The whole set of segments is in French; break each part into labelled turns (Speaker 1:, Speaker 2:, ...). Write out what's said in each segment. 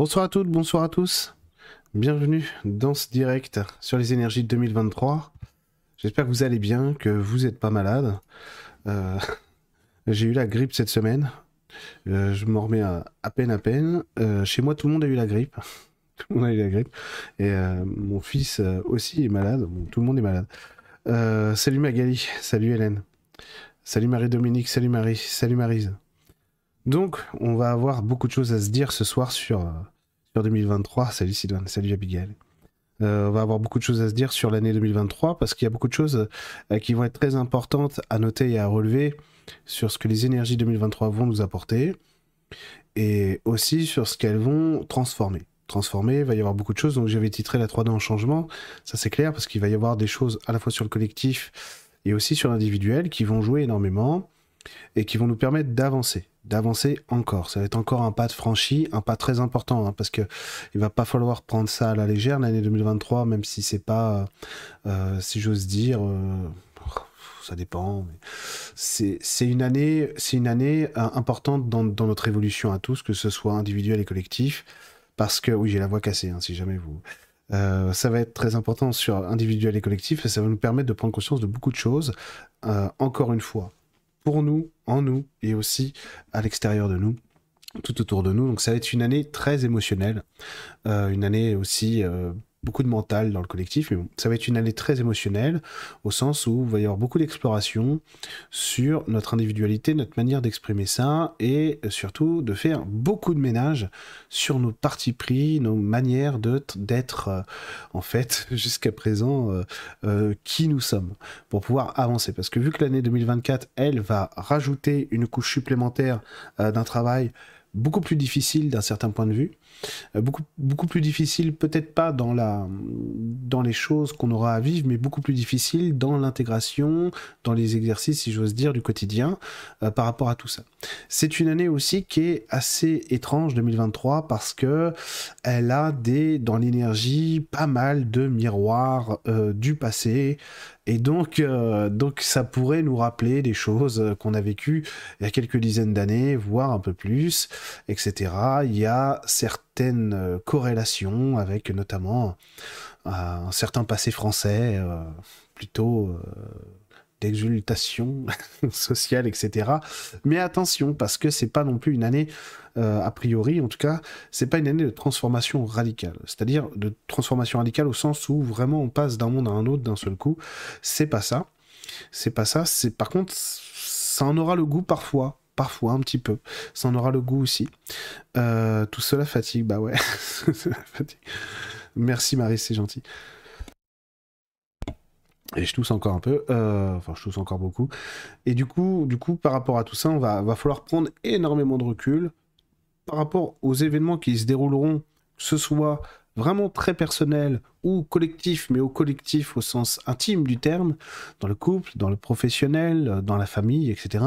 Speaker 1: Bonsoir à toutes, bonsoir à tous. Bienvenue dans ce direct sur les énergies de 2023. J'espère que vous allez bien, que vous n'êtes pas malade. Euh, j'ai eu la grippe cette semaine. Euh, je m'en remets à, peine à peine. Euh, chez moi, tout le monde a eu la grippe. tout le monde a eu la grippe. Et mon fils aussi est malade. tout le monde est malade. salut Magali, salut Hélène. Salut Marie-Dominique, salut Marie, salut Marise. Donc, on va avoir beaucoup de choses à se dire ce soir sur, euh, sur 2023. Salut Sidoine, salut Abigail. Euh, on va avoir beaucoup de choses à se dire sur l'année 2023 parce qu'il y a beaucoup de choses euh, qui vont être très importantes à noter et à relever sur ce que les énergies 2023 vont nous apporter et aussi sur ce qu'elles vont transformer. Transformer, il va y avoir beaucoup de choses. Donc j'avais titré la 3D en changement. Ça c'est clair parce qu'il va y avoir des choses à la fois sur le collectif et aussi sur l'individuel qui vont jouer énormément et qui vont nous permettre d'avancer, d'avancer encore. Ça va être encore un pas de franchi, un pas très important, hein, parce que il va pas falloir prendre ça à la légère l'année 2023, même si c'est pas, euh, si j'ose dire, euh, ça dépend. C'est une année, c'est une année euh, importante dans, dans, notre évolution à tous, que ce soit individuel et collectif, parce que oui, j'ai la voix cassée, hein, si jamais vous. ça va être très important sur individuel et collectif et ça va nous permettre de prendre conscience de beaucoup de choses. encore une fois, pour nous, en nous, et aussi à l'extérieur de nous, tout autour de nous. Donc ça va être une année très émotionnelle, euh, une année aussi euh, beaucoup de mental dans le collectif, mais ça va être une année très émotionnelle, au sens où il va y avoir beaucoup d'exploration sur notre individualité, notre manière d'exprimer ça, et surtout de faire beaucoup de ménage sur nos partis pris, nos manières d'être, euh, en fait, jusqu'à présent, euh, euh, qui nous sommes, pour pouvoir avancer. Parce que vu que l'année 2024, elle, va rajouter une couche supplémentaire d'un travail beaucoup plus difficile d'un certain point de vue, beaucoup, beaucoup plus difficile, peut-être pas dans, la, dans les choses qu'on aura à vivre, mais beaucoup plus difficile dans l'intégration, dans les exercices, si j'ose dire, du quotidien euh, par rapport à tout ça. C'est une année aussi qui est assez étrange, 2023, parce que elle a des, dans l'énergie pas mal de miroirs euh, du passé, et donc, euh, donc ça pourrait nous rappeler des choses qu'on a vécues il y a quelques dizaines d'années, voire un peu plus, etc. Il y a certaines euh, corrélations avec notamment euh, un certain passé français, plutôt d'exultation sociale, etc. Mais attention, parce que c'est pas non plus une année, euh, a priori en tout cas, c'est pas une année de transformation radicale. C'est-à-dire de transformation radicale au sens où vraiment on passe d'un monde à un autre d'un seul coup. C'est pas ça. C'est pas ça. C'est par contre, ça en aura le goût parfois. Parfois, un petit peu. Ça en aura le goût aussi. Euh, tout cela fatigue, bah ouais. Merci Marie, c'est gentil. Et je tousse encore un peu, euh, enfin je tousse encore beaucoup. Et du coup, du coup, par rapport à tout ça, on va, va falloir prendre énormément de recul par rapport aux événements qui se dérouleront, ce soit vraiment très personnel ou collectif, mais au collectif au sens intime du terme, dans le couple, dans le professionnel, dans la famille, etc.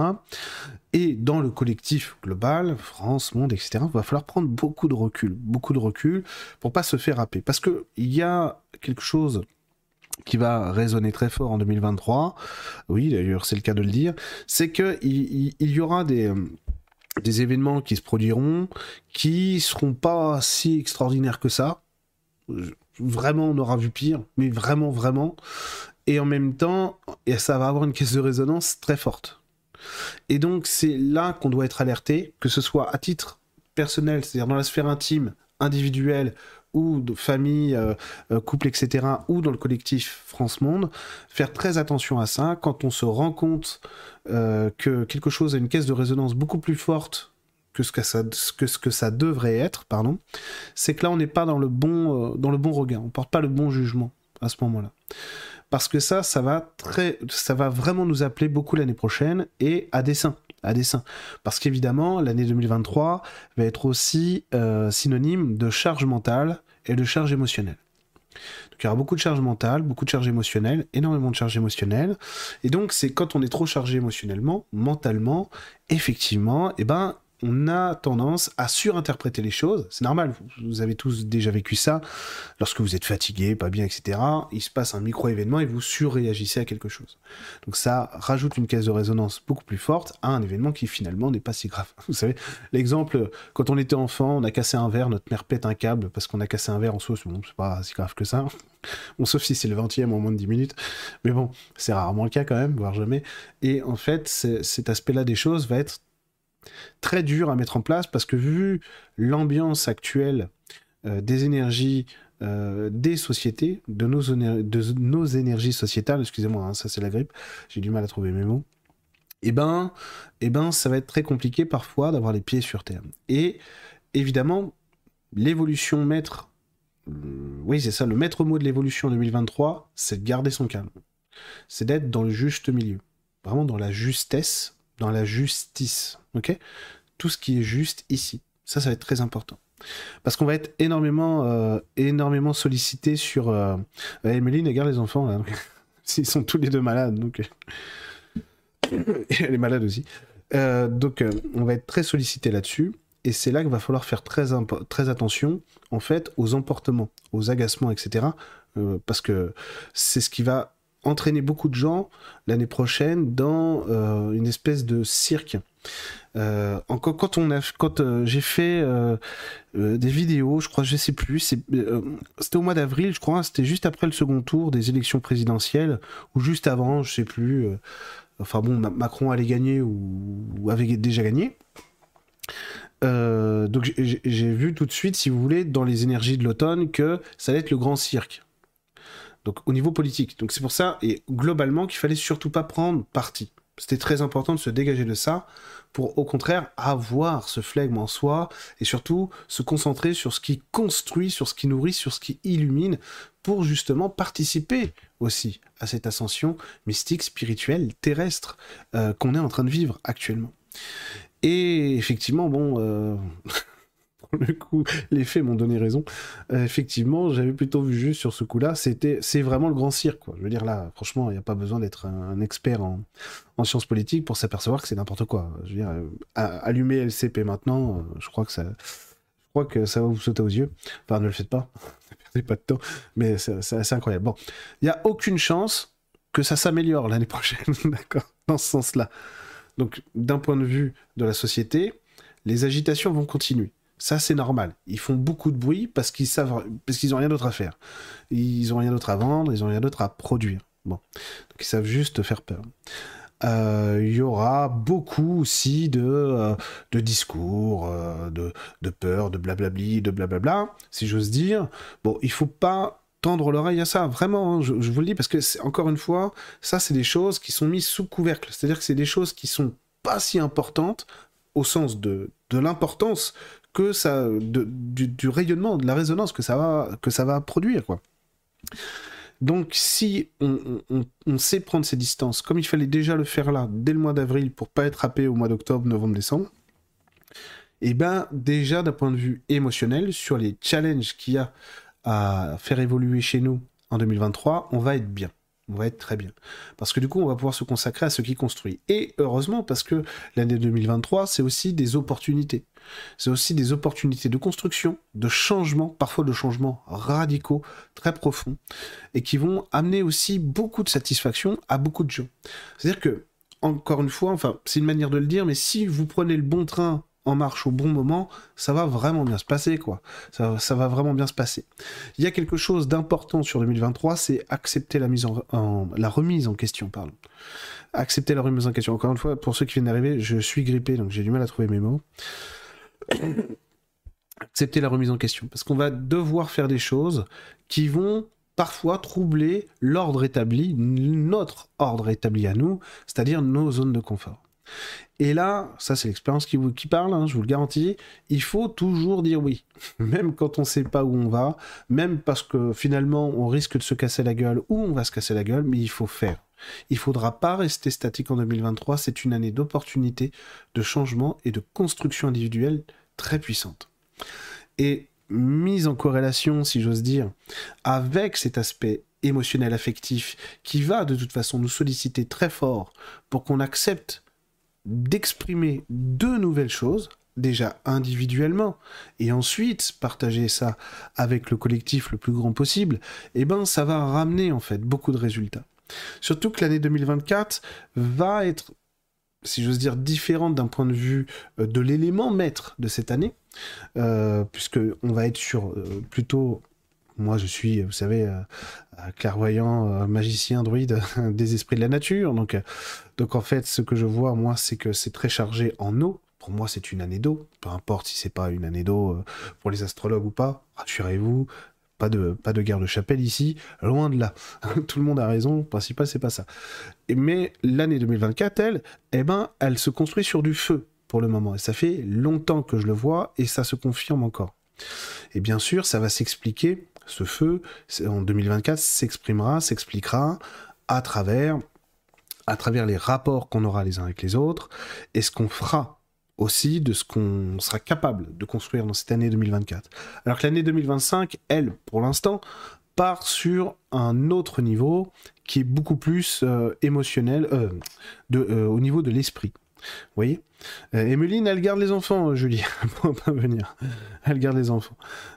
Speaker 1: Et dans le collectif global, France, monde, etc. Il va falloir prendre beaucoup de recul, beaucoup de recul pour pas se faire happer. Parce qu'il y a quelque chose qui va résonner très fort en 2023, oui d'ailleurs c'est le cas de le dire, c'est qu'il il, y aura des, des événements qui se produiront qui seront pas si extraordinaires que ça. Vraiment on aura vu pire, mais vraiment vraiment. Et en même temps, et ça va avoir une caisse de résonance très forte. Et donc c'est là qu'on doit être alerté, que ce soit à titre personnel, c'est-à-dire dans la sphère intime, individuelle ou de famille, euh, euh, couple, etc., ou dans le collectif France-Monde, faire très attention à ça. Quand on se rend compte euh, que quelque chose a une caisse de résonance beaucoup plus forte que ce que ça, devrait être, pardon, c'est que là, on n'est pas dans le, bon, dans le bon regard, on porte pas le bon jugement à ce moment-là. Parce que ça, ça va, très, ça va vraiment nous appeler beaucoup l'année prochaine et à dessein à dessein. Parce qu'évidemment, l'année 2023 va être aussi euh, synonyme de charge mentale et de charge émotionnelle. Donc il y aura beaucoup de charge mentale, beaucoup de charge émotionnelle, énormément de charge émotionnelle. Et donc c'est quand on est trop chargé émotionnellement, mentalement, effectivement, eh ben, on a tendance à surinterpréter les choses. C'est normal, vous avez tous déjà vécu ça. Lorsque vous êtes fatigué, pas bien, etc., il se passe un micro-événement et vous surréagissez à quelque chose. Donc ça rajoute une caisse de résonance beaucoup plus forte à un événement qui finalement n'est pas si grave. Vous savez, l'exemple, quand on était enfant, on a cassé un verre, notre mère pète un câble parce qu'on a cassé un verre en soi, bon, c'est pas si grave que ça. Bon, sauf si c'est le 20e en moins de 10 minutes. Mais bon, c'est rarement le cas quand même, voire jamais. Et en fait, cet aspect-là des choses va être très dur à mettre en place parce que vu l'ambiance actuelle euh, des énergies euh, des sociétés, de nos, de nos énergies sociétales, excusez-moi, hein, ça c'est la grippe, j'ai du mal à trouver mes mots, et eh ben, eh ben ça va être très compliqué parfois d'avoir les pieds sur terre. Et évidemment, l'évolution maître, euh, oui c'est ça, le maître mot de l'évolution 2023, c'est de garder son calme. C'est d'être dans le juste milieu, vraiment dans la justesse dans la justice. Ok? Tout ce qui est juste ici. Ça, ça va être très important. Parce qu'on va être énormément, euh, énormément sollicité sur. Euh... Emeline, regarde les enfants, là. Ils sont tous les deux malades, donc. Elle est malade aussi. Euh, donc, euh, on va être très sollicité là-dessus. Et c'est là qu'il va falloir faire très, très attention, en fait, aux emportements, aux agacements, etc. parce que c'est ce qui va entraîner beaucoup de gens l'année prochaine dans euh, une espèce de cirque. Euh, encore quand on a, quand euh, j'ai fait des vidéos, je crois, je sais plus, c'était au mois d'avril, je crois, c'était juste après le second tour des élections présidentielles ou juste avant, je sais plus. enfin bon, Macron allait gagner ou avait déjà gagné. donc j'ai vu tout de suite, si vous voulez, dans les énergies de l'automne, que ça allait être le grand cirque. Donc au niveau politique. Donc c'est pour ça, et globalement, qu'il fallait surtout pas prendre parti. C'était très important de se dégager de ça pour au contraire avoir ce flegme en soi et surtout se concentrer sur ce qui construit, sur ce qui nourrit, sur ce qui illumine pour justement participer aussi à cette ascension mystique, spirituelle, terrestre euh, qu'on est en train de vivre actuellement. Et effectivement, bon, euh, le coup, les faits m'ont donné raison. Euh, effectivement, j'avais plutôt vu juste sur ce coup-là. C'était, c'est vraiment le grand cirque. Je veux dire là, franchement, il n'y a pas besoin d'être un, expert en, sciences politiques pour s'apercevoir que c'est n'importe quoi. Je veux dire, euh, allumer LCP maintenant, euh, je crois que ça, je crois que ça va vous sauter aux yeux. Enfin, ne le faites pas. ne perdez pas de temps. Mais c'est, incroyable. Bon, il n'y a aucune chance que ça s'améliore l'année prochaine, d'accord, dans ce sens-là. Donc, d'un point de vue de la société, les agitations vont continuer. Ça, c'est normal. Ils font beaucoup de bruit parce qu'ils savent, parce qu'ils ont rien d'autre à faire. Ils ont rien d'autre à vendre, ils ont rien d'autre à produire. Bon, donc ils savent juste faire peur. Euh, il y aura beaucoup aussi de, euh, de discours, euh, de, de, peur, de blablabli, de blablabla, si j'ose dire. Bon, il faut pas tendre l'oreille à ça, vraiment, hein, je, vous le dis, parce que, encore une fois, ça, c'est des choses qui sont mises sous couvercle. C'est-à-dire que c'est des choses qui sont pas si importantes, au sens de, de l'importance que ça, du, rayonnement, de la résonance que ça va, produire, quoi. Donc, si on, sait prendre ses distances, comme il fallait déjà le faire là, dès le mois d'avril, pour pas être happé au mois d'octobre, novembre, décembre, et eh ben déjà d'un point de vue émotionnel, sur les challenges qu'il y a à faire évoluer chez nous en 2023, on va être bien on va être très bien. Parce que du coup, on va pouvoir se consacrer à ce qui construit. Et heureusement, parce que l'année 2023, c'est aussi des opportunités. C'est aussi des opportunités de construction, de changement, parfois de changements radicaux, très profonds, et qui vont amener aussi beaucoup de satisfaction à beaucoup de gens. C'est-à-dire que, encore une fois, enfin, c'est une manière de le dire, mais si vous prenez le bon train en marche au bon moment, ça va vraiment bien se passer, quoi. Ça, va vraiment bien se passer. Il y a quelque chose d'important sur 2023, c'est accepter la mise en, la remise en question, pardon. Accepter la remise en question. Encore une fois, pour ceux qui viennent d'arriver, je suis grippé, donc j'ai du mal à trouver mes mots. accepter la remise en question, parce qu'on va devoir faire des choses qui vont parfois troubler l'ordre établi, notre ordre établi à nous, c'est-à-dire nos zones de confort. Et là, ça c'est l'expérience qui, parle, hein, je vous le garantis, il faut toujours dire oui. Même quand on ne sait pas où on va, même parce que finalement on risque de se casser la gueule ou on va se casser la gueule, mais il faut faire. Il faudra pas rester statique en 2023, c'est une année d'opportunité, de changement et de construction individuelle très puissante. Et mise en corrélation, si j'ose dire, avec cet aspect émotionnel affectif qui va de toute façon nous solliciter très fort pour qu'on accepte d'exprimer de nouvelles choses déjà individuellement et ensuite partager ça avec le collectif le plus grand possible, eh ben ça va ramener en fait beaucoup de résultats. Surtout que l'année 2024 va être, si j'ose dire, différente d'un point de vue euh, de l'élément maître de cette année, euh, puisque on va être sur euh, plutôt moi, je suis, vous savez, clairvoyant, magicien, druide des esprits de la nature. Donc, donc, en fait, ce que je vois, moi, c'est que c'est très chargé en eau pour moi, c'est une année d'eau. Peu importe si c'est pas une année d'eau euh, pour les astrologues ou pas. Rassurez-vous, pas de, pas de guerre de chapelle ici, loin de là. Tout le monde a raison, le principal, c'est pas ça. Mais l'année 2024, elle, eh ben, elle se construit sur du feu pour le moment. Et ça fait longtemps que je le vois et ça se confirme encore. Et bien sûr, ça va s'expliquer, ce feu, en 2024, s'exprimera, s'expliquera à travers, les rapports qu'on aura les uns avec les autres et ce qu'on fera aussi de ce qu'on sera capable de construire dans cette année 2024. Alors que l'année 2025, elle, pour l'instant, part sur un autre niveau qui est beaucoup plus euh, émotionnel euh, euh, au niveau de l'esprit. Vous voyez? Emeline, elle garde les enfants, Julie, pour pas venir. Elle garde les enfants.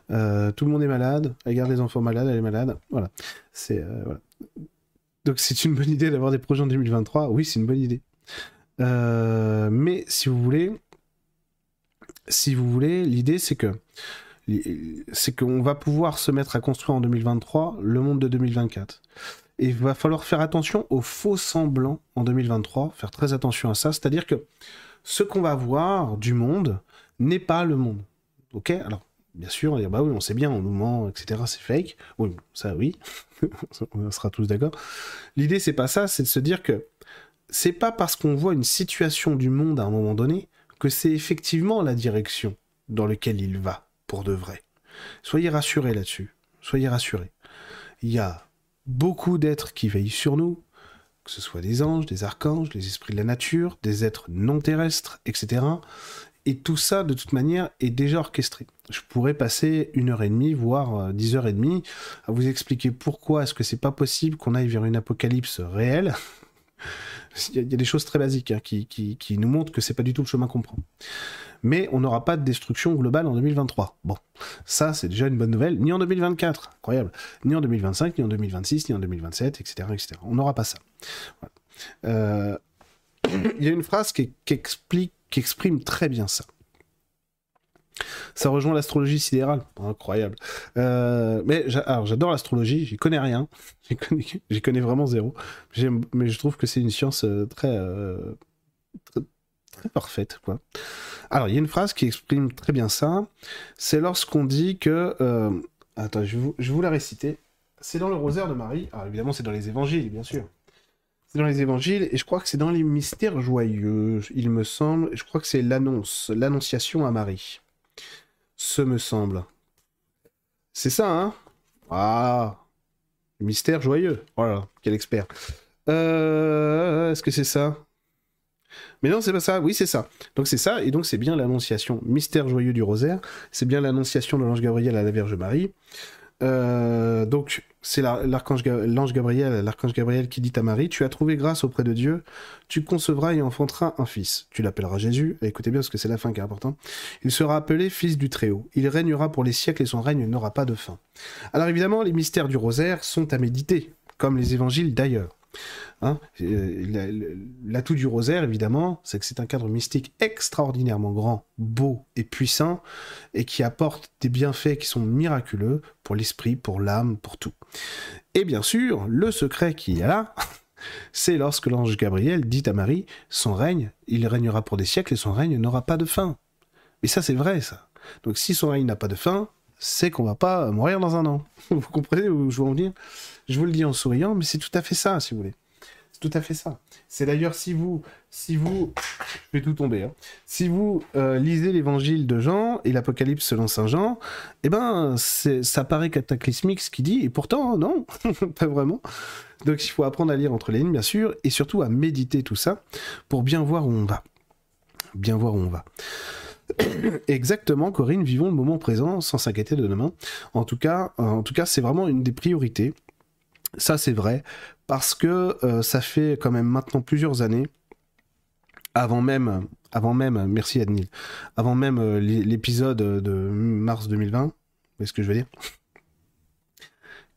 Speaker 1: Tout le monde est malade, elle garde les enfants malades, elle est malade. Voilà. C'est, voilà. Donc c'est une bonne idée d'avoir des projets en 2023. Oui, c'est une bonne idée. mais si vous voulez, si vous voulez, l'idée c'est que c'est qu'on va pouvoir se mettre à construire en 2023 le monde de 2024. Et il va falloir faire attention aux faux semblants en 2023, faire très attention à ça. C'est-à-dire que ce qu'on va voir du monde n'est pas le monde. Ok? Alors, bien sûr, on dire, bah oui, on sait bien, on nous ment, etc., c'est fake. Oui, ça oui, on sera tous d'accord. L'idée, c'est pas ça, c'est de se dire que c'est pas parce qu'on voit une situation du monde à un moment donné que c'est effectivement la direction dans laquelle il va, pour de vrai. Soyez rassurés là-dessus. Soyez rassurés. Il y a beaucoup d'êtres qui veillent sur nous, que ce soit des anges, des archanges, les esprits de la nature, des êtres non terrestres, etc. Et tout ça, de toute manière, est déjà orchestré. Je pourrais passer une heure et demie, voire euh, dix heures et demie, à vous expliquer pourquoi est-ce que c'est pas possible qu'on aille vers une apocalypse réelle il y, a des choses très basiques hein, qui, nous montrent que c'est pas du tout le chemin qu'on prend. Mais on n'aura pas de destruction globale en 2023. Bon, ça c'est déjà une bonne nouvelle. Ni en 2024, incroyable. Ni en 2025, ni en 2026, ni en 2027, etc. etc. On n'aura pas ça. Euh, il y a une phrase qui, explique, qui exprime très bien ça. Ça rejoint l'astrologie sidérale. Incroyable. Euh, mais j'adore l'astrologie, j'y connais rien. J'y connais, vraiment zéro. Mais je trouve que c'est une science euh, euh, très, très, parfaite. Quoi. Alors, il y a une phrase qui exprime très bien ça. C'est lorsqu'on dit que. attends, je vais, vous, vous la réciter. C'est dans le rosaire de Marie. Alors, évidemment, c'est dans les évangiles, bien sûr. Dans les évangiles, et je crois que c'est dans les mystères joyeux, il me semble. Je crois que c'est l'annonce, l'annonciation à Marie. Ce me semble. C'est ça, hein? Ah Mystère joyeux. Voilà, quel expert. Euh, Est-ce que c'est ça? Mais non, c'est pas ça. Oui, c'est ça. Donc c'est ça, et donc c'est bien l'annonciation mystère joyeux du rosaire. C'est bien l'annonciation de l'ange Gabriel à la Vierge Marie. Euh, donc, c'est l'archange l'ange Gabriel, l'archange Gabriel qui dit à Marie Tu as trouvé grâce auprès de Dieu, tu concevras et enfanteras un fils. Tu l'appelleras Jésus. écoutez bien, parce que c'est la fin qui est importante. Il sera appelé Fils du Très-Haut. Il régnera pour les siècles et son règne n'aura pas de fin. Alors évidemment, les mystères du rosaire sont à méditer, comme les évangiles d'ailleurs. Hein L'atout du rosaire, évidemment, c'est que c'est un cadre mystique extraordinairement grand, beau et puissant, et qui apporte des bienfaits qui sont miraculeux pour l'esprit, pour l'âme, pour tout. Et bien sûr, le secret qui est là, c'est lorsque l'ange Gabriel dit à Marie, son règne, il régnera pour des siècles et son règne n'aura pas de fin. Mais ça, c'est vrai, ça. Donc si son règne n'a pas de fin, c'est qu'on va pas mourir dans un an. Vous comprenez où je veux en venir? Je vous le dis en souriant, mais c'est tout à fait ça, si vous voulez. C'est tout à fait ça. C'est d'ailleurs si vous, si vous, je vais tout tomber. Hein. Si vous euh, lisez l'Évangile de Jean et l'Apocalypse selon Saint Jean, eh ben, ça paraît cataclysmique ce qu'il dit, et pourtant non, pas vraiment. Donc il faut apprendre à lire entre les lignes, bien sûr, et surtout à méditer tout ça pour bien voir où on va, bien voir où on va. Exactement, Corinne, vivons le moment présent sans s'inquiéter de demain. En tout cas, en tout cas, c'est vraiment une des priorités. Ça, c'est vrai, parce que euh, ça fait quand même maintenant plusieurs années avant même, avant même, merci Adnil, avant même euh, l'épisode de mars 2020, est ce que je veux dire?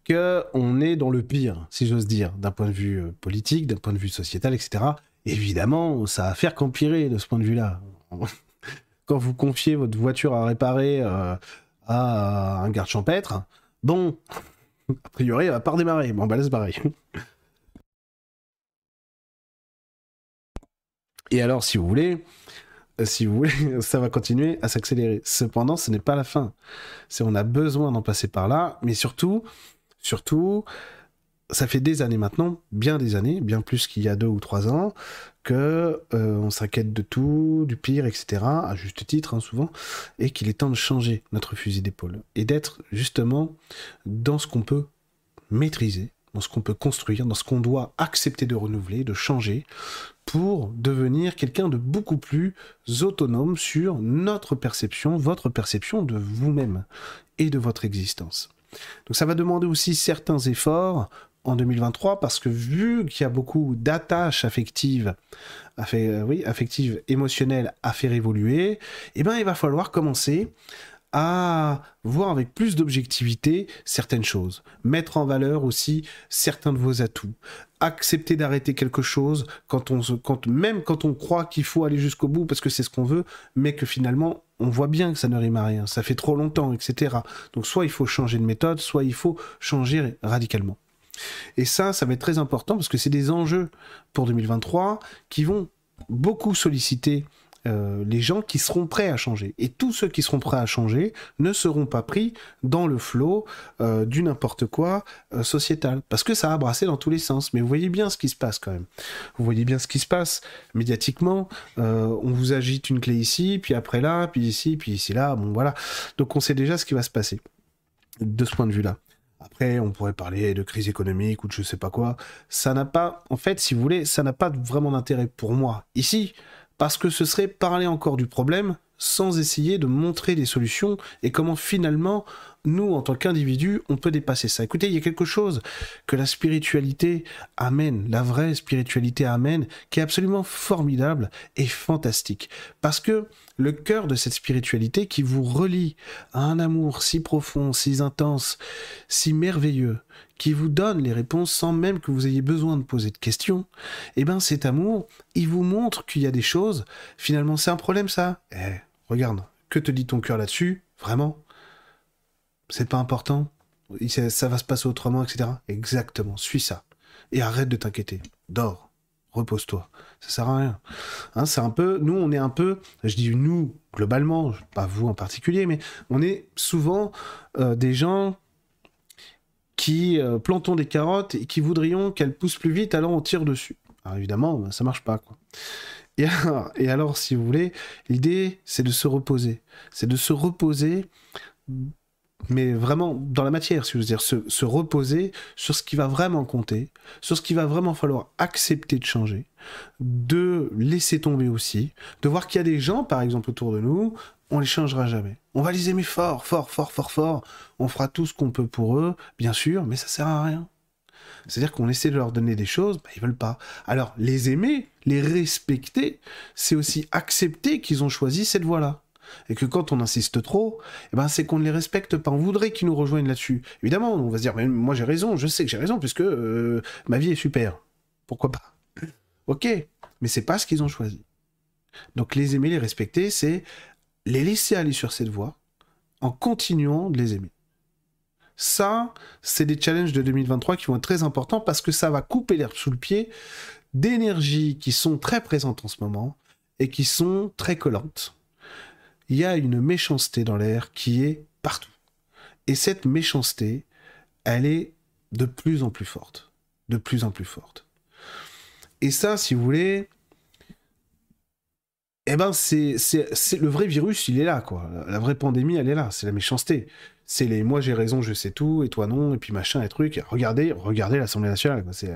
Speaker 1: Que on est dans le pire, si j'ose dire, d'un point de vue euh, politique, d'un point de vue sociétal, etc. Évidemment, ça va faire qu'empirer de ce point de vue-là. Quand vous confiez votre voiture à réparer euh, à un garde champêtre, bon, a priori, elle va pas redémarrer. Bon, bah là, c'est. Et alors, si vous voulez, si vous voulez, ça va continuer à s'accélérer. Cependant, ce n'est pas la fin. C'est on a besoin d'en passer par là, mais surtout, surtout, ça fait des années maintenant, bien des années, bien plus qu'il y a deux ou trois ans, que euh, on s'inquiète de tout, du pire, etc. À juste titre, hein, souvent, et qu'il est temps de changer notre fusil d'épaule et d'être justement dans ce qu'on peut maîtriser, dans ce qu'on peut construire, dans ce qu'on doit accepter de renouveler, de changer, pour devenir quelqu'un de beaucoup plus autonome sur notre perception, votre perception de vous-même et de votre existence. Donc ça va demander aussi certains efforts en 2023 parce que vu qu'il y a beaucoup d'attaches affectives, euh, affectives, émotionnelles à faire évoluer, eh ben il va falloir commencer à voir avec plus d'objectivité certaines choses, mettre en valeur aussi certains de vos atouts, accepter d'arrêter quelque chose quand on quand même quand on croit qu'il faut aller jusqu'au bout parce que c'est ce qu'on veut, mais que finalement on voit bien que ça ne rime à rien, ça fait trop longtemps, etc. Donc soit il faut changer de méthode, soit il faut changer radicalement. Et ça, ça va être très important parce que c'est des enjeux pour 2023 qui vont beaucoup solliciter euh, les gens qui seront prêts à changer. Et tous ceux qui seront prêts à changer ne seront pas pris dans le flot euh, du n'importe quoi euh, sociétal. Parce que ça va brasser dans tous les sens. Mais vous voyez bien ce qui se passe quand même. Vous voyez bien ce qui se passe médiatiquement. on vous agite une clé ici, puis après là, puis ici, puis ici là. Bon voilà. Donc on sait déjà ce qui va se passer de ce point de vue-là. Après, on pourrait parler de crise économique ou de je sais pas quoi. Ça n'a pas, en fait, si vous voulez, ça n'a pas vraiment d'intérêt pour moi. Ici, parce que ce serait parler encore du problème sans essayer de montrer des solutions et comment finalement nous, en tant qu'individus, on peut dépasser ça. Écoutez, il y a quelque chose que la spiritualité amène, la vraie spiritualité amène, qui est absolument formidable et fantastique. Parce que le cœur de cette spiritualité qui vous relie à un amour si profond, si intense, si merveilleux, qui vous donne les réponses sans même que vous ayez besoin de poser de questions, eh ben cet amour, il vous montre qu'il y a des choses, finalement c'est un problème ça. Eh, regarde, que te dit ton cœur là-dessus? Vraiment? C'est pas important, ça va se passer autrement, etc. Exactement, suis ça. Et arrête de t'inquiéter. Dors, repose-toi. Ça sert à rien. Hein, c'est un peu, nous, on est un peu, je dis nous, globalement, pas vous en particulier, mais on est souvent euh, des gens qui euh, plantons des carottes et qui voudrions qu'elles poussent plus vite, alors on tire dessus. Alors évidemment, ben, ça marche pas, quoi. Et et alors si vous voulez, l'idée, c'est de se reposer. C'est de se reposer mais vraiment dans la matière, si vous veux dire, se, reposer sur ce qui va vraiment compter, sur ce qui va vraiment falloir accepter de changer, de laisser tomber aussi, de voir qu'il y a des gens, par exemple, autour de nous, on les changera jamais. On va les aimer fort, fort, fort, fort, fort. On fera tout ce qu'on peut pour eux, bien sûr, mais ça sert à rien. C'est-à-dire qu'on essaie de leur donner des choses, bah, ils veulent pas. Alors, les aimer, les respecter, c'est aussi accepter qu'ils ont choisi cette voie-là et que quand on insiste trop, eh ben c'est qu'on ne les respecte pas. On voudrait qu'ils nous rejoignent là-dessus. Évidemment, on va se dire, mais moi j'ai raison, je sais que j'ai raison, puisque euh, ma vie est super. Pourquoi pas? Ok, mais c'est pas ce qu'ils ont choisi. Donc les aimer, les respecter, c'est les laisser aller sur cette voie en continuant de les aimer. Ça, c'est des challenges de 2023 qui vont être très importants parce que ça va couper l'herbe sous le pied d'énergies qui sont très présentes en ce moment et qui sont très collantes il y a une méchanceté dans l'air qui est partout. Et cette méchanceté, elle est de plus en plus forte. De plus en plus forte. Et ça, si vous voulez, eh ben, c'est, le vrai virus, il est là, quoi. La vraie pandémie, elle est là. C'est la méchanceté. C'est les moi j'ai raison, je sais tout, et toi non, et puis machin, et truc. Regardez, regardez l'Assemblée nationale. C'est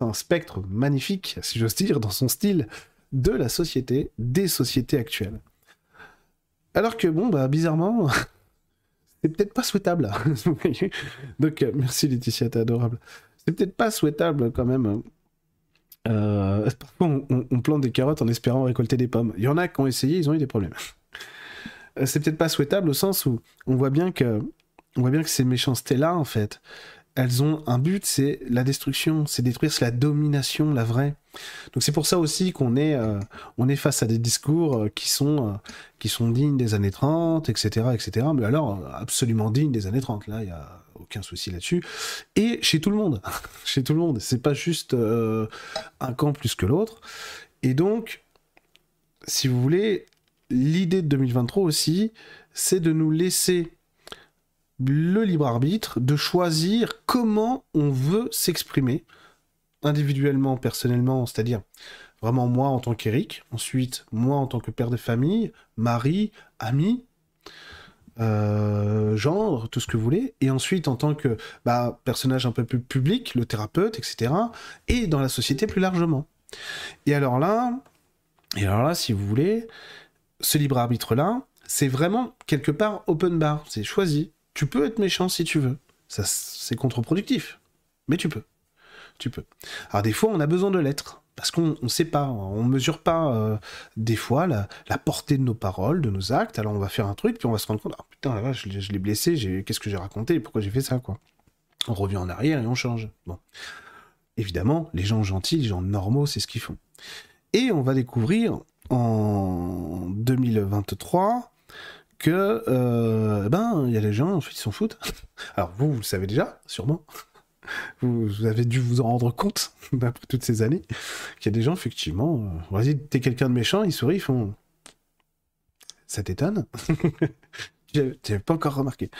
Speaker 1: un spectre magnifique, si j'ose dire, dans son style, de la société, des sociétés actuelles. Alors que, bon, bah, bizarrement, c'est peut-être pas souhaitable. Donc, euh, merci Laetitia, t'es adorable. C'est peut-être pas souhaitable quand même Euh, parfois, on, plante des carottes en espérant récolter des pommes. Il y en a qui ont essayé, ils ont eu des problèmes. Euh, c'est peut-être pas souhaitable au sens où on voit bien que, on voit bien que ces méchancetés-là, en fait, elles ont un but, c'est la destruction, c'est détruire, c'est la domination, la vraie. Donc c'est pour ça aussi qu'on est, euh, on est face à des discours euh, qui sont, euh, qui sont dignes des années 30, etc., etc. Mais alors absolument dignes des années 30. Là, il y a aucun souci là-dessus. Et chez tout le monde, chez tout le monde. C'est pas juste un camp plus que l'autre. Et donc, si vous voulez, l'idée de 2023 aussi, c'est de nous laisser le libre arbitre de choisir comment on veut s'exprimer individuellement, personnellement, c'est-à-dire vraiment moi en tant qu'Eric, ensuite moi en tant que père de famille, mari, ami, euh, genre, tout ce que vous voulez, et ensuite en tant que bah, personnage un peu plus public, le thérapeute, etc., et dans la société plus largement. Et alors là, et alors là, si vous voulez, ce libre arbitre-là, c'est vraiment quelque part open bar, c'est choisi. Tu peux être méchant si tu veux. Ça, c'est contre-productif. Mais tu peux. Tu peux. Alors des fois, on a besoin de l'être. Parce qu'on ne sait pas, on mesure pas euh, des fois la, portée de nos paroles, de nos actes. Alors on va faire un truc, puis on va se rendre compte, ah putain, là, je, je l'ai blessé, qu'est-ce que j'ai raconté, pourquoi j'ai fait ça, quoi. On revient en arrière et on change. Bon. Évidemment, les gens gentils, les gens normaux, c'est ce qu'ils font. Et on va découvrir en 2023 que euh, ben il y a des gens en fait ils s'en foutent. Alors vous vous le savez déjà sûrement. Vous, avez dû vous en rendre compte après toutes ces années qu'il y a des gens effectivement. Euh, vas-y t'es quelqu'un de méchant ils sourient ils font. Ça t'étonne? J'avais pas encore remarqué.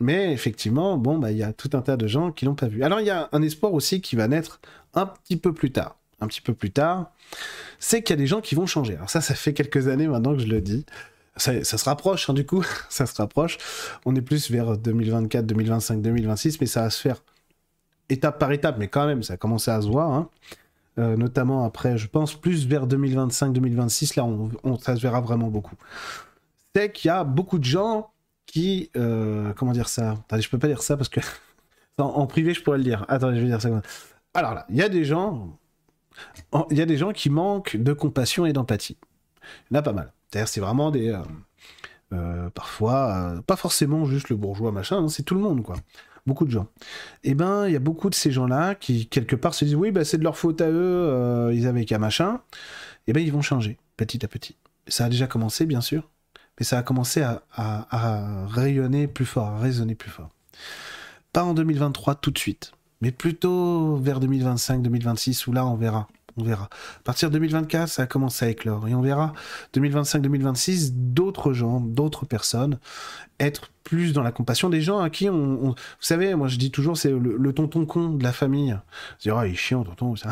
Speaker 1: Mais effectivement, bon, bah, il y a tout un tas de gens qui l'ont pas vu. Alors, il y a un espoir aussi qui va naître un petit peu plus tard un petit peu plus tard, c'est qu'il y a des gens qui vont changer. Alors ça, ça fait quelques années maintenant que je le dis. Ça, se rapproche, hein, du coup, ça se rapproche. On est plus vers 2024, 2025, 2026, mais ça va se faire étape par étape, mais quand même, ça a commencé à se voir. Hein. Euh, notamment après, je pense, plus vers 2025-2026, là, on, ça se verra vraiment beaucoup. C'est qu'il y a beaucoup de gens qui... Euh, comment dire ça? Attendez, je peux pas dire ça parce que... en, privé, je pourrais le dire. Attendez, je vais dire ça. Alors là, il y a des gens, il y a des gens qui manquent de compassion et d'empathie. Il y en a pas mal. C'est-à-dire, c'est vraiment des. Euh, euh, parfois, euh, pas forcément juste le bourgeois, machin, hein, c'est tout le monde, quoi. Beaucoup de gens. Et eh ben, il y a beaucoup de ces gens-là qui, quelque part, se disent oui, bah, c'est de leur faute à eux, ils avaient qu'à machin. Et eh ben, ils vont changer, petit à petit. Ça a déjà commencé, bien sûr, mais ça a commencé à, à rayonner plus fort, à résonner plus fort. Pas en 2023 tout de suite mais plutôt vers 2025-2026 où là on verra. On verra. À partir de 2024, ça a commencé à éclore. Et on verra 2025-2026, d'autres gens, d'autres personnes être plus dans la compassion des gens à qui on. Vous savez, moi je dis toujours, c'est le, tonton con de la famille. C'est oh, il est chiant, tonton. Ça.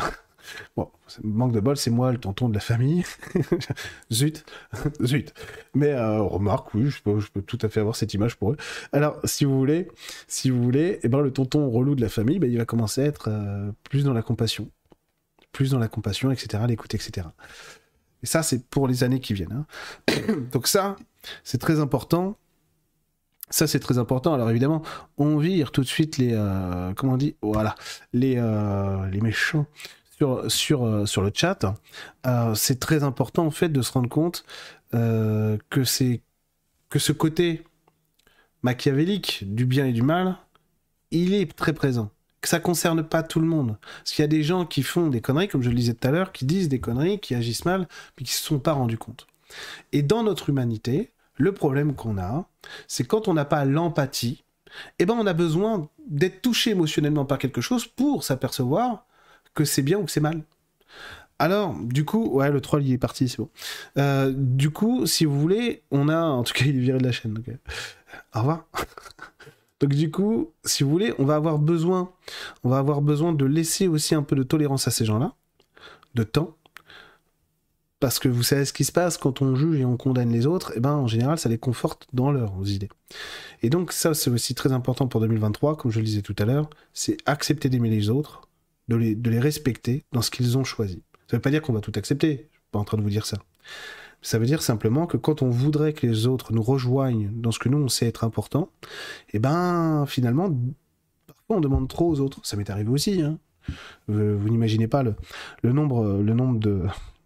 Speaker 1: Bon, manque de bol, c'est moi le tonton de la famille. zut, zut. Mais euh, remarque, oui, je peux, tout à fait avoir cette image pour eux. Alors, si vous voulez, si vous voulez, eh ben, le tonton relou de la famille, ben, il va commencer à être euh, plus dans la compassion. Plus dans la compassion, etc., l'écoute, etc. Et ça, c'est pour les années qui viennent. Hein. Donc ça, c'est très important. Ça, c'est très important. Alors évidemment, on vire tout de suite les... Euh, comment on dit? Voilà. Les, les méchants sur, sur, euh, sur le chat, euh, c'est très important en fait de se rendre compte euh, que c'est que ce côté machiavélique du bien et du mal, il est très présent. Que ça concerne pas tout le monde. Parce qu'il y a des gens qui font des conneries, comme je le disais tout à l'heure, qui disent des conneries, qui agissent mal, mais qui se sont pas rendus compte. Et dans notre humanité, le problème qu'on a, c'est quand on n'a pas l'empathie, eh ben on a besoin d'être touché émotionnellement par quelque chose pour s'apercevoir que c'est bien ou que c'est mal. Alors, du coup, ouais, le troll il est parti, c'est bon. Euh, du coup, si vous voulez, on a, en tout cas, il est viré de la chaîne. Donc, au revoir. donc, du coup, si vous voulez, on va avoir besoin, on va avoir besoin de laisser aussi un peu de tolérance à ces gens-là, de temps, parce que vous savez ce qui se passe quand on juge et on condamne les autres, et eh ben en général ça les conforte dans leurs idées. Et donc ça c'est aussi très important pour 2023, comme je le disais tout à l'heure, c'est accepter d'aimer les autres, de les, respecter dans ce qu'ils ont choisi. Ça ne veut pas dire qu'on va tout accepter, je suis pas en train de vous dire ça. Ça veut dire simplement que quand on voudrait que les autres nous rejoignent dans ce que nous on sait être important, et eh ben finalement, parfois on demande trop aux autres. Ça m'est arrivé aussi. Hein. vous n'imaginez pas le, nombre, le nombre de,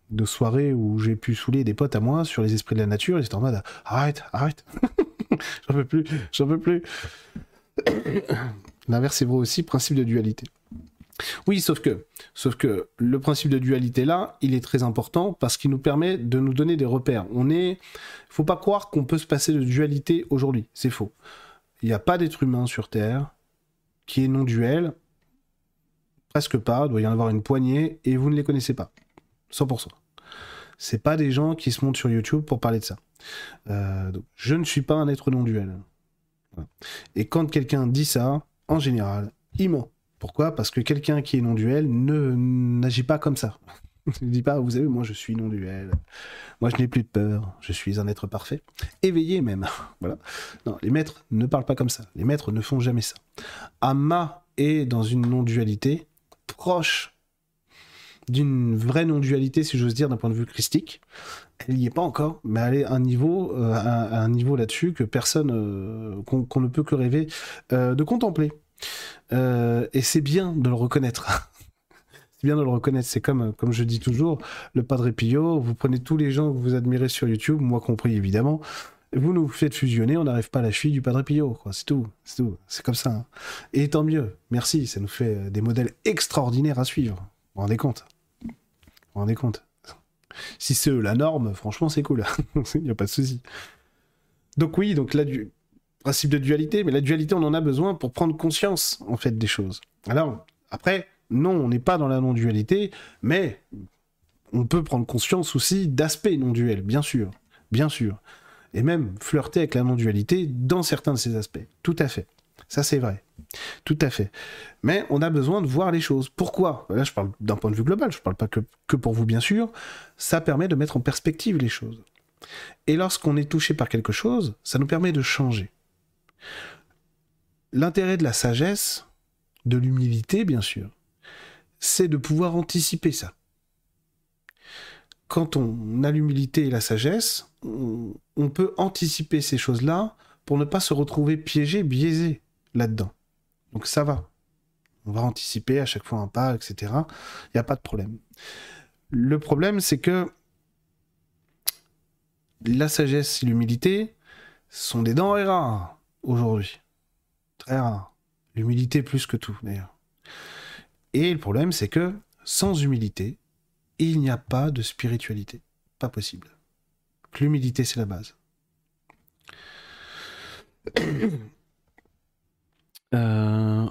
Speaker 1: de soirées où j'ai pu saouler des potes à moi sur les esprits de la nature. Ils étaient en mode arrête, arrête, j'en peux plus, j'en peux plus. L'inverse est vrai aussi, principe de dualité. Oui, sauf que, sauf que le principe de dualité là, il est très important parce qu'il nous permet de nous donner des repères. On est, faut pas croire qu'on peut se passer de dualité aujourd'hui, c'est faux. Il n'y a pas d'être humain sur Terre qui est non duel, presque pas. Il doit y en avoir une poignée et vous ne les connaissez pas, 100%. C'est pas des gens qui se montent sur YouTube pour parler de ça. Euh, je ne suis pas un être non duel. Et quand quelqu'un dit ça, en général, il ment. Pourquoi? Parce que quelqu'un qui est non-duel ne n'agit pas comme ça. Il ne dit pas, vous savez, moi je suis non-duel. Moi je n'ai plus de peur. Je suis un être parfait. Éveillé même. voilà. Non, les maîtres ne parlent pas comme ça. Les maîtres ne font jamais ça. Amma est dans une non-dualité proche d'une vraie non-dualité, si j'ose dire, d'un point de vue christique. Elle n'y est pas encore, mais elle est à un niveau, euh, là-dessus que personne, euh, qu'on ne peut que rêver euh, de contempler. Euh, et c'est bien de le reconnaître. c'est bien de le reconnaître. C'est comme, comme je dis toujours, le Padre Pio, vous prenez tous les gens que vous admirez sur YouTube, moi compris évidemment, vous nous faites fusionner, on n'arrive pas à la cheville du Padre Pio. C'est tout, c'est tout. C'est comme ça. Hein. Et tant mieux. Merci, ça nous fait des modèles extraordinaires à suivre. Vous vous rendez compte? Vous vous rendez compte? Si c'est la norme, franchement, c'est cool. Il n'y a pas de souci. Donc oui, donc là, du principe de dualité, mais la dualité, on en a besoin pour prendre conscience, en fait, des choses. Alors, après, non, on n'est pas dans la non-dualité, mais on peut prendre conscience aussi d'aspects non-duels, bien sûr, bien sûr. Et même flirter avec la non-dualité dans certains de ces aspects. Tout à fait. Ça, c'est vrai. Tout à fait. Mais on a besoin de voir les choses. Pourquoi? Là, je parle d'un point de vue global, je ne parle pas que, que pour vous, bien sûr. Ça permet de mettre en perspective les choses. Et lorsqu'on est touché par quelque chose, ça nous permet de changer. L'intérêt de la sagesse, de l'humilité bien sûr, c'est de pouvoir anticiper ça. Quand on a l'humilité et la sagesse, on, peut anticiper ces choses-là pour ne pas se retrouver piégé, biaisé là-dedans. Donc ça va. On va anticiper à chaque fois un pas, etc. Il n'y a pas de problème. Le problème, c'est que la sagesse et l'humilité sont des denrées rares aujourd'hui. Très rare. L'humilité plus que tout, d'ailleurs. Et le problème, c'est que sans humilité, il n'y a pas de spiritualité. Pas possible. L'humilité, c'est la base. Euh,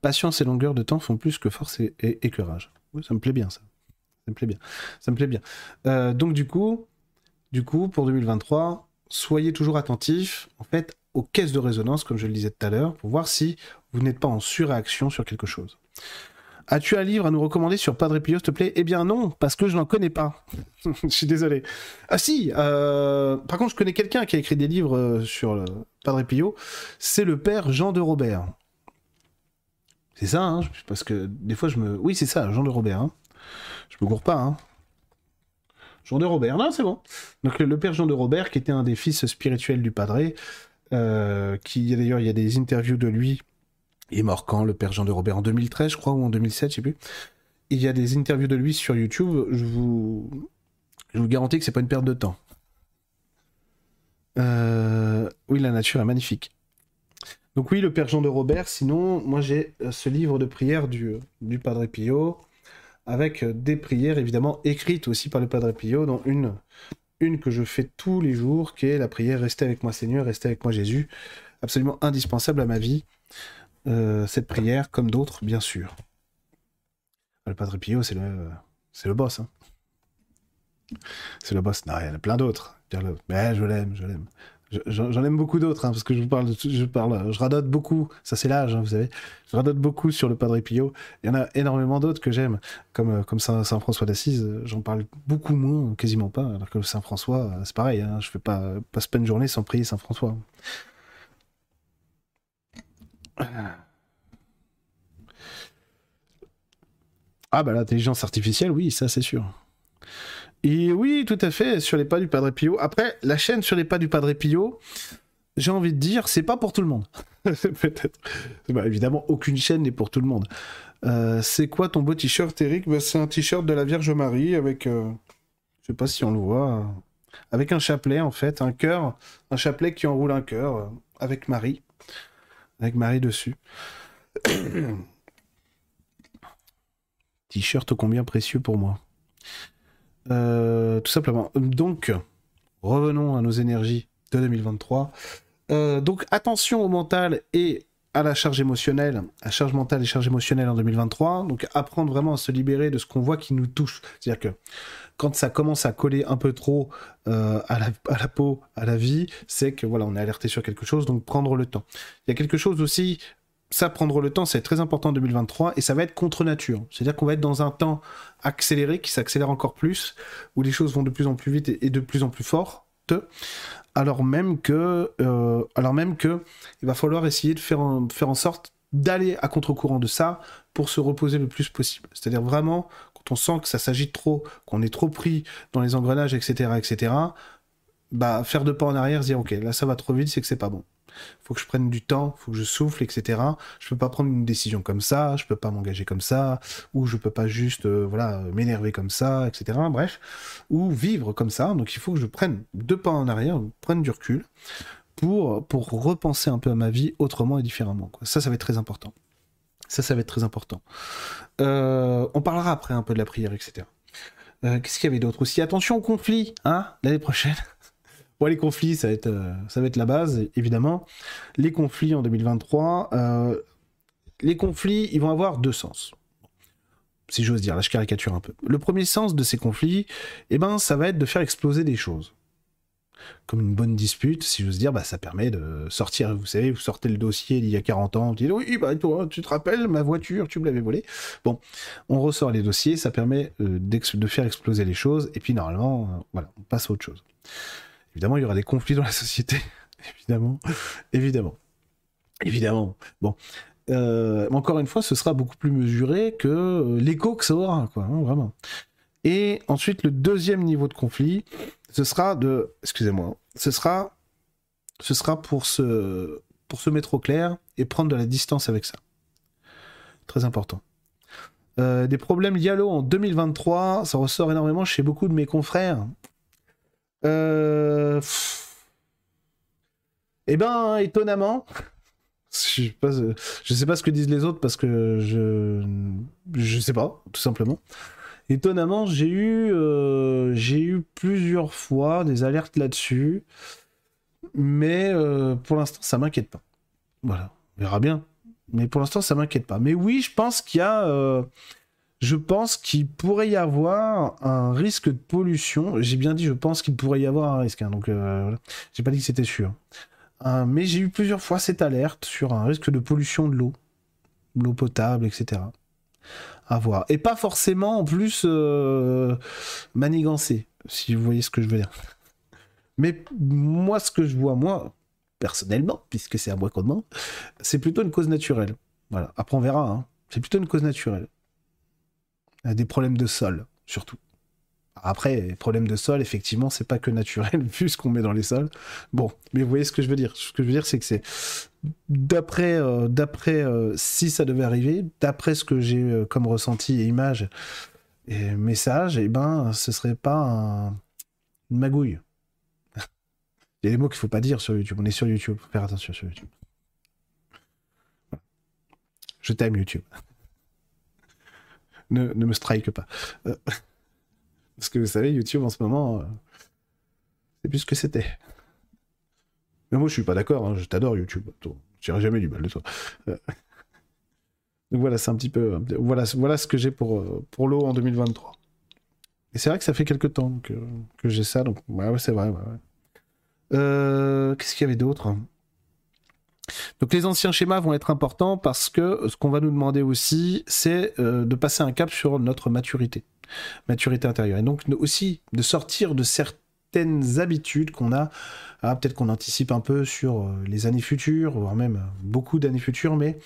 Speaker 1: patience et longueur de temps font plus que force et, et, écœurage. ça me plaît bien, ça. Ça me plaît bien. Ça me plaît bien. Euh, donc, du coup, du coup, pour 2023, soyez toujours attentifs, en fait, aux caisses de résonance, comme je le disais tout à l'heure, pour voir si vous n'êtes pas en surréaction sur quelque chose. As-tu un livre à nous recommander sur Padre Pio, s'il te plaît? Eh bien non, parce que je n'en connais pas. je suis désolé. Ah si, euh, par contre, je connais quelqu'un qui a écrit des livres euh, sur Padre Pio. C'est le père Jean de Robert. C'est ça, hein, parce que des fois je me... Oui, c'est ça, Jean de Robert. Hein. Je me cours pas. Hein. Jean de Robert, non, c'est bon. Donc le père Jean de Robert, qui était un des fils spirituels du Padre, euh, qui d'ailleurs, il y a des interviews de lui. Il est mort quand, le père Jean de Robert? En 2013, je crois, ou en 2007, je sais plus. Il y a des interviews de lui sur YouTube. Je vous, je vous garantis que c'est pas une perte de temps. Euh, oui, la nature est magnifique. Donc oui, le père Jean de Robert. Sinon, moi j'ai euh, ce livre de prière du, du Padre Pio avec euh, des prières évidemment écrites aussi par le Padre Pio, dont une, une que je fais tous les jours, qui est la prière Restez avec moi Seigneur, restez avec moi Jésus, absolument indispensable à ma vie. Euh, cette prière, comme d'autres, bien sûr. Le Padre Pio, c'est le, boss. Hein. C'est le boss. Non, il y en a plein d'autres. Mais je l'aime, je l'aime. J'en aime beaucoup d'autres, hein, parce que je vous parle, je parle, je radote beaucoup. Ça c'est l'âge, hein, vous savez. Je radote beaucoup sur le Padre Pio. Il y en a énormément d'autres que j'aime, comme euh, Saint, François d'Assise. J'en parle beaucoup moins, quasiment pas. Alors que Saint François, euh, c'est pareil. Hein, je fais pas passe pas une journée sans prier Saint François. Ah bah l'intelligence artificielle, oui, ça c'est sûr. Et oui, tout à fait, sur les pas du Padre Pio. Après, la chaîne sur les pas du Padre Pio, j'ai envie de dire, c'est pas pour tout le monde. Peut-être. Bah, évidemment, aucune chaîne n'est pour tout le monde. Euh, c'est quoi ton beau t-shirt, Eric? Bah, C'est un t-shirt de la Vierge Marie avec. Euh, je sais pas si on le voit. avec un chapelet, en fait, un cœur. Un chapelet qui enroule un cœur euh, avec Marie. Avec Marie dessus. t-shirt combien précieux pour moi. Tout simplement. Donc, revenons à nos énergies de 2023. donc, attention au mental et à la charge émotionnelle, à charge mentale et charge émotionnelle en 2023. Donc apprendre vraiment à se libérer de ce qu'on voit qui nous touche. C'est-à-dire que quand ça commence à coller un peu trop euh, à, la, peau, à la vie, c'est que voilà, on est alerté sur quelque chose, donc prendre le temps. Il y a quelque chose aussi, ça prendre le temps, c'est très important en 2023 et ça va être contre nature. C'est-à-dire qu'on va être dans un temps accéléré, qui s'accélère encore plus, où les choses vont de plus en plus vite et, de plus en plus fort alors même que, euh, alors même que, il va falloir essayer de faire en, faire en sorte d'aller à contre-courant de ça pour se reposer le plus possible. C'est-à-dire vraiment, quand on sent que ça s'agite trop, qu'on est trop pris dans les engrenages, etc., etc., bah, faire deux pas en arrière, dire, ok, là ça va trop vite, c'est que c'est pas bon faut que je prenne du temps, faut que je souffle, etc. Je peux pas prendre une décision comme ça, je peux pas m'engager comme ça, ou je peux pas juste euh, voilà m'énerver comme ça, etc. Bref, ou vivre comme ça. Donc il faut que je prenne deux pas en arrière, prenne du recul pour pour repenser un peu à ma vie autrement et différemment. Ça, ça va être très important. Ça, ça va être très important. Euh, on parlera après un peu de la prière, etc. Euh, qu'est-ce qu'il y avait d'autre aussi? Attention au conflit, hein, l'année prochaine les conflits, ça va, être, euh, ça va être la base, évidemment. Les conflits en 2023, euh, les conflits, ils vont avoir deux sens. Si j'ose dire, là je caricature un peu. Le premier sens de ces conflits, eh ben, ça va être de faire exploser des choses. Comme une bonne dispute, si j'ose dire, bah, ça permet de sortir, vous savez, vous sortez le dossier d'il y a 40 ans, vous dites, oui, bah, toi, tu te rappelles, ma voiture, tu me l'avais volée. Bon, on ressort les dossiers, ça permet euh, de faire exploser les choses, et puis normalement, voilà, on passe à autre chose. Évidemment, il y aura des conflits dans la société. évidemment. Évidemment. Évidemment. Bon. Euh, encore une fois, ce sera beaucoup plus mesuré que euh, l'écho que ça aura, quoi, hein, vraiment. Et ensuite, le deuxième niveau de conflit, ce sera de, excusez-moi, ce sera, ce sera pour se, pour se mettre au clair et prendre de la distance avec ça. Très important. Euh, des problèmes liés à l'eau en 2023, ça ressort énormément chez beaucoup de mes confrères. Euh... Eh ben, étonnamment, je sais, pas, sais pas ce que disent les autres parce que je je sais pas, tout simplement. Étonnamment, j'ai eu euh, plusieurs fois des alertes là-dessus, mais euh, pour l'instant, ça m'inquiète pas. Voilà, on verra bien. Mais pour l'instant, ça m'inquiète pas. Mais oui, je pense qu'il y a je pense qu'il pourrait y avoir un risque de pollution. J'ai bien dit, je pense qu'il pourrait y avoir un risque. Hein, donc, euh, j'ai pas dit que c'était sûr. Euh, mais j'ai eu plusieurs fois cette alerte sur un risque de pollution de l'eau, l'eau potable, etc. À voir. Et pas forcément en plus euh, manigancé, si vous voyez ce que je veux dire. Mais moi, ce que je vois, moi, personnellement, puisque c'est à moi qu'on demande, c'est plutôt une cause naturelle. Voilà. Après, on verra. Hein. C'est plutôt une cause naturelle des problèmes de sol, surtout. Après, les problèmes de sol, effectivement, c'est pas que naturel vu ce qu'on met dans les sols. Bon, mais vous voyez ce que je veux dire. Ce que je veux dire, c'est que c'est d'après, euh, d'après, euh, si ça devait arriver, d'après ce que j'ai euh, comme ressenti et image et message, eh ben, ce serait pas une magouille. Il y a des mots qu'il faut pas dire sur YouTube. On est sur YouTube, faut faire attention sur YouTube. Je t'aime YouTube ne, me strike pas. Euh, parce que vous savez, YouTube en ce moment, euh, c'est plus ce que c'était. Mais moi, je suis pas d'accord, hein, je t'adore YouTube. Je jamais du mal de toi. Euh, donc voilà, c'est un petit peu. Voilà, voilà ce que j'ai pour, l'eau en 2023. Et c'est vrai que ça fait quelques temps que, j'ai ça, donc ouais, c'est vrai. Qu'est-ce qu'il y avait d'autre donc les anciens schémas vont être importants parce que ce qu'on va nous demander aussi, c'est euh, de passer un cap sur notre maturité, maturité intérieure. Et donc aussi de sortir de certaines habitudes qu'on a. Ah, peut-être qu'on anticipe un peu sur euh, les années futures, voire même beaucoup d'années futures, mais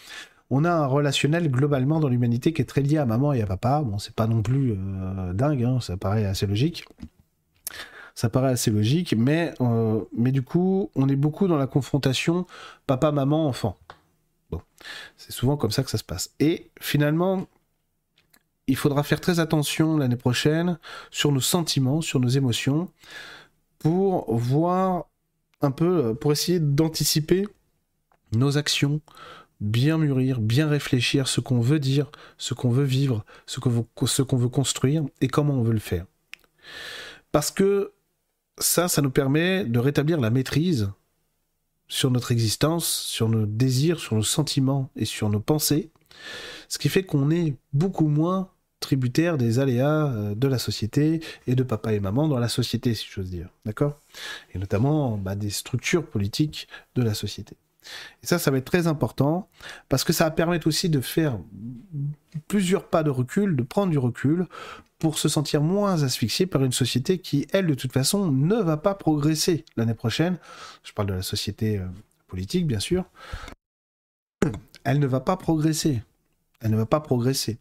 Speaker 1: on a un relationnel globalement dans l'humanité qui est très lié à maman et à papa. Bon, c'est pas non plus euh, dingue, hein, ça paraît assez logique. Ça paraît assez logique, mais, euh, mais du coup, on est beaucoup dans la confrontation papa, maman, enfant. Bon, c'est souvent comme ça que ça se passe. Et finalement, il faudra faire très attention l'année prochaine sur nos sentiments, sur nos émotions, pour voir un peu, pour essayer d'anticiper nos actions, bien mûrir, bien réfléchir ce qu'on veut dire, ce qu'on veut vivre, ce qu'on veut, veut construire et comment on veut le faire. Parce que ça, ça nous permet de rétablir la maîtrise sur notre existence, sur nos désirs, sur nos sentiments et sur nos pensées, ce qui fait qu'on est beaucoup moins tributaire des aléas euh, de la société et de papa et maman dans la société, si j'ose dire. D'accord? Et notamment bah, des structures politiques de la société. Et ça, ça va être très important parce que ça va permettre aussi de faire plusieurs pas de recul, de prendre du recul pour se sentir moins asphyxié par une société qui, elle, de toute façon, ne va pas progresser l'année prochaine. Je parle de la société euh, politique, bien sûr. Elle ne va pas progresser. Elle ne va pas progresser.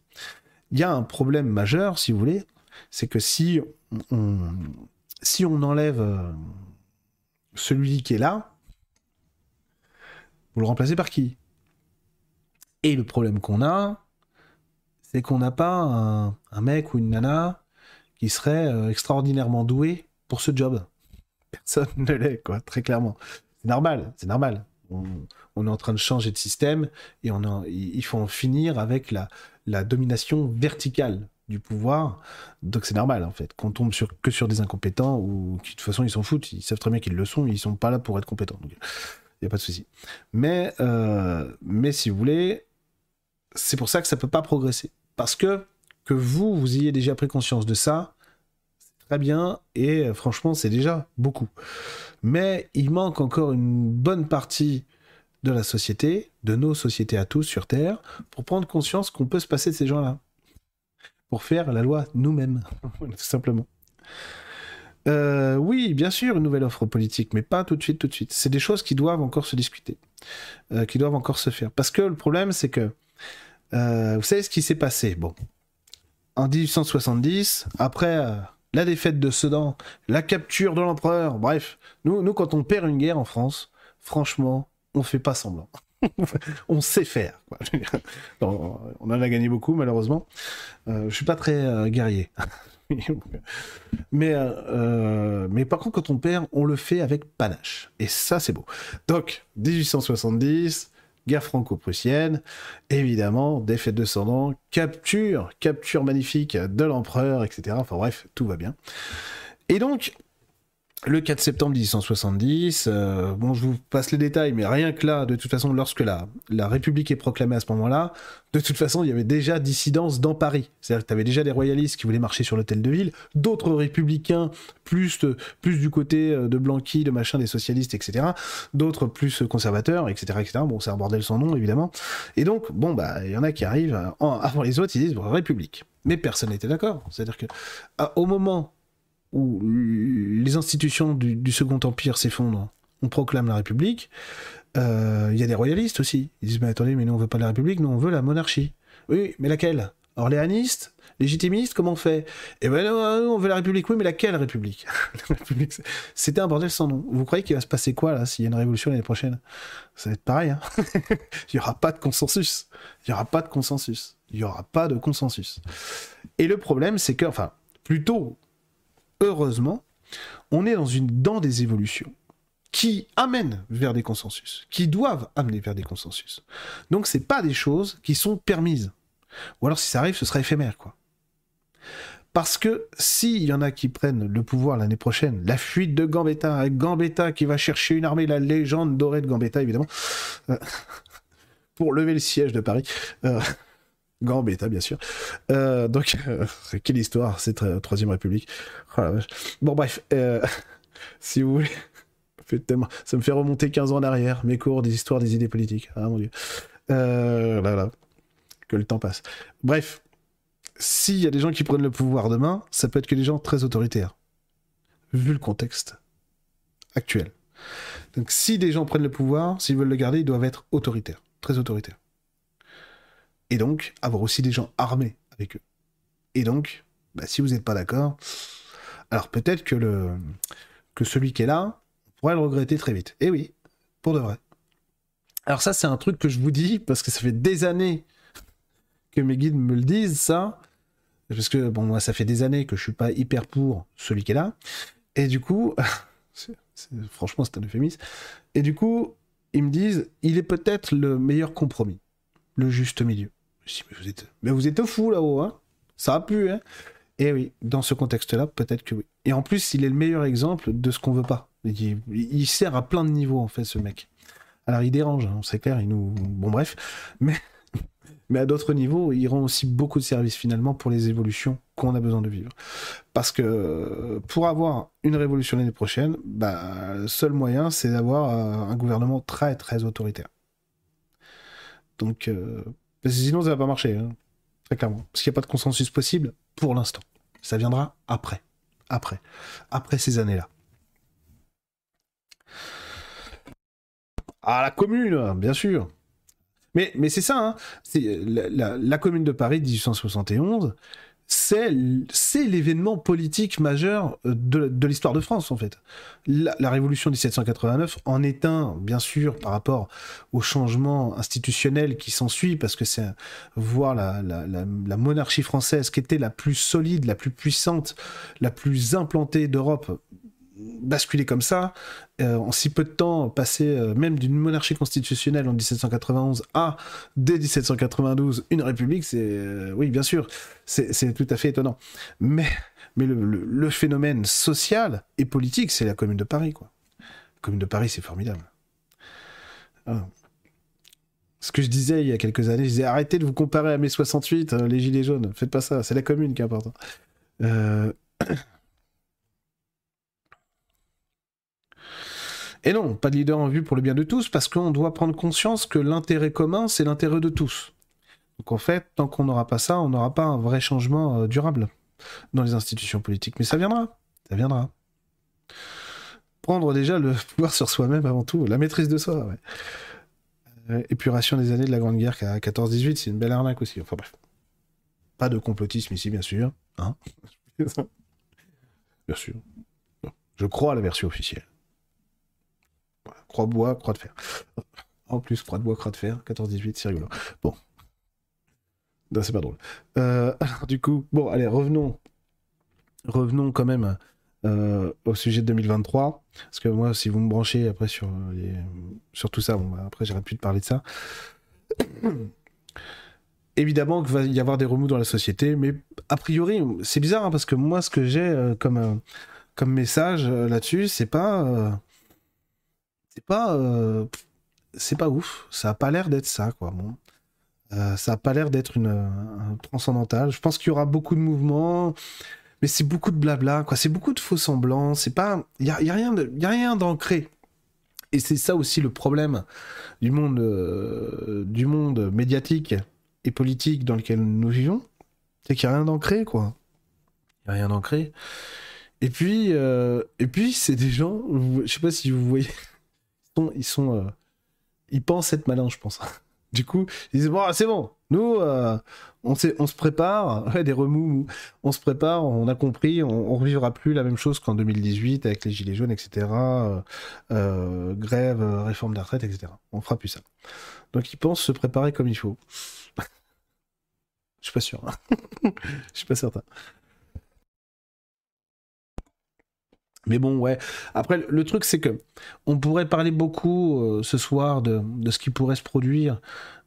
Speaker 1: Il y a un problème majeur, si vous voulez, c'est que si on, si on enlève euh, celui qui est là, vous le remplacez par qui? Et le problème qu'on a, c'est qu'on n'a pas un, mec ou une nana qui serait euh, extraordinairement doué pour ce job. Personne ne l'est, quoi, très clairement. C'est normal, c'est normal. On, est en train de changer de système et on il faut en finir avec la, la domination verticale du pouvoir. Donc c'est normal en fait qu'on tombe sur, que sur des incompétents ou qui de toute façon ils s'en foutent, ils savent très bien qu'ils le sont, ils sont pas là pour être compétents. Il n'y a pas de souci. Mais, euh, mais si vous voulez, c'est pour ça que ça peut pas progresser. Parce que que vous, vous ayez déjà pris conscience de ça, c'est très bien, et euh, franchement, c'est déjà beaucoup. Mais il manque encore une bonne partie de la société, de nos sociétés à tous sur Terre, pour prendre conscience qu'on peut se passer de ces gens-là. Pour faire la loi nous-mêmes, tout simplement. Euh, oui, bien sûr, une nouvelle offre politique, mais pas tout de suite, tout de suite. C'est des choses qui doivent encore se discuter, euh, qui doivent encore se faire. Parce que le problème, c'est que, vous savez ce qui s'est passé Bon, en 1870, après la défaite de Sedan, la capture de l'empereur, bref, nous, nous, quand on perd une guerre en France, franchement, on fait pas semblant. on sait faire. on en a gagné beaucoup, malheureusement. je suis pas très guerrier. mais, euh, euh, mais par contre, quand on perd, on le fait avec panache. Et ça, c'est beau. Donc, 1870, guerre franco-prussienne, évidemment, défaite de Sandan, capture, capture magnifique de l'empereur, etc. Enfin bref, tout va bien. Et donc, le 4 septembre 1870, euh, bon, je vous passe les détails, mais rien que là, de toute façon, lorsque la, la République est proclamée à ce moment-là, de toute façon, il y avait déjà dissidence dans Paris. C'est-à-dire que tu avais déjà des royalistes qui voulaient marcher sur l'hôtel de ville, d'autres républicains, plus, plus du côté euh, de Blanqui, de machin, des socialistes, etc. D'autres plus conservateurs, etc., etc. Bon, c'est un bordel sans nom, évidemment. Et donc, bon, bah, il y en a qui arrivent avant les autres, ils disent République. Mais personne n'était d'accord. C'est-à-dire que, au moment où les institutions du, Second Empire s'effondrent, on proclame la République, euh, il y a des royalistes aussi. Ils disent, mais attendez, mais nous on veut pas la République, nous on veut la monarchie. Oui, mais laquelle? Orléaniste? Légitimiste? Comment on fait? Eh ben non, on veut la République, oui, mais laquelle République? C'était un bordel sans nom. Vous croyez qu'il va se passer quoi là s'il y a une révolution l'année prochaine? Ça va être pareil. Hein il n'y aura pas de consensus. Il n'y aura pas de consensus. Il n'y aura pas de consensus. Et le problème, c'est que, enfin, plutôt, heureusement, on est dans une dans des évolutions qui amènent vers des consensus, qui doivent amener vers des consensus. Donc c'est pas des choses qui sont permises. Ou alors si ça arrive, ce sera éphémère, quoi. Parce que s'il y en a qui prennent le pouvoir l'année prochaine, la fuite de Gambetta, Gambetta qui va chercher une armée, la légende dorée de Gambetta, évidemment, euh, pour lever le siège de Paris. Euh, Gambetta, bien sûr. Euh, donc, euh, quelle histoire, cette euh, Troisième République? Oh bon, bref, si vous voulez, ça me fait remonter 15 ans en arrière, mes cours des histoires des idées politiques. Ah mon dieu. là, là. Que le temps passe. Bref, s'il y a des gens qui prennent le pouvoir demain, ça peut être que des gens très autoritaires. Vu le contexte actuel. Donc, si des gens prennent le pouvoir, s'ils veulent le garder, ils doivent être autoritaires. Très autoritaires et donc avoir aussi des gens armés avec eux. Et donc, bah, si vous n'êtes pas d'accord, alors peut-être que, le, que celui qui est là pourrait le regretter très vite. Et oui, pour de vrai. Alors ça, c'est un truc que je vous dis parce que ça fait des années que mes guides me le disent, ça. Parce que, bon, moi, ça fait des années que je suis pas hyper pour celui qui est là. Et du coup, franchement, c'est un euphémisme. Et du coup, ils me disent, il est peut-être le meilleur compromis, le juste milieu. Je dis, mais vous êtes, mais vous êtes fou là-haut, hein Ça a pu, hein Et oui, dans ce contexte-là, peut-être que oui. Et en plus, il est le meilleur exemple de ce qu'on veut pas. Il, sert à plein de niveaux, en fait, ce mec. Alors, il dérange, hein, c'est clair, il nous... Bon, bref. Mais à d'autres niveaux, il rend aussi beaucoup de services finalement pour les évolutions qu'on a besoin de vivre. Parce que pour avoir une révolution l'année prochaine, bah, le seul moyen, c'est d'avoir euh, un gouvernement très très autoritaire. Donc, euh, sinon, ça va pas marcher, hein, très clairement. Parce qu'il n'y a pas de consensus possible pour l'instant. Ça viendra après. Après. Après ces années-là. Ah, la commune, bien sûr. Mais, mais c'est ça, hein. la, la, commune de Paris de 1871, c'est l'événement politique majeur euh, de, l'histoire de France, en fait. La, la, Révolution 1789 en est un, bien sûr, par rapport au changement institutionnel qui s'ensuit, parce que c'est voir la, monarchie française qui était la plus solide, la plus puissante, la plus implantée d'Europe, basculer comme ça, euh, en si peu de temps, passer euh, même d'une monarchie constitutionnelle en 1791 à, dès 1792, une république, c'est... Euh, oui, bien sûr, c'est tout à fait étonnant. Mais, mais le, phénomène social et politique, c'est la Commune de Paris, quoi. La Commune de Paris, c'est formidable. Ah. Ce que je disais il y a quelques années, je disais arrêtez de vous comparer à mai 68, les Gilets jaunes, faites pas ça, c'est la Commune qui est important. Et non, pas de leader en vue pour le bien de tous, parce qu'on doit prendre conscience que l'intérêt commun, c'est l'intérêt de tous. Donc en fait, tant qu'on n'aura pas ça, on n'aura pas un vrai changement euh, durable dans les institutions politiques. Mais ça viendra, ça viendra. Prendre déjà le pouvoir sur soi-même avant tout, la maîtrise de soi. Ouais. Euh, épuration des années de la Grande Guerre à 14-18, c'est une belle arnaque aussi. Enfin bref. Pas de complotisme ici, bien sûr. Hein bien sûr. Je crois à la version officielle. Croix bois, croix de fer. En plus, croix de bois, croix de fer, 14-18, c'est rigolo. Bon. C'est pas drôle. Euh, alors, du coup, bon, allez, revenons. Revenons quand même euh, au sujet de 2023. Parce que moi, si vous me branchez après sur, les... sur tout ça, bon, bah, après, j'arrête plus de parler de ça. Évidemment qu'il va y avoir des remous dans la société, mais a priori, c'est bizarre hein, parce que moi, ce que j'ai euh, comme message là-dessus, c'est pas c'est pas euh, c'est pas ouf. Ça a pas l'air d'être ça quoi bon. Euh, ça a pas l'air d'être une un transcendantal. Je pense qu'il y aura beaucoup de mouvements mais c'est beaucoup de blabla quoi. C'est beaucoup de faux semblants. C'est pas il y a, y a, rien y a rien d'ancré. Et c'est ça aussi le problème du monde euh, du monde médiatique et politique dans lequel nous vivons. C'est qu'il y a rien d'ancré quoi. Il y a rien d'ancré. Et puis et puis c'est des gens je sais pas si vous voyez ils sont, euh, ils pensent être malins, je pense. Du coup, ils disent bon, c'est bon. Nous, euh, on, se prépare, des remous, on se prépare, on a compris, on, on revivra plus la même chose qu'en 2018 avec les gilets jaunes, etc. Euh, grève, réforme de la retraite, etc. On fera plus ça. Donc ils pensent se préparer comme il faut. Je suis pas sûr. Je suis pas certain. Mais bon, ouais. Après, le truc, c'est que on pourrait parler beaucoup euh, ce soir de, de, ce qui pourrait se produire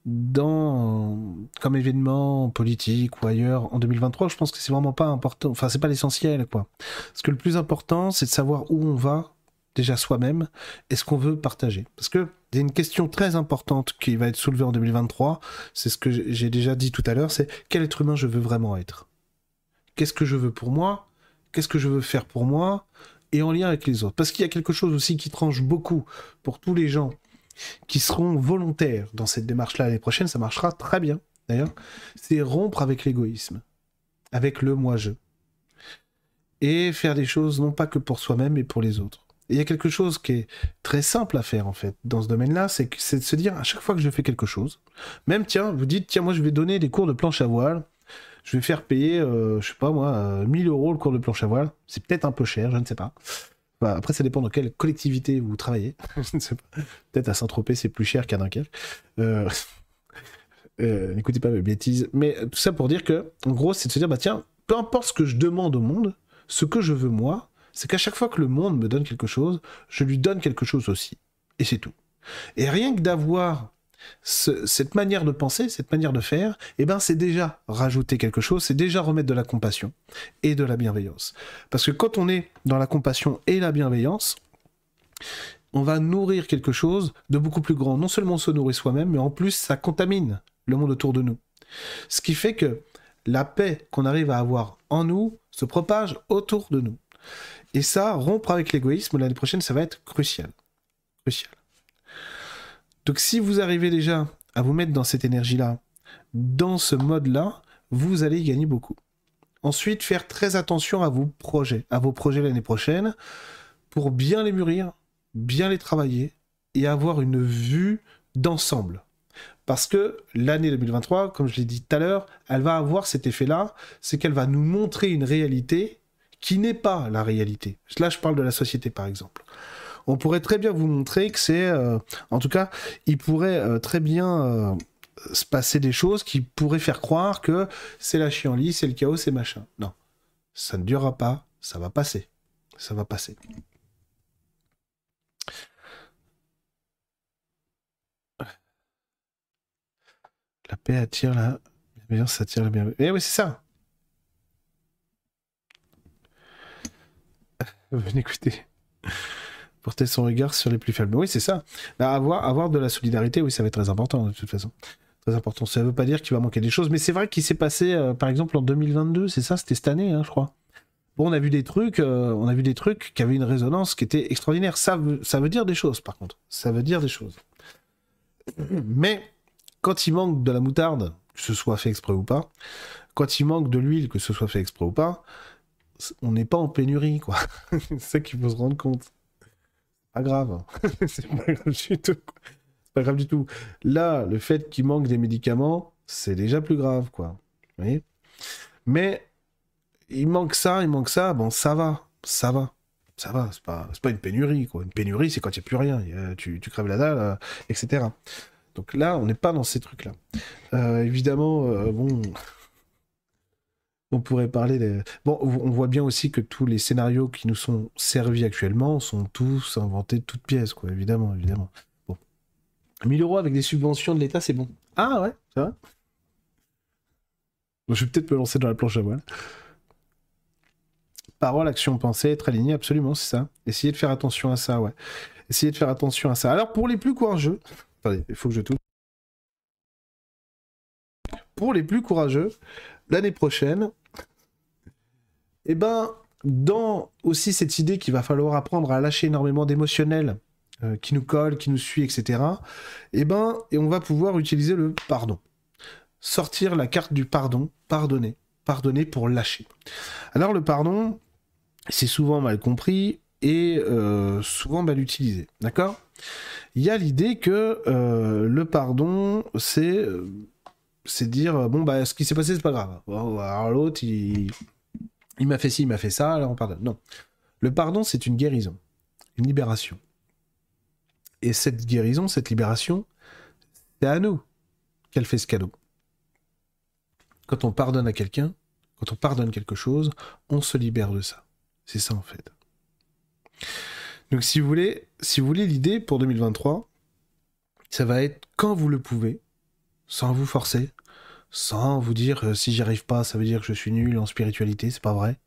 Speaker 1: dans comme événement politique ou ailleurs en 2023. Je pense que c'est vraiment pas important. Enfin, c'est pas l'essentiel, quoi. Parce que le plus important, c'est de savoir où on va déjà soi-même et ce qu'on veut partager. Parce que il y a une question très importante qui va être soulevée en 2023. C'est ce que j'ai déjà dit tout à l'heure. C'est quel être humain je veux vraiment être? Qu'est-ce que je veux pour moi? Qu'est-ce que je veux faire pour moi? Et en lien avec les autres. Parce qu'il y a quelque chose aussi qui tranche beaucoup pour tous les gens qui seront volontaires dans cette démarche-là l'année prochaine, ça marchera très bien d'ailleurs, c'est rompre avec l'égoïsme, avec le moi-je. Et faire des choses non pas que pour soi-même, mais pour les autres. Il y a quelque chose qui est très simple à faire en fait dans ce domaine-là, c'est de se dire à chaque fois que je fais quelque chose, même tiens, vous dites tiens moi je vais donner des cours de planche à voile je vais faire payer, euh, je sais pas moi, 1000 euh, euros le cours de planche à voile. C'est peut-être un peu cher, je ne sais pas. après, ça dépend dans quelle collectivité vous travaillez. Peut-être à Saint-Tropez, c'est plus cher qu'à Dunkerque. Euh, euh, n'écoutez pas mes bêtises. Mais tout ça pour dire que, en gros, c'est de se dire, bah tiens, peu importe ce que je demande au monde, ce que je veux moi, c'est qu'à chaque fois que le monde me donne quelque chose, je lui donne quelque chose aussi. Et c'est tout. Et rien que d'avoir cette manière de penser, cette manière de faire, eh ben c'est déjà rajouter quelque chose, c'est déjà remettre de la compassion et de la bienveillance. Parce que quand on est dans la compassion et la bienveillance, on va nourrir quelque chose de beaucoup plus grand. Non seulement on se nourrit soi-même, mais en plus ça contamine le monde autour de nous. Ce qui fait que la paix qu'on arrive à avoir en nous se propage autour de nous. Et ça, rompre avec l'égoïsme l'année prochaine, ça va être crucial. Crucial. Donc si vous arrivez déjà à vous mettre dans cette énergie-là, dans ce mode-là, vous allez y gagner beaucoup. Ensuite, faire très attention à vos projets, à vos projets l'année prochaine, pour bien les mûrir, bien les travailler et avoir une vue d'ensemble. Parce que l'année 2023, comme je l'ai dit tout à l'heure, elle va avoir cet effet-là, c'est qu'elle va nous montrer une réalité qui n'est pas la réalité. Là, je parle de la société, par exemple on pourrait très bien vous montrer que c'est, euh, en tout cas, il pourrait euh, très bien euh, se passer des choses qui pourraient faire croire que c'est la chienlit, c'est le chaos, c'est machin. Non, ça ne durera pas, ça va passer, ça va passer. La paix attire la attire la. Eh oui, c'est ça. Venez écouter porter son regard sur les plus faibles. Oui, c'est ça. Bah, avoir, avoir de la solidarité, oui, ça va être très important de toute façon. Très important. Ça ne veut pas dire qu'il va manquer des choses, mais c'est vrai qu'il s'est passé, euh, par exemple, en 2022, c'est ça, c'était cette année, hein, je crois. Bon, on a vu des trucs, euh, on a vu des trucs qui avaient une résonance qui était extraordinaire. Ça ça veut dire des choses, par contre. Ça veut dire des choses. Mais quand il manque de la moutarde, que ce soit fait exprès ou pas, quand il manque de l'huile, que ce soit fait exprès ou pas, on n'est pas en pénurie, quoi. c'est ça qu'il faut se rendre compte pas grave. c'est pas grave du tout. C'est pas grave du tout. Là, le fait qu'il manque des médicaments, c'est déjà plus grave, quoi. Vous voyez? Mais il manque ça, il manque ça, bon, ça va, ça va. Ça va, c'est pas, pas une pénurie, quoi. Une pénurie, c'est quand il n'y a plus rien. tu, tu crèves la dalle, euh, etc. Donc là, on n'est pas dans ces trucs-là. Euh, évidemment, euh, bon, on pourrait parler des... Bon, on voit bien aussi que tous les scénarios qui nous sont servis actuellement sont tous inventés de toutes pièces, quoi, évidemment, évidemment. Bon. 1000 euros avec des subventions de l'État, c'est bon. Ah ouais, ça va Je vais peut-être me lancer dans la planche à voile. Parole, action, pensée, être aligné, absolument, c'est ça. Essayez de faire attention à ça, ouais. Essayez de faire attention à ça. Alors, pour les plus courageux... Attendez, il faut que je tourne. Pour les plus courageux, l'année prochaine, eh ben, dans aussi cette idée qu'il va falloir apprendre à lâcher énormément d'émotionnel euh, qui nous colle, qui nous suit, etc., eh ben, et on va pouvoir utiliser le pardon. Sortir la carte du pardon, pardonner, pardonner pour lâcher. Alors le pardon, c'est souvent mal compris et euh, souvent mal utilisé, d'accord? Il y a l'idée que euh, le pardon, c'est c'est dire bon bah ce qui s'est passé c'est pas grave. Alors l'autre il il m'a fait ci, il m'a fait ça, alors on pardonne. Non. Le pardon, c'est une guérison, une libération. Et cette guérison, cette libération, c'est à nous qu'elle fait ce cadeau. Quand on pardonne à quelqu'un, quand on pardonne quelque chose, on se libère de ça. C'est ça en fait. Donc si vous voulez, si vous voulez l'idée pour 2023, ça va être quand vous le pouvez, sans vous forcer, sans vous dire euh, si j'y arrive pas, ça veut dire que je suis nul en spiritualité, c'est pas vrai.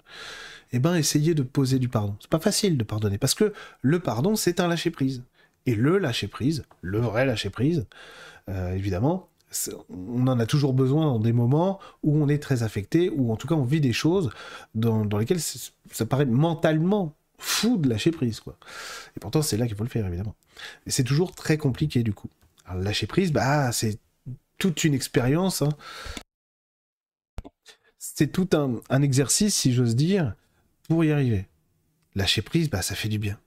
Speaker 1: Eh ben, essayez de poser du pardon. C'est pas facile de pardonner parce que le pardon, c'est un lâcher prise. Et le lâcher prise, le vrai lâcher prise, euh, évidemment, on en a toujours besoin dans des moments où on est très affecté, ou en tout cas on vit des choses dans, lesquelles ça paraît mentalement fou de lâcher prise, quoi. Et pourtant, c'est là qu'il faut le faire, évidemment. Et c'est toujours très compliqué, du coup. Alors, lâcher prise, bah, c'est toute une expérience. Hein. C'est tout un, exercice, si j'ose dire, pour y arriver. Lâcher prise, bah, ça fait du bien.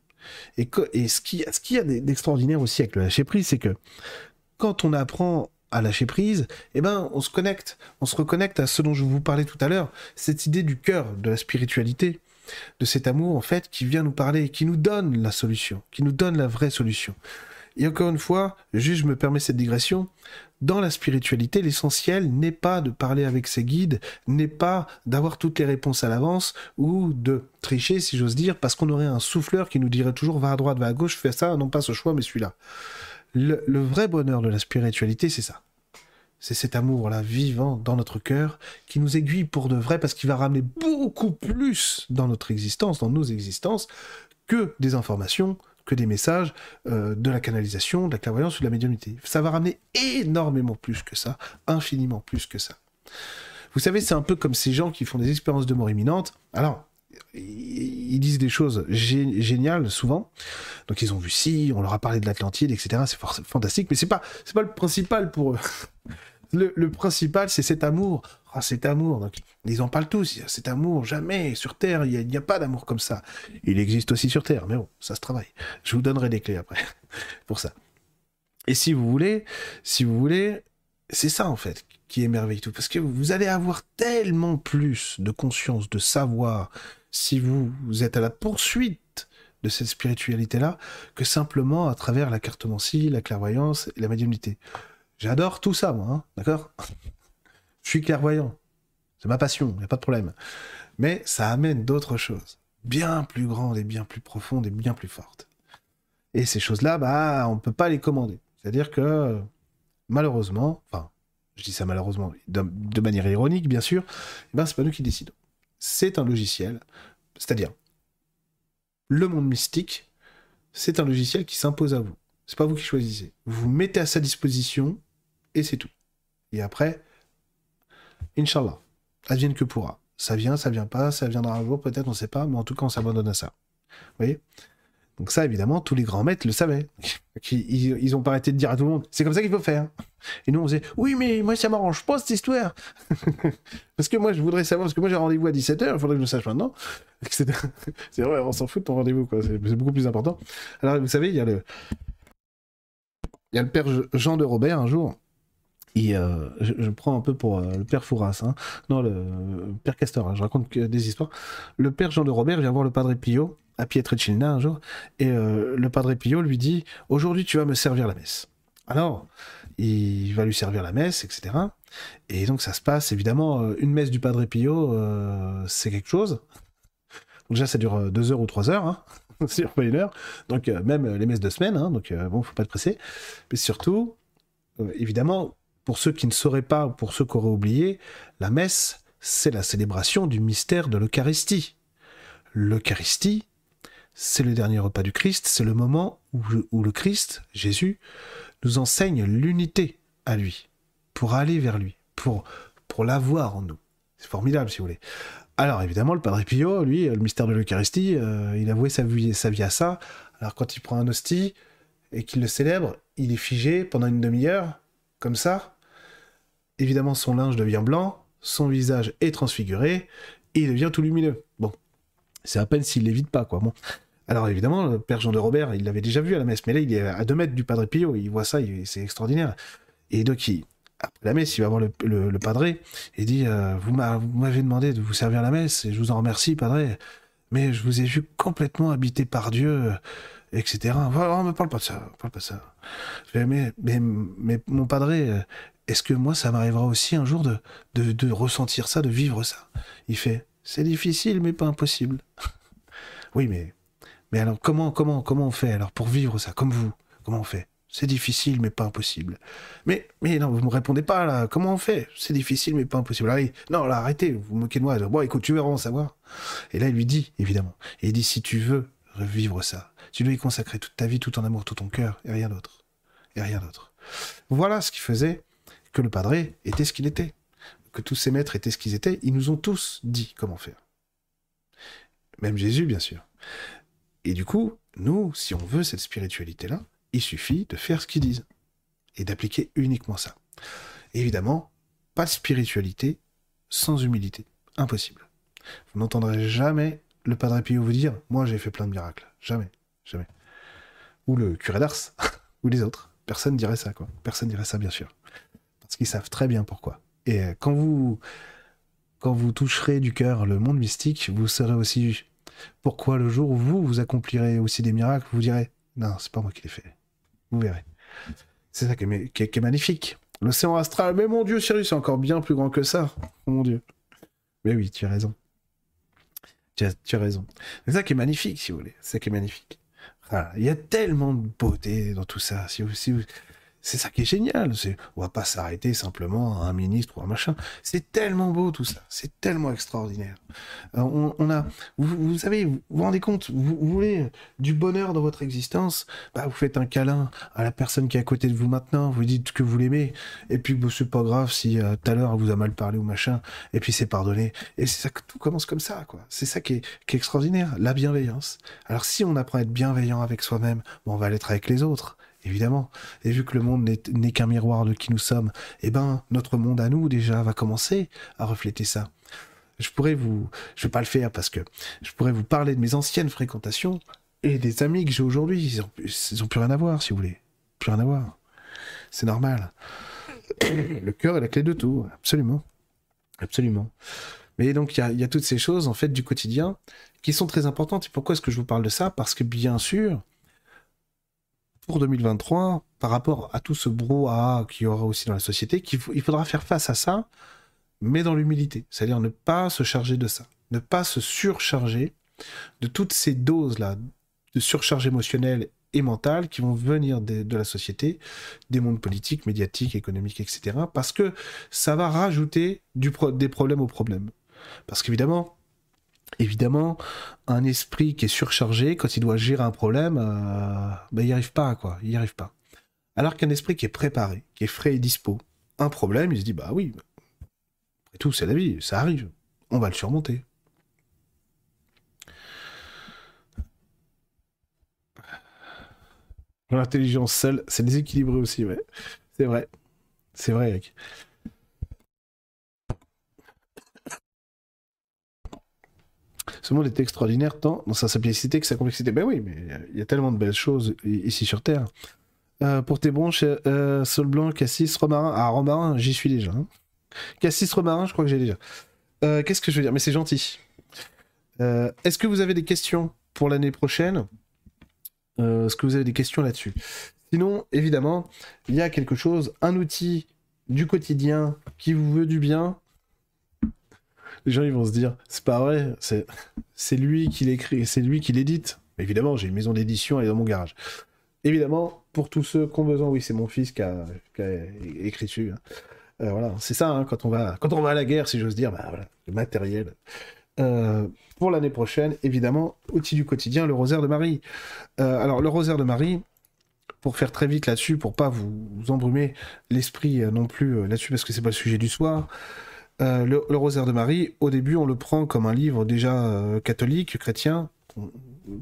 Speaker 1: Et, et ce qu'il ce y a d'extraordinaire aussi avec le lâcher prise, c'est que quand on apprend à lâcher prise, eh ben, on se connecte, on se reconnecte à ce dont je vous parlais tout à l'heure, cette idée du cœur, de la spiritualité. de cet amour, en fait, qui vient nous parler, qui nous donne la solution, qui nous donne la vraie solution. Et encore une fois, juste je me permets cette digression, dans la spiritualité, l'essentiel n'est pas de parler avec ses guides, n'est pas d'avoir toutes les réponses à l'avance ou de tricher, si j'ose dire, parce qu'on aurait un souffleur qui nous dirait toujours va à droite, va à gauche, fais ça, non pas ce choix, mais celui-là. Le, vrai bonheur de la spiritualité, c'est ça. C'est cet amour-là vivant dans notre cœur qui nous aiguille pour de vrai parce qu'il va ramener beaucoup plus dans notre existence, dans nos existences, que des informations, que des messages, euh, de la canalisation, de la clairvoyance ou de la médiumnité. Ça va ramener énormément plus que ça, infiniment plus que ça. Vous savez, c'est un peu comme ces gens qui font des expériences de mort imminente. Alors, ils disent des choses géniales souvent. Donc ils ont vu si, on leur a parlé de l'Atlantide, etc. C'est fantastique, mais c'est pas, pas le principal pour eux. Le, principal, c'est cet amour. Ah, cet amour. Donc, ils en parlent tous. Cet amour, jamais sur Terre, il n'y a, pas d'amour comme ça. Il existe aussi sur Terre, mais bon, ça se travaille. Je vous donnerai des clés après pour ça. Et si vous voulez, si vous voulez, c'est ça en fait qui émerveille tout, parce que vous allez avoir tellement plus de conscience, de savoir, si vous, vous êtes à la poursuite de cette spiritualité-là, que simplement à travers la cartomancie, la clairvoyance et la médiumnité. J'adore tout ça, moi, hein, d'accord? Je suis clairvoyant. C'est ma passion, il n'y a pas de problème. Mais ça amène d'autres choses, bien plus grandes et bien plus profondes et bien plus fortes. Et ces choses-là, bah, on ne peut pas les commander. C'est-à-dire que, malheureusement, enfin, je dis ça malheureusement, de, manière ironique, bien sûr, eh ben, c'est pas nous qui décidons. C'est un logiciel, c'est-à-dire, le monde mystique, c'est un logiciel qui s'impose à vous. C'est pas vous qui choisissez. Vous vous mettez à sa disposition et c'est tout. Et après, Inch'Allah, advienne que pourra. Ça vient, ça vient pas, ça viendra un jour, peut-être, on sait pas, mais en tout cas, on s'abandonne à ça. Vous voyez? Donc ça, évidemment, tous les grands maîtres le savaient. Ils, ils ont pas arrêté de dire à tout le monde, c'est comme ça qu'il faut faire. Et nous, on disait, oui, mais moi, ça m'arrange pas, cette histoire. parce que moi, je voudrais savoir, parce que moi, j'ai rendez-vous à 17h, il faudrait que je le sache maintenant. c'est vrai, on s'en fout de ton rendez-vous, quoi. C'est beaucoup plus important. Alors, vous savez, il y a le, il y a le père Jean de Robert un jour. Euh, je, prends un peu pour euh, le père Fouras, hein. non le, père Castor, hein. je raconte des histoires. Le père Jean de Robert vient voir le padre Pio à Pietrelcina un jour, et euh, le padre Pio lui dit Aujourd'hui tu vas me servir la messe. Alors, il va lui servir la messe, etc. Et donc ça se passe, évidemment, une messe du padre Pio, c'est quelque chose. déjà ça dure deux heures ou trois heures, hein. pas une heure. Donc, même les messes de semaine, hein, donc euh, bon, faut pas être pressé. Mais surtout, évidemment, pour ceux qui ne sauraient pas, ou pour ceux qui auraient oublié, la messe, c'est la célébration du mystère de l'Eucharistie. L'Eucharistie, c'est le dernier repas du Christ, c'est le moment où, le Christ, Jésus, nous enseigne l'unité à lui, pour aller vers lui, pour, pour l'avoir en nous. C'est formidable, si vous voulez. Alors évidemment, le Padre Pio, lui, le mystère de l'Eucharistie, euh, il a voué sa sa vie à ça. Alors quand il prend un hostie et qu'il le célèbre, il est figé pendant une demi-heure, comme ça. Évidemment, son linge devient blanc, son visage est transfiguré, il devient tout lumineux. Bon, c'est à peine s'il l'évite pas, quoi. Bon. Alors évidemment, le père Jean de Robert, il l'avait déjà vu à la messe, mais là, il est à deux mètres du Padre Pio, il voit ça, c'est extraordinaire. Et donc, il, après la messe, il va voir le, padré et dit euh, Vous m'avez demandé de vous servir la messe et je vous en remercie, padré, mais je vous ai vu complètement habité par Dieu, etc. Oh, me parle pas de ça, parle pas de ça. Mais, mais, mon padré, est-ce que moi, ça m'arrivera aussi un jour de, de, ressentir ça, de vivre ça? Il fait C'est difficile, mais pas impossible. oui, mais, mais alors, comment, comment, comment on fait alors pour vivre ça, comme vous Comment on fait? C'est difficile, mais pas impossible. Mais, mais non, vous me répondez pas là. Comment on fait? C'est difficile, mais pas impossible. Allez, non, là, arrêtez, vous moquez de moi. Bon, écoute, tu veux vraiment savoir. Et là, il lui dit, évidemment. Il dit, si tu veux revivre ça, tu dois y consacrer toute ta vie, tout ton amour, tout ton cœur, et rien d'autre. Et rien d'autre. Voilà ce qui faisait que le padré était ce qu'il était. Que tous ses maîtres étaient ce qu'ils étaient. Ils nous ont tous dit comment faire. Même Jésus, bien sûr. Et du coup, nous, si on veut cette spiritualité-là, il suffit de faire ce qu'ils disent et d'appliquer uniquement ça. évidemment, pas de spiritualité sans humilité. Impossible. Vous n'entendrez jamais le Padre Pio vous dire Moi, j'ai fait plein de miracles. Jamais. Jamais. Ou le curé d'Ars, ou les autres. Personne dirait ça, quoi. Personne dirait ça, bien sûr. Parce qu'ils savent très bien pourquoi. Et euh, quand vous, quand vous toucherez du cœur le monde mystique, vous serez aussi Pourquoi le jour où vous, vous accomplirez aussi des miracles, vous direz Non, c'est pas moi qui l'ai fait. Vous verrez. C'est ça qui est, magnifique. L'océan astral, mais mon Dieu, Cyrus, c'est encore bien plus grand que ça. Oh mon Dieu. Mais oui, tu as raison. Tu as, raison. C'est ça qui est magnifique, si vous voulez. C'est ça qui est magnifique. il y a tellement de beauté dans tout ça. Si vous, c'est ça qui est génial. C'est, on va pas s'arrêter simplement à un ministre ou un machin. C'est tellement beau tout ça. C'est tellement extraordinaire. Euh, on, a, vous, savez, vous vous rendez compte, vous, voulez du bonheur dans votre existence, bah, vous faites un câlin à la personne qui est à côté de vous maintenant, vous dites que vous l'aimez, et puis bah, c'est pas grave si euh, tout à l'heure elle vous a mal parlé ou machin, et puis c'est pardonné. Et c'est ça que tout commence comme ça, quoi. C'est ça qui est, qui est extraordinaire, la bienveillance. Alors si on apprend à être bienveillant avec soi-même, on va l'être avec les autres évidemment. Et vu que le monde n'est qu'un miroir de qui nous sommes, eh ben, notre monde à nous, déjà, va commencer à refléter ça. Je pourrais vous, je vais pas le faire parce que je pourrais vous parler de mes anciennes fréquentations et des amis que j'ai aujourd'hui. Ils ont, plus rien à voir, si vous voulez. Plus rien à voir. C'est normal. Le cœur est la clé de tout, absolument. Absolument. Mais donc, il y a toutes ces choses, en fait, du quotidien qui sont très importantes. Et pourquoi est-ce que je vous parle de ça? Parce que, bien sûr, pour 2023, par rapport à tout ce brouhaha qu'il y aura aussi dans la société, qu'il il faudra faire face à ça, mais dans l'humilité. C'est-à-dire ne pas se charger de ça, ne pas se surcharger de toutes ces doses-là de surcharge émotionnelle et mentale qui vont venir de, la société, des mondes politiques, médiatiques, économiques, etc. Parce que ça va rajouter des problèmes aux problèmes. Parce qu'évidemment, évidemment, un esprit qui est surchargé, quand il doit gérer un problème, euh, ben, il n'y arrive pas, quoi. Il arrive pas. Alors qu'un esprit qui est préparé, qui est frais et dispo, un problème, il se dit, bah oui, après tout, c'est la vie, ça arrive. On va le surmonter. L'intelligence seule, c'est déséquilibré aussi, ouais. C'est vrai. C'est vrai, Eric. Ce monde est extraordinaire tant dans sa simplicité que sa complexité. Ben oui, mais il y a tellement de belles choses ici sur Terre. Euh, pour tes bronches, euh, Sol Blanc, Cassis, Romarin. Ah, Romarin, j'y suis déjà. Hein. Cassis, Romarin, je crois que j'ai déjà. Euh, qu'est-ce que je veux dire? Mais c'est gentil. Est-ce que vous avez des questions pour l'année prochaine? Est-ce que vous avez des questions là-dessus? Sinon, évidemment, il y a quelque chose, un outil du quotidien qui vous veut du bien, les gens ils vont se dire c'est pas vrai, c'est lui qui l'écrit, c'est lui qui l'édite. Évidemment, j'ai une maison d'édition, elle est dans mon garage. Évidemment, pour tous ceux qui ont besoin, oui, c'est mon fils qui a, écrit dessus. Hein. Euh, voilà, c'est ça, hein, quand, on va, quand on va à la guerre, si j'ose dire, bah, voilà, le matériel. Euh, pour l'année prochaine, évidemment, outil du quotidien, le rosaire de Marie. Euh, alors, le rosaire de Marie, pour faire très vite là-dessus, pour pas vous, embrumer l'esprit non plus là-dessus, parce que c'est pas le sujet du soir. Euh, le, rosaire de Marie, au début, on le prend comme un livre déjà euh, catholique, chrétien.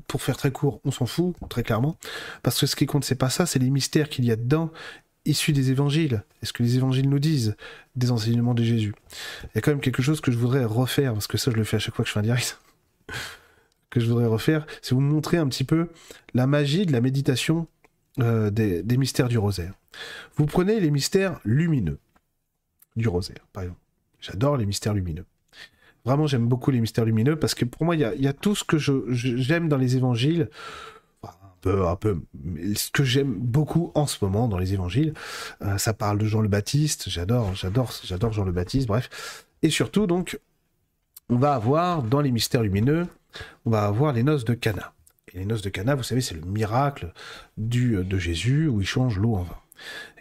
Speaker 1: Pour faire très court, on s'en fout, très clairement. Parce que ce qui compte, c'est pas ça, c'est les mystères qu'il y a dedans, issus des évangiles. est ce que les évangiles nous disent des enseignements de Jésus? Il y a quand même quelque chose que je voudrais refaire, parce que ça, je le fais à chaque fois que je fais un direct. que je voudrais refaire, c'est vous montrer un petit peu la magie de la méditation euh, des mystères du rosaire. Vous prenez les mystères lumineux du rosaire, par exemple. J'adore les mystères lumineux. Vraiment, j'aime beaucoup les mystères lumineux parce que pour moi, il y a, tout ce que j'aime dans les évangiles. un peu, un peu. Ce que j'aime beaucoup en ce moment dans les évangiles, euh, ça parle de Jean le Baptiste. J'adore, j'adore, j'adore Jean le Baptiste. Bref. Et surtout, donc, on va avoir dans les mystères lumineux, on va avoir les noces de Cana. Et les noces de Cana, vous savez, c'est le miracle du, de Jésus où il change l'eau en vin.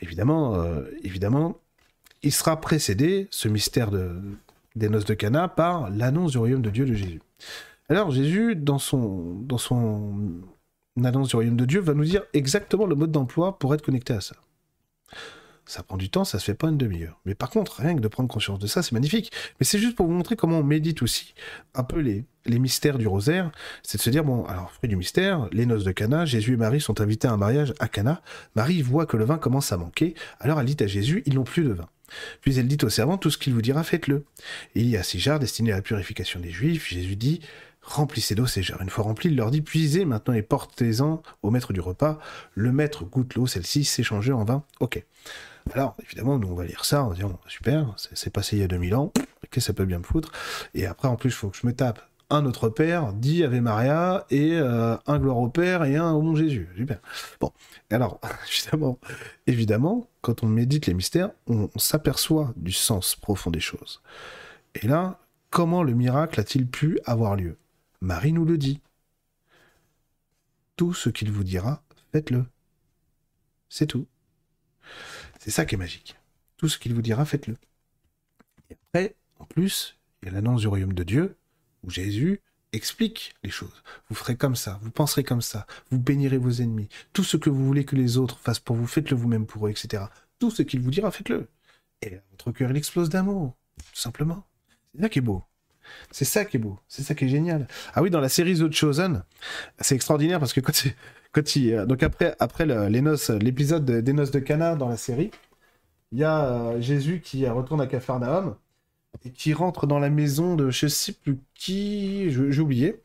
Speaker 1: Évidemment, euh, évidemment, il sera précédé, ce mystère de, des noces de Cana, par l'annonce du royaume de Dieu de Jésus. Alors Jésus, dans son, dans son annonce du royaume de Dieu, va nous dire exactement le mode d'emploi pour être connecté à ça. Ça prend du temps, ça se fait pas une demi-heure. Mais par contre, rien que de prendre conscience de ça, c'est magnifique. Mais c'est juste pour vous montrer comment on médite aussi un peu les, les mystères du rosaire. C'est de se dire, bon, alors, fruit du mystère, les noces de Cana, Jésus et Marie sont invités à un mariage à Cana. Marie voit que le vin commence à manquer, alors elle dit à Jésus, ils n'ont plus de vin. Puis elle dit au servant, tout ce qu'il vous dira, faites-le. Il y a six jarres destinés à la purification des Juifs. Jésus dit, remplissez d'eau ces jarres. Une fois remplis, il leur dit, puisez maintenant et portez-en au maître du repas. Le maître goûte l'eau, celle-ci s'est changée en vin. Ok. Alors, évidemment, nous, on va lire ça en disant, super, c'est passé il y a 2000 ans, qu'est-ce que ça peut bien me foutre? Et après, en plus, il faut que je me tape un Notre Père dit Ave Maria et euh, un Gloire au Père et un Au mon Jésus. Super. Bon, alors, évidemment, évidemment, quand on médite les mystères, on, on s'aperçoit du sens profond des choses. Et là, comment le miracle a-t-il pu avoir lieu? Marie nous le dit. Tout ce qu'il vous dira, faites-le. C'est tout. C'est ça qui est magique. Tout ce qu'il vous dira, faites-le. Et après, en plus, il y a l'annonce du royaume de Dieu, où Jésus explique les choses. Vous ferez comme ça, vous penserez comme ça, vous bénirez vos ennemis. Tout ce que vous voulez que les autres fassent pour vous, faites-le vous-même pour eux, etc. Tout ce qu'il vous dira, faites-le. Et votre cœur, il explose d'amour, tout simplement. C'est ça qui est beau. C'est ça qui est beau, c'est ça qui est génial. Ah oui, dans la série The Chosen, c'est extraordinaire parce que quand, il, euh, donc après, après le, les noces, l'épisode des noces de Cana dans la série, il y a euh, Jésus qui retourne à Capharnaüm et qui rentre dans la maison de je sais plus qui, j'ai oublié.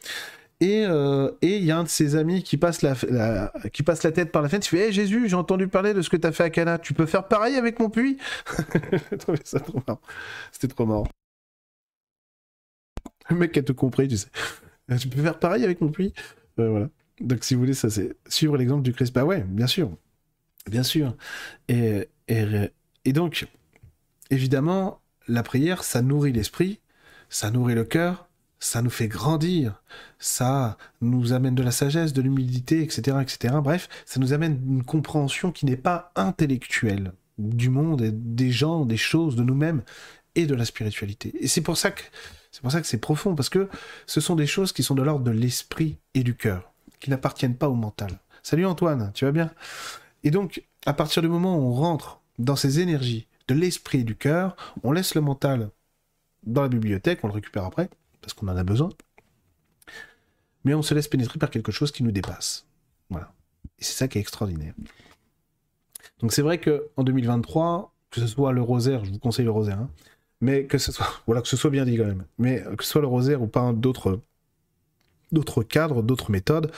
Speaker 1: Et euh, et il y a un de ses amis qui passe la, qui passe la tête par la fenêtre. Il fait hey, Jésus, j'ai entendu parler de ce que tu as fait à Cana. Tu peux faire pareil avec mon puits? Ça trop marrant. C'était trop marrant. Le mec a tout compris, tu sais. Tu peux faire pareil avec mon puits? Euh, Voilà. Donc si vous voulez, ça c'est suivre l'exemple du Christ. Bah ouais, bien sûr. Bien sûr. Et, et, et donc, évidemment, la prière, ça nourrit l'esprit, ça nourrit le cœur, ça nous fait grandir, ça nous amène de la sagesse, de l'humilité, etc., etc. Bref, ça nous amène une compréhension qui n'est pas intellectuelle du monde, des gens, des choses, de nous-mêmes et de la spiritualité. Et c'est pour ça que c'est pour ça que c'est profond parce que ce sont des choses qui sont de l'ordre de l'esprit et du cœur, qui n'appartiennent pas au mental. Salut Antoine, tu vas bien? Et donc, à partir du moment où on rentre dans ces énergies de l'esprit et du cœur, on laisse le mental dans la bibliothèque, on le récupère après, parce qu'on en a besoin, mais on se laisse pénétrer par quelque chose qui nous dépasse. Voilà. Et c'est ça qui est extraordinaire. Donc c'est vrai que en 2023, que ce soit le rosaire, je vous conseille le rosaire, hein, mais que ce soit, voilà, que ce soit bien dit quand même, mais que ce soit le rosaire ou pas d'autres d'autres cadres, d'autres méthodes,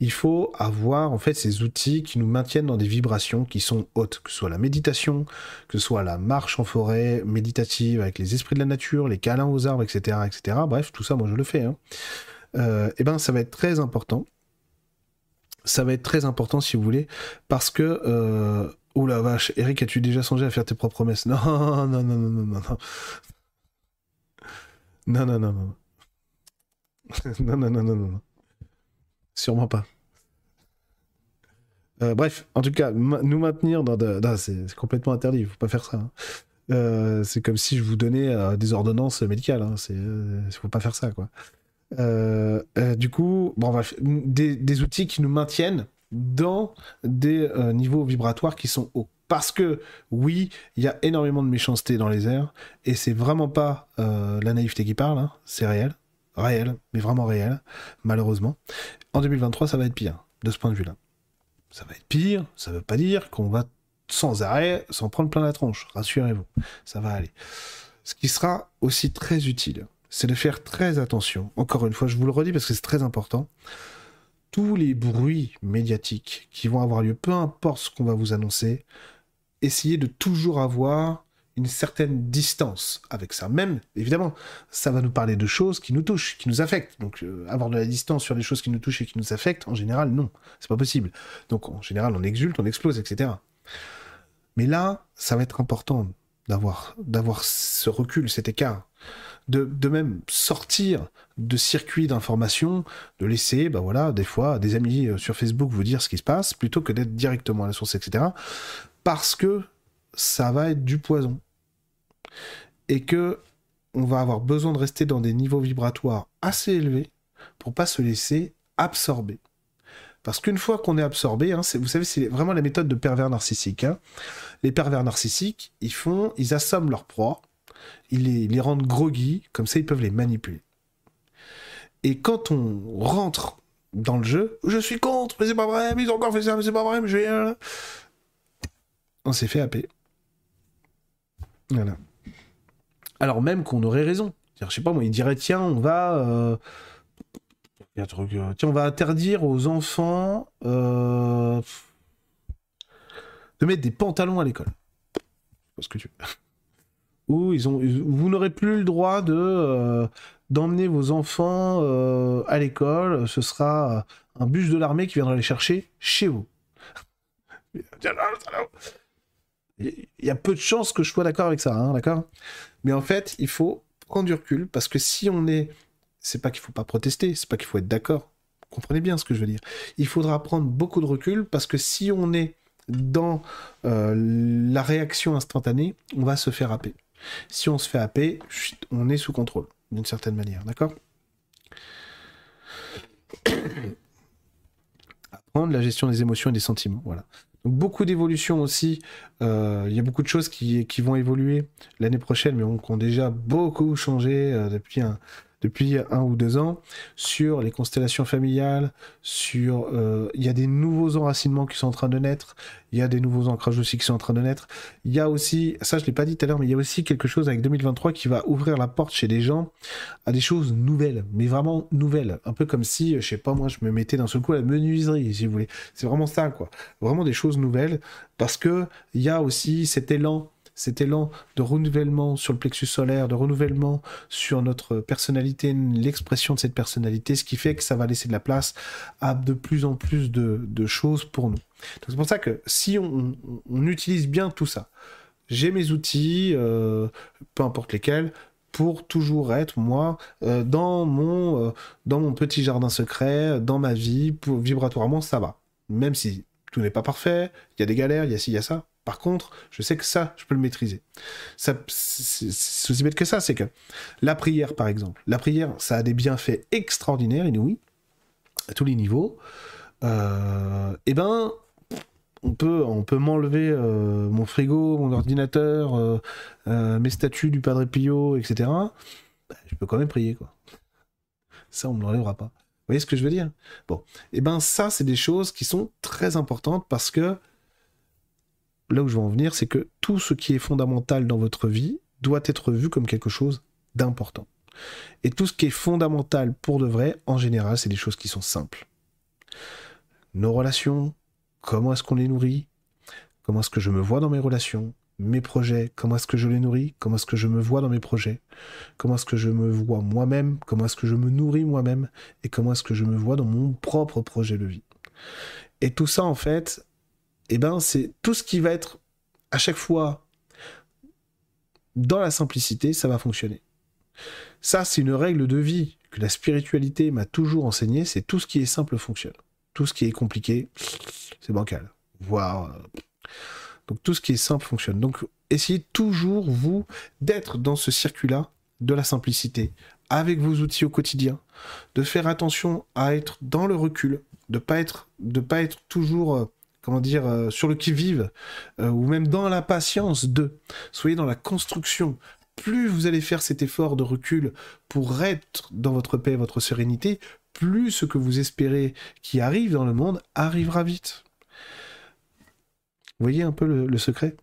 Speaker 1: il faut avoir en fait ces outils qui nous maintiennent dans des vibrations qui sont hautes, que ce soit la méditation, que ce soit la marche en forêt méditative avec les esprits de la nature, les câlins aux arbres, etc., etc. Bref, tout ça, moi je le fais. Hein. Euh, et ben, ça va être très important. Ça va être très important si vous voulez, parce que euh, Oh la vache, Eric, as-tu déjà songé à faire tes propres messes Non, non, non, non, non, non, non. Non, non, non, non. non, non, non, non. Sûrement pas. Euh, bref, en tout cas, nous maintenir dans de... c'est complètement interdit, il faut pas faire ça. Hein. Euh, c'est comme si je vous donnais euh, des ordonnances médicales, hein. c'est, faut pas faire ça, quoi. du coup, bon, bref, des, des, outils qui nous maintiennent dans des niveaux vibratoires qui sont hauts. Parce que oui, il y a énormément de méchanceté dans les airs, et c'est vraiment pas la naïveté qui parle, hein. c'est réel réel, mais vraiment réel, malheureusement. En 2023, ça va être pire, de ce point de vue-là. Ça va être pire, ça veut pas dire qu'on va sans arrêt s'en prendre plein la tronche, rassurez-vous, ça va aller. Ce qui sera aussi très utile, c'est de faire très attention, encore une fois, je vous le redis parce que c'est très important, tous les bruits médiatiques qui vont avoir lieu, peu importe ce qu'on va vous annoncer, essayez de toujours avoir une certaine distance avec ça. Même, évidemment, ça va nous parler de choses qui nous touchent, qui nous affectent. Donc, euh, avoir de la distance sur des choses qui nous touchent et qui nous affectent, en général, non, c'est pas possible. Donc, en général, on exulte, on explose, etc. Mais là, ça va être important d'avoir d'avoir ce recul, cet écart, de, de même sortir de circuits d'information, de laisser, bah voilà, des fois, des amis euh, sur Facebook vous dire ce qui se passe, plutôt que d'être directement à la source, etc. Parce que ça va être du poison. Et que on va avoir besoin de rester dans des niveaux vibratoires assez élevés pour pas se laisser absorber. Parce qu'une fois qu'on est absorbé, hein, vous savez, c'est vraiment la méthode de pervers narcissique. Hein. Les pervers narcissiques, ils font, ils assomment leur proie, ils les, rendent groggy, comme ça ils peuvent les manipuler. Et quand on rentre dans le jeu, je suis contre, mais c'est pas vrai, ils ont encore fait ça, mais c'est pas vrai, mais je vais... On s'est fait happer. Alors même qu'on aurait raison. Je sais pas moi, il dirait tiens, on va euh, euh, on va interdire aux enfants euh, de mettre des pantalons à l'école. ce que. Ou ils ont vous n'aurez plus le droit de d'emmener vos enfants à l'école. Ce sera un bus de l'armée qui viendra les chercher chez vous. Il y a peu de chances que je sois d'accord avec ça, hein, d'accord? Mais en fait, il faut prendre du recul parce que si on est, c'est pas qu'il faut pas protester, c'est pas qu'il faut être d'accord. Comprenez bien ce que je veux dire. Il faudra prendre beaucoup de recul parce que si on est dans euh, la réaction instantanée, on va se faire happer. Si on se fait happer, on est sous contrôle, d'une certaine manière, d'accord? Apprendre la gestion des émotions et des sentiments, voilà. Beaucoup d'évolutions aussi. Euh, il y a beaucoup de choses qui, vont évoluer l'année prochaine, mais qui ont déjà beaucoup changé euh, depuis un, depuis un ou deux ans sur les constellations familiales, sur euh, il y a des nouveaux enracinements qui sont en train de naître, il y a des nouveaux ancrages aussi qui sont en train de naître. Il y a aussi, ça je l'ai pas dit tout à l'heure, mais il y a aussi quelque chose avec 2023 qui va ouvrir la porte chez les gens à des choses nouvelles, mais vraiment nouvelles, un peu comme si, je sais pas moi, je me mettais d'un seul coup à la menuiserie, si vous voulez. C'est vraiment ça quoi, vraiment des choses nouvelles parce que il y a aussi cet élan cet élan de renouvellement sur le plexus solaire, de renouvellement sur notre personnalité, l'expression de cette personnalité, ce qui fait que ça va laisser de la place à de plus en plus de, choses pour nous. C'est pour ça que si on, utilise bien tout ça, j'ai mes outils, euh, peu importe lesquels, pour toujours être moi euh, dans mon euh, dans mon petit jardin secret, dans ma vie, pour, vibratoirement ça va. Même si tout n'est pas parfait, il y a des galères, il y a ci, il y a ça. Par contre, je sais que ça, je peux le maîtriser. C'est aussi bête que ça, c'est que la prière, par exemple, la prière, ça a des bienfaits extraordinaires, inouïs, à tous les niveaux. Euh, eh ben, on peut, on peut m'enlever euh, mon frigo, mon ordinateur, euh, mes statues du Padre Pio, etc. Bah, je peux quand même prier, quoi. Ça, on ne l'enlèvera pas. Vous voyez ce que je veux dire? Bon, eh ben ça, c'est des choses qui sont très importantes parce que là où je veux en venir, c'est que tout ce qui est fondamental dans votre vie doit être vu comme quelque chose d'important. Et tout ce qui est fondamental pour de vrai, en général, c'est des choses qui sont simples. Nos relations, comment est-ce qu'on les nourrit, comment est-ce que je me vois dans mes relations, mes projets, comment est-ce que je les nourris, comment est-ce que je me vois dans mes projets, comment est-ce que je me vois moi-même, comment est-ce que je me nourris moi-même, et comment est-ce que je me vois dans mon propre projet de vie. Et tout ça, en fait, eh ben, c'est tout ce qui va être à chaque fois dans la simplicité, ça va fonctionner. Ça, c'est une règle de vie que la spiritualité m'a toujours enseigné, c'est tout ce qui est simple fonctionne. Tout ce qui est compliqué, c'est bancal. Voire... Euh, donc tout ce qui est simple fonctionne. Donc essayez toujours, vous, d'être dans ce circuit-là de la simplicité, avec vos outils au quotidien, de faire attention à être dans le recul, de pas pas être toujours euh, comment dire, euh, sur le qui-vive, euh, ou même dans la patience de. Soyez dans la construction. Plus vous allez faire cet effort de recul pour être dans votre paix, votre sérénité, plus ce que vous espérez qui arrive dans le monde arrivera vite. Voyez un peu le, le secret?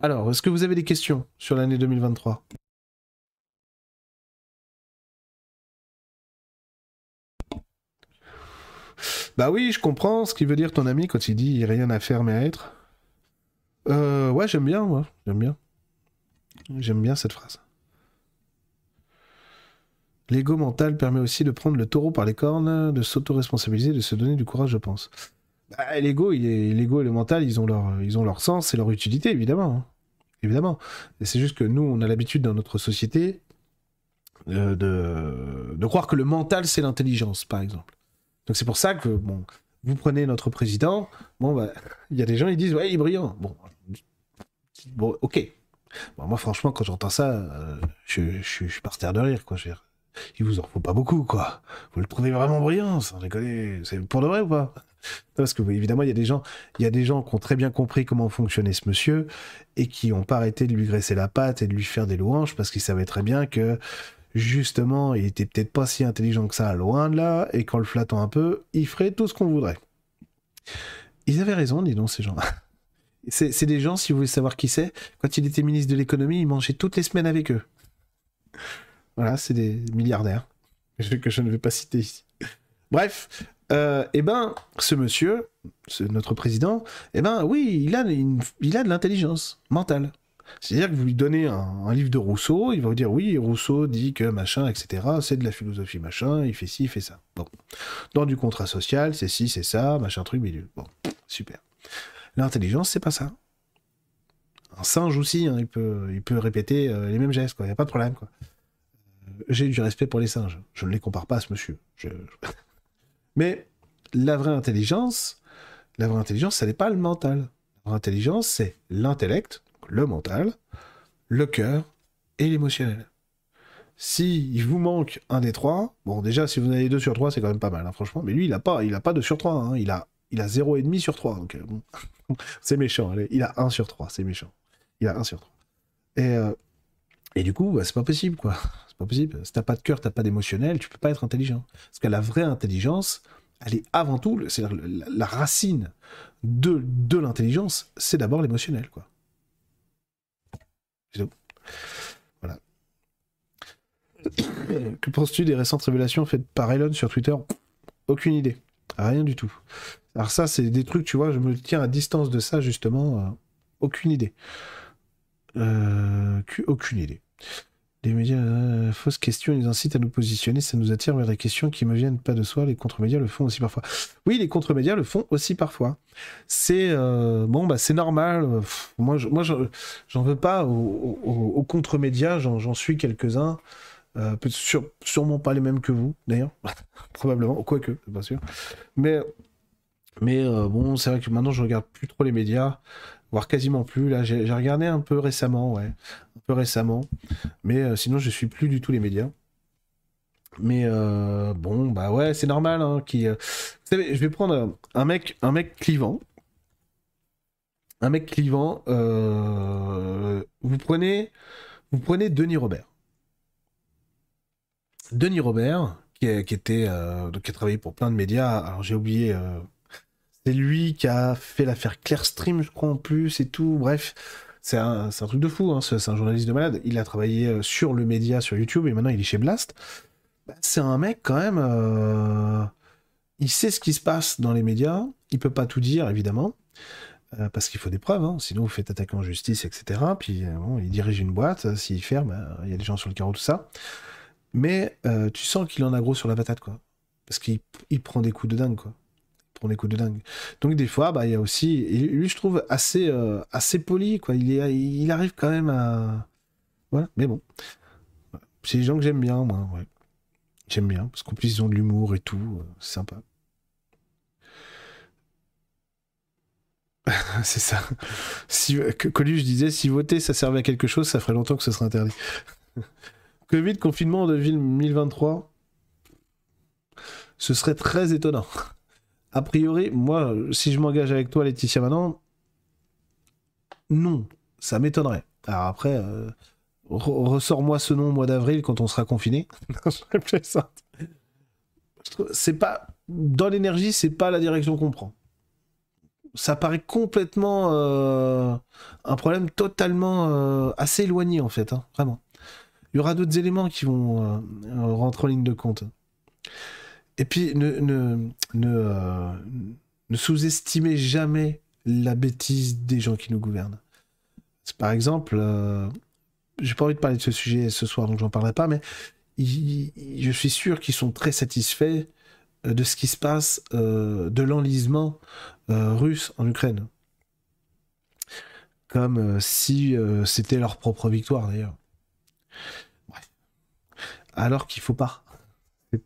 Speaker 1: Alors, est-ce que vous avez des questions sur l'année 2023 Bah oui, je comprends ce qu'il veut dire ton ami quand il dit rien à faire mais à être. Euh, ouais, j'aime bien, moi. J'aime bien. J'aime bien cette phrase. L'ego mental permet aussi de prendre le taureau par les cornes, de s'auto-responsabiliser, de se donner du courage, je pense. Bah, l'ego, l'ego et le mental, ils ont leur, sens et leur utilité, évidemment. Hein. Évidemment. c'est juste que nous, on a l'habitude dans notre société euh, de, de croire que le mental, c'est l'intelligence, par exemple. Donc c'est pour ça que, vous prenez notre président, bon, bah, il y a des gens, ils disent, ouais, il est brillant. Bon, bon ok. Moi, franchement, quand j'entends ça, euh, je, je, suis par terre de rire, quoi. Je il vous en faut pas beaucoup, quoi. Vous le trouvez vraiment brillant, sans déconner. C'est pour de vrai ou pas? Parce que, évidemment, il y a des gens, il y a des gens qui ont très bien compris comment fonctionnait ce monsieur et qui ont pas arrêté de lui graisser la patte et de lui faire des louanges parce qu'ils savaient très bien que justement, il était peut-être pas si intelligent que ça, loin de là, et qu'en le flattant un peu, il ferait tout ce qu'on voudrait. Ils avaient raison, dis donc, ces gens-là. C'est des gens, si vous voulez savoir qui c'est, quand il était ministre de l'économie, il mangeait toutes les semaines avec eux. Voilà, c'est des milliardaires que je ne vais pas citer ici. Bref, euh, eh ben, ce monsieur, notre président, eh ben, oui, il a, il a de l'intelligence mentale. C'est-à-dire que vous lui donnez un, livre de Rousseau, il va vous dire oui, Rousseau dit que machin, etc. C'est de la philosophie machin, il fait ci, il fait ça. Bon. Dans du contrat social, c'est ci, c'est ça, machin truc, milieu. Bon, super. L'intelligence, c'est pas ça. Un singe aussi, hein, il, peut, il peut répéter euh, les mêmes gestes, quoi. Il n'y a pas de problème, quoi. Euh, j'ai du respect pour les singes. Je ne les compare pas à ce monsieur. Mais la vraie intelligence, la vraie intelligence, ça n'est pas le mental. La vraie intelligence, c'est l'intellect, le mental, le cœur et l'émotionnel. Si il vous manque un des trois, bon déjà si vous en avez deux sur trois, c'est quand même pas mal, hein, franchement. Mais lui, il a pas, il a pas deux sur trois, hein. il a, il a zéro et demi sur trois. Donc euh, c'est méchant. il a un sur trois, c'est méchant. Il a un sur trois. Et euh, et du coup, bah, c'est pas possible, quoi. C'est pas possible. Si t'as pas de cœur, t'as pas d'émotionnel, tu peux pas être intelligent. Parce que la vraie intelligence, elle est avant tout, c'est la, la, racine de, de l'intelligence, c'est d'abord l'émotionnel, quoi. Voilà. Que penses-tu des récentes révélations faites par Elon sur Twitter? Aucune idée. Rien du tout. Alors ça, c'est des trucs, tu vois, je me tiens à distance de ça, justement. Euh, aucune idée. Euh, aucune idée. Les médias, euh, fausses questions, ils incitent à nous positionner, ça nous attire vers des questions qui me viennent pas de soi. Les contre-médias le font aussi parfois. Oui, les contre-médias le font aussi parfois. C'est euh, bon, bah c'est normal. moi, je, j'en veux pas aux, contre-médias. J'en suis quelques-uns. Euh, sûrement pas les mêmes que vous, d'ailleurs, probablement, quoique, pas sûr. Mais, mais euh, bon, c'est vrai que maintenant je regarde plus trop les médias voire quasiment plus. Là, j'ai regardé un peu récemment, ouais, peu récemment, mais euh, sinon je suis plus du tout les médias. Mais euh, bon, bah ouais, c'est normal. Hein, qui, euh, Vous savez, je vais prendre un mec, un mec clivant. Un mec clivant. vous prenez, vous prenez Denis Robert. Denis Robert, qui, qui était, qui a travaillé pour plein de médias. Alors j'ai oublié c'est lui qui a fait l'affaire Clearstream, je crois, en plus, et tout. Bref, c'est un, truc de fou, hein. c'est un journaliste de malade. Il a travaillé euh, sur le média, sur YouTube, et maintenant il est chez Blast. Bah, c'est un mec, quand même, euh, il sait ce qui se passe dans les médias. Il peut pas tout dire, évidemment, euh, parce qu'il faut des preuves, hein. sinon vous faites attaquer en justice, etc. Puis il dirige une boîte, s'il ferme, il y a des gens sur le carreau, tout ça. Mais tu sens qu'il en a gros sur la patate, quoi. Parce qu'il prend des coups de dingue, quoi pour des coups de dingue. Donc des fois, bah il y a aussi, lui je trouve assez euh, assez poli quoi. Il il arrive quand même à, voilà. Mais bon, c'est des gens que j'aime bien moi. J'aime bien parce qu'en plus ils ont de l'humour et tout, euh, c'est sympa. c'est ça. Si, Coluche disait si voter ça servait à quelque chose, ça ferait longtemps que ce serait interdit. Covid, confinement en 2023, ce serait très étonnant a priori, moi, si je m'engage avec toi, Laetitia, maintenant, non, ça m'étonnerait. Alors après, euh, ressors-moi ce nom au mois d'avril quand on sera confiné. c'est pas dans l'énergie, c'est pas la direction qu'on prend. Ça paraît complètement euh, un problème totalement euh, assez éloigné en fait, hein, vraiment. Il y aura d'autres éléments qui vont rentrer en ligne de compte. Et puis, euh, ne sous-estimez jamais la bêtise des gens qui nous gouvernent. Par exemple, euh, j'ai pas envie de parler de ce sujet ce soir, donc j'en parlerai pas, mais je suis sûr qu'ils sont très satisfaits euh, de ce qui se passe, de l'enlisement russe en Ukraine. Comme si c'était leur propre victoire d'ailleurs. Alors qu'il faut pas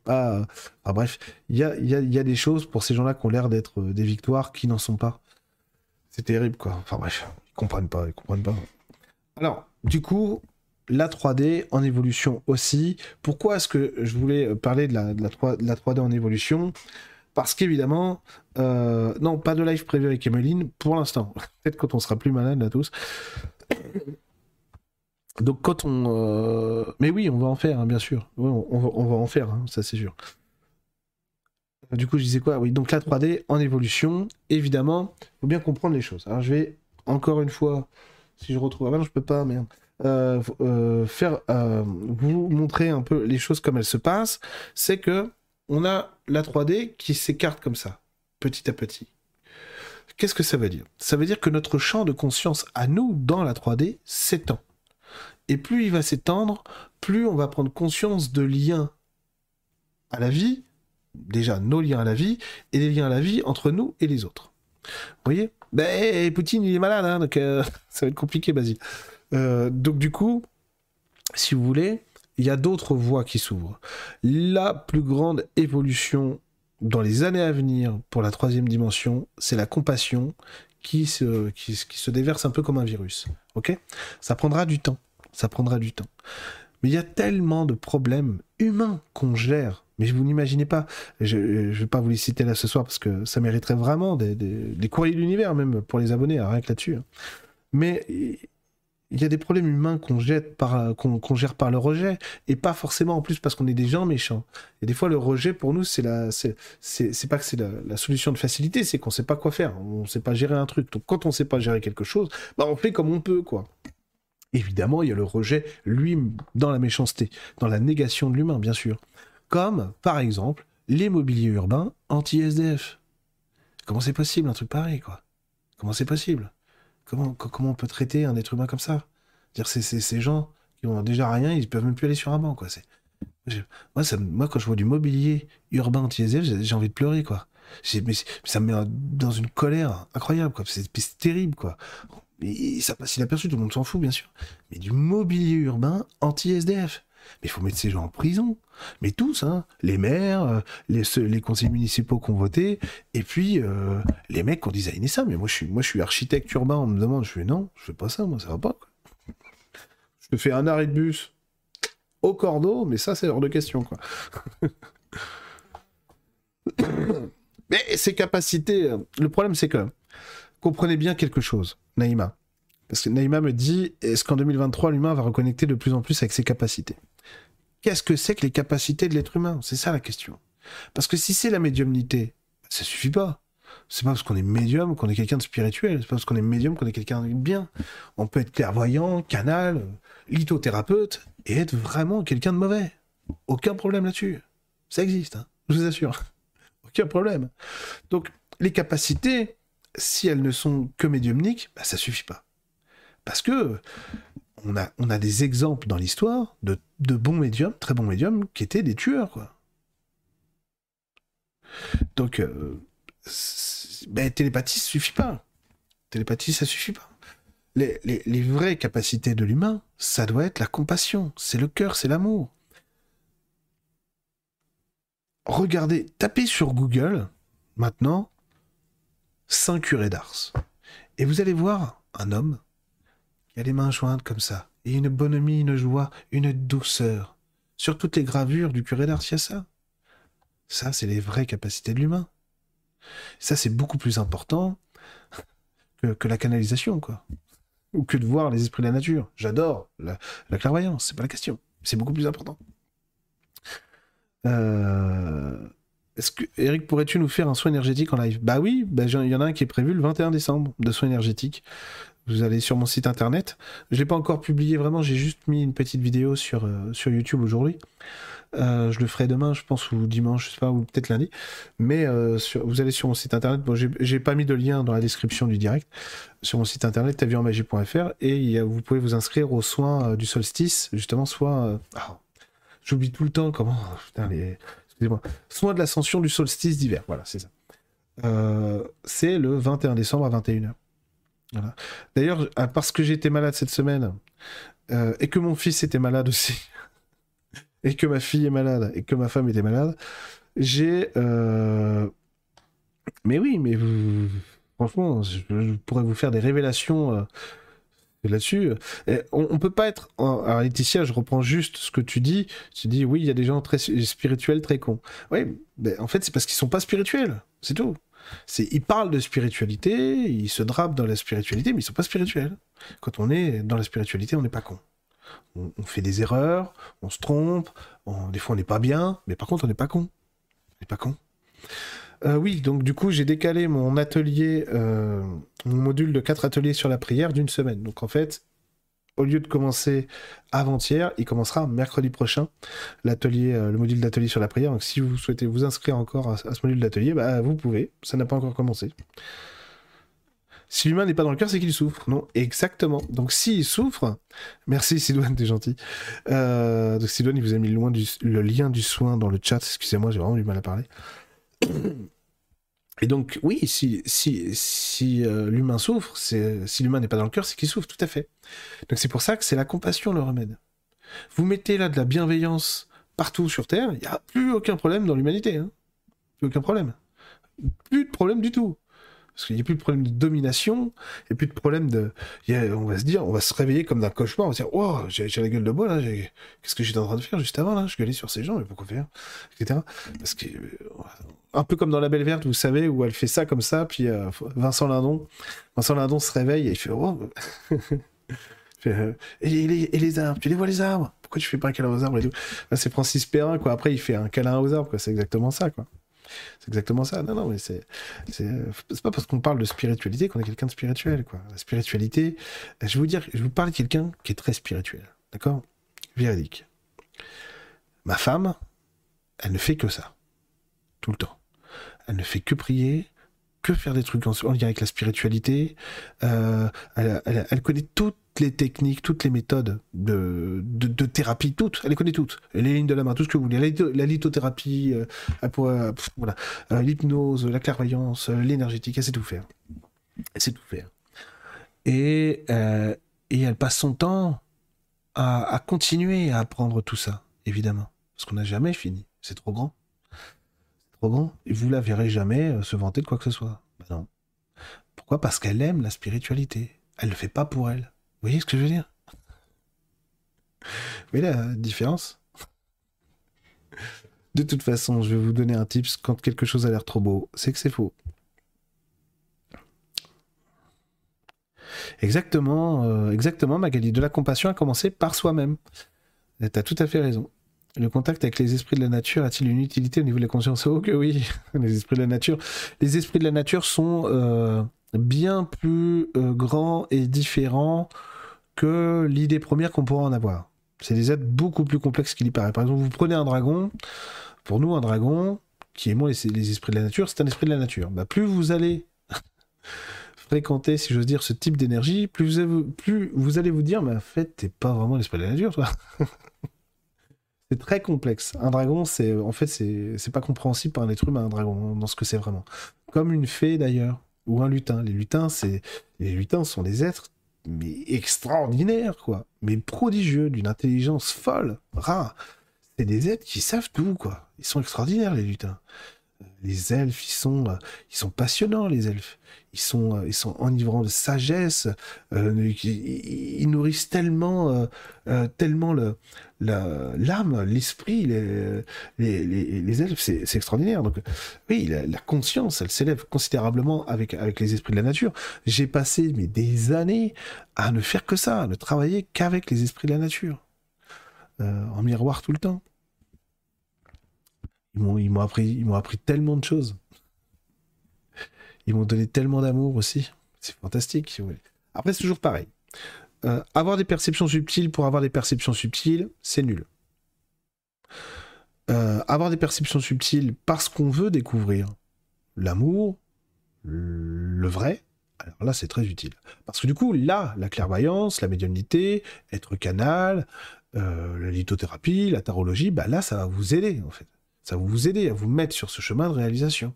Speaker 1: pas. Enfin, bref, il y a, des choses pour ces gens-là qui ont l'air d'être euh, des victoires qui n'en sont pas. C'est terrible, quoi. Enfin bref, ils comprennent pas, ils comprennent pas. Alors, du coup, la 3D en évolution aussi. Pourquoi est-ce que je voulais parler de la, de la, 3, de la 3D en évolution? Parce qu'évidemment, euh, non, pas de live prévu avec Emeline pour l'instant. Peut-être quand on sera plus malade là tous. Donc quand on... Euh, mais oui, on va en faire, hein, bien sûr. on, va, en faire, hein, ça c'est sûr. Du coup, je disais quoi? Oui, donc la 3D en évolution, évidemment, il faut bien comprendre les choses. Alors je vais, encore une fois, si je retrouve... Ah non, je peux pas, merde. Euh, euh, faire vous montrer un peu les choses comme elles se passent, c'est que on a la 3D qui s'écarte comme ça, petit à petit. Qu'est-ce que ça veut dire? Ça veut dire que notre champ de conscience à nous, dans la 3D, s'étend. Et plus il va s'étendre, plus on va prendre conscience de liens à la vie, déjà nos liens à la vie, et des liens à la vie entre nous et les autres. Vous voyez? Ben, Poutine, il est malade, hein, donc euh, ça va être compliqué, Basile. Euh, donc du coup, si vous voulez, il y a d'autres voies qui s'ouvrent. La plus grande évolution dans les années à venir pour la troisième dimension, c'est la compassion qui se, qui, se déverse un peu comme un virus. Ok? Ça prendra du temps. Ça prendra du temps. Mais il y a tellement de problèmes humains qu'on gère. Mais vous n'imaginez pas. Je ne vais pas vous les citer là ce soir parce que ça mériterait vraiment des, des, courriers de l'univers, même pour les abonnés, rien que là-dessus. Hein. Mais il y a des problèmes humains qu'on qu'on gère par le rejet et pas forcément en plus parce qu'on est des gens méchants et des fois le rejet pour nous c'est la c'est pas que c'est la, solution de facilité c'est qu'on sait pas quoi faire on sait pas gérer un truc donc quand on sait pas gérer quelque chose bah on fait comme on peut quoi évidemment il y a le rejet lui dans la méchanceté dans la négation de l'humain bien sûr comme par exemple les mobiliers urbains anti SDF comment c'est possible un truc pareil quoi? Comment c'est possible? Comment, comment on peut traiter un être humain comme ça? Dire c'est ces gens qui ont déjà rien, ils peuvent même plus aller sur un banc, quoi. C'est moi, ça, moi, quand je vois du mobilier urbain anti-SDF, j'ai envie de pleurer, quoi. Mais ça me met dans une colère incroyable, quoi. C'est terrible, quoi. Ça passe inaperçu, tout le monde s'en fout, bien sûr. Mais du mobilier urbain anti-SDF. Mais il faut mettre ces gens en prison. Mais tous, hein. les maires, euh, les, les conseils municipaux qui ont voté, et puis euh, les mecs qui ont designé ça. Mais moi je, suis, moi, je suis architecte urbain, on me demande, je fais non, je fais pas ça, moi, ça va pas. Je te fais un arrêt de bus au cordeau, mais ça, c'est hors de question, quoi. mais ces capacités, le problème, c'est que comprenez bien quelque chose, Naïma. Parce que Naïma me dit, est-ce qu'en 2023, l'humain va reconnecter de plus en plus avec ses capacités? Qu'est-ce que c'est que les capacités de l'être humain? C'est ça la question. Parce que si c'est la médiumnité, ça suffit pas. C'est pas parce qu'on est médium qu'on est quelqu'un de spirituel. C'est pas parce qu'on est médium qu'on est quelqu'un de bien. On peut être clairvoyant, canal, lithothérapeute et être vraiment quelqu'un de mauvais. Aucun problème là-dessus. Ça existe, hein, je vous assure. Aucun problème. Donc, les capacités, si elles ne sont que médiumniques, bah, ça suffit pas. Parce que on a, des exemples dans l'histoire de, bons médiums, très bons médiums, qui étaient des tueurs. Donc, euh, télépathie, ça suffit pas. Télépathie, ça suffit pas. Les, les vraies capacités de l'humain, ça doit être la compassion, c'est le cœur, c'est l'amour. Regardez, tapez sur Google, maintenant, Saint Curé d'Ars. Et vous allez voir un homme il a les mains jointes comme ça, et une bonhomie, une joie, une douceur. Sur toutes les gravures du curé d'Ars, il y a ça. Ça, c'est les vraies capacités de l'humain. Ça, c'est beaucoup plus important que, la canalisation, quoi. Ou que de voir les esprits de la nature. J'adore la, clairvoyance, c'est pas la question. C'est beaucoup plus important. Euh, est-ce que, Eric, pourrais-tu nous faire un soin énergétique en live? Bah oui, bah, il y en a un qui est prévu le 21 décembre de soin énergétique. Vous allez sur mon site internet. Je l'ai pas encore publié vraiment, j'ai juste mis une petite vidéo sur, euh, YouTube aujourd'hui. Euh, je le ferai demain, je pense, ou dimanche, je sais pas, ou peut-être lundi. Mais euh, vous allez sur mon site internet. Bon, j'ai pas mis de lien dans la description du direct. Sur mon site internet, tavuenmagie.fr, et vous pouvez vous inscrire aux soins du solstice, justement, soit. Ah, j'oublie tout le temps comment. Soins de l'ascension du solstice d'hiver. Voilà, c'est ça. c'est le 21 décembre à 21h. D'ailleurs, ah, parce que j'étais malade cette semaine, euh, et que mon fils était malade aussi, et que ma fille est malade, et que ma femme était malade, j'ai... Euh, mais oui, mais franchement, je, pourrais vous faire des révélations euh, là-dessus. On, on, peut pas être... Alors Laetitia, je reprends juste ce que tu dis. Tu dis, oui, il y a des gens très spirituels, très cons. Oui, mais en fait, c'est parce qu'ils sont pas spirituels, c'est tout. C'est, ils parlent de spiritualité, ils se drapent dans la spiritualité, mais ils sont pas spirituels. Quand on est dans la spiritualité, on n'est pas con. On, fait des erreurs, on se trompe, des fois on n'est pas bien, mais par contre on n'est pas con. On n'est pas con. Euh, oui, donc du coup j'ai décalé mon atelier, euh, mon module de 4 ateliers sur la prière d'une semaine. Donc en fait, au lieu de commencer avant-hier, il commencera mercredi prochain, euh, le module d'atelier sur la prière. Donc si vous souhaitez vous inscrire encore à, ce module d'atelier, bah, vous pouvez, ça n'a pas encore commencé. Si l'humain n'est pas dans le cœur, c'est qu'il souffre. Non, exactement. Donc s'il souffre, merci Sidoine, t'es gentil. Donc Sidoine, il vous a mis le lien du soin dans le chat. Excusez-moi, j'ai vraiment du mal à parler. Et donc, oui, si, si, si euh, l'humain souffre, si l'humain n'est pas dans le cœur, c'est qu'il souffre, tout à fait. Donc c'est pour ça que c'est la compassion le remède. Vous mettez là de la bienveillance partout sur Terre, il n'y a plus aucun problème dans l'humanité. Hein. Plus aucun problème. Plus de problème du tout. Parce qu'il n'y a plus de problème de domination, il n'y a plus de problème de. on va se dire, on va se réveiller comme d'un cauchemar, on va se dire, oh, j'ai la gueule de bois là, qu'est-ce que j'étais en train de faire juste avant là? Je gueulais sur ces gens, mais pourquoi faire? Etc. Parce que. Euh, un peu comme dans La Belle Verte, vous savez, où elle fait ça comme ça, puis euh, Vincent Lindon, Vincent se réveille et il fait, oh. Euh, et, les, arbres, tu les vois les arbres? Pourquoi tu fais pas un câlin aux arbres et tout? C'est Francis Perrin, quoi. Après, il fait un câlin aux arbres, quoi. C'est exactement ça, quoi. C'est exactement ça. Non, non, mais c'est, c'est, pas parce qu'on parle de spiritualité qu'on est quelqu'un de spirituel, quoi. La spiritualité, je vais vous dire, je vous parler de quelqu'un qui est très spirituel, d'accord? Véridique. Ma femme, elle ne fait que ça, tout le temps. Elle ne fait que prier, que faire des trucs en, lien avec la spiritualité. Euh, elle, connaît toutes les techniques, toutes les méthodes de, de, thérapie, toutes. Elle les connaît toutes. Les lignes de la main, tout ce que vous voulez. La, lithothérapie, euh, euh, voilà, l'hypnose, la clairvoyance, l'énergétique, elle sait tout faire. Elle sait tout faire. Et, et elle passe son temps à, à continuer à apprendre tout ça, évidemment. Parce qu'on n'a jamais fini. C'est trop grand et vous la verrez jamais euh, se vanter de quoi que ce soit. Ben non. Pourquoi? Parce qu'elle aime la spiritualité. Elle le fait pas pour elle. Vous voyez ce que je veux dire? Vous voyez la différence? De toute façon, je vais vous donner un tips quand quelque chose a l'air trop beau, c'est que c'est faux. Exactement, euh, exactement, Magali. De la compassion a commencé par soi-même. Tu as tout à fait raison. Le contact avec les esprits de la nature a-t-il une utilité au niveau de la conscience? Oh oui, les esprits de la nature. Les esprits de la nature sont euh, bien plus euh, grands et différents que l'idée première qu'on pourrait en avoir. C'est des êtres beaucoup plus complexes qu'il y paraît. Par exemple, vous prenez un dragon. Pour nous, un dragon, qui est moins les, esprits de la nature, c'est un esprit de la nature. Bah, plus vous allez fréquenter, si j'ose dire, ce type d'énergie, plus, plus vous, allez vous dire, mais en fait, t'es pas vraiment l'esprit de la nature, toi. C'est très complexe. Un dragon, c'est en fait, c'est pas compréhensible par un être humain, un dragon, dans ce que c'est vraiment. Comme une fée d'ailleurs, ou un lutin. Les lutins, c'est les lutins sont des êtres mais extraordinaires, quoi, mais prodigieux, d'une intelligence folle, rare. C'est des êtres qui savent tout, quoi. Ils sont extraordinaires, les lutins les elfes, ils sont, euh, ils sont passionnants, les elfes. Ils sont, euh, enivrants de sagesse. Euh, ils, nourrissent tellement, tellement le, l'âme, l'esprit, les, elfes, c'est, extraordinaire. Donc, oui, la, conscience, elle s'élève considérablement avec, les esprits de la nature. J'ai passé des années à ne faire que ça, à ne travailler qu'avec les esprits de la nature. en miroir tout le temps. Ils m'ont, appris, ils m'ont appris tellement de choses. Ils m'ont donné tellement d'amour aussi. C'est fantastique, Après, c'est toujours pareil. Euh, avoir des perceptions subtiles pour avoir des perceptions subtiles, c'est nul. Euh, avoir des perceptions subtiles parce qu'on veut découvrir l'amour, le vrai, alors là, c'est très utile. Parce que du coup, là, la clairvoyance, la médiumnité, être canal, euh, la lithothérapie, la tarologie, bah là, ça va vous aider, en fait. Ça va vous aider à vous mettre sur ce chemin de réalisation,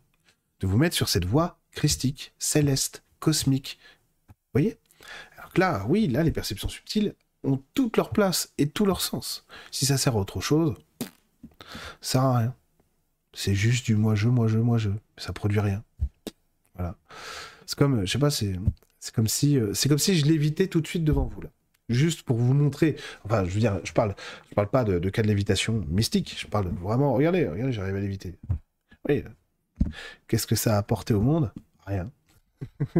Speaker 1: de vous mettre sur cette voie christique, céleste, cosmique. Vous voyez? Alors que là, oui, là, les perceptions subtiles ont toute leur place et tout leur sens. Si ça sert à autre chose, ça sert à rien. C'est juste du moi-je, moi-je, moi-je. Ça produit rien. Voilà. C'est comme, je sais pas, c'est, comme si, euh, c'est comme si je l'évitais tout de suite devant vous là juste pour vous montrer. Enfin, je veux dire, je parle, je parle pas de, cas de lévitation mystique. Je parle vraiment. Regardez, regardez, j'arrive à léviter. Oui. Qu'est-ce que ça a apporté au monde? Rien.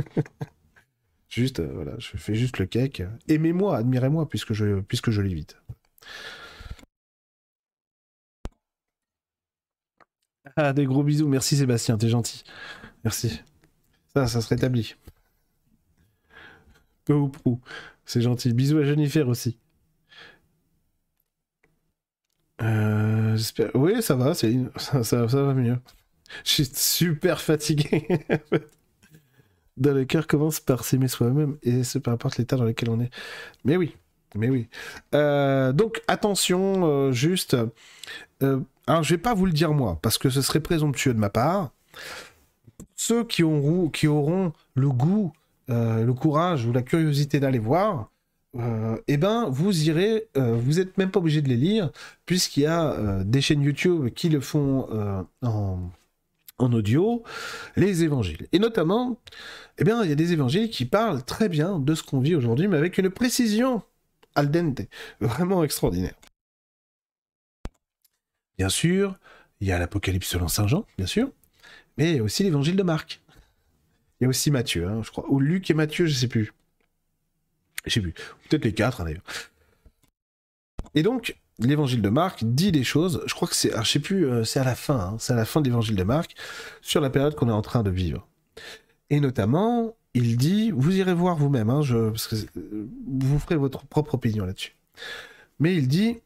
Speaker 1: juste, euh, voilà, je fais juste le cake. Aimez-moi, admirez-moi, puisque je, puisque je l'évite. Ah, des gros bisous. Merci Sébastien, t'es gentil. Merci. Ça, ça se rétablit. Peu ou prou. C'est gentil. Bisous à Jennifer aussi. Euh, oui, ça va, ça, ça, va mieux. Je suis super fatigué. dans le cœur commence par s'aimer soi-même et ce peu importe l'état dans lequel on est. Mais oui, mais oui. Euh, donc attention, euh, juste. Euh, alors je vais pas vous le dire moi parce que ce serait présomptueux de ma part. Ceux qui auront, qui auront le goût, le courage ou la curiosité d'aller voir, eh ben vous irez, vous êtes même pas obligé de les lire puisqu'il y a des chaînes YouTube qui le font en en audio les évangiles. Et notamment, eh bien, il y a des évangiles qui parlent très bien de ce qu'on vit aujourd'hui, mais avec une précision al dente, vraiment extraordinaire. Bien sûr, il y a l'Apocalypse selon Saint Jean, bien sûr, mais aussi l'évangile de Marc. Il y a aussi Matthieu, hein, je crois, ou Luc et Matthieu, je sais plus. Je sais plus. Peut-être les quatre, hein, d'ailleurs. Et donc, l'évangile de Marc dit des choses, je crois que c'est, je sais plus, euh, c'est à la fin, hein, c'est à la fin de l'évangile de Marc, sur la période qu'on est en train de vivre. Et notamment, il dit, vous irez voir vous-même, hein, je, euh, vous ferez votre propre opinion là-dessus. Mais il dit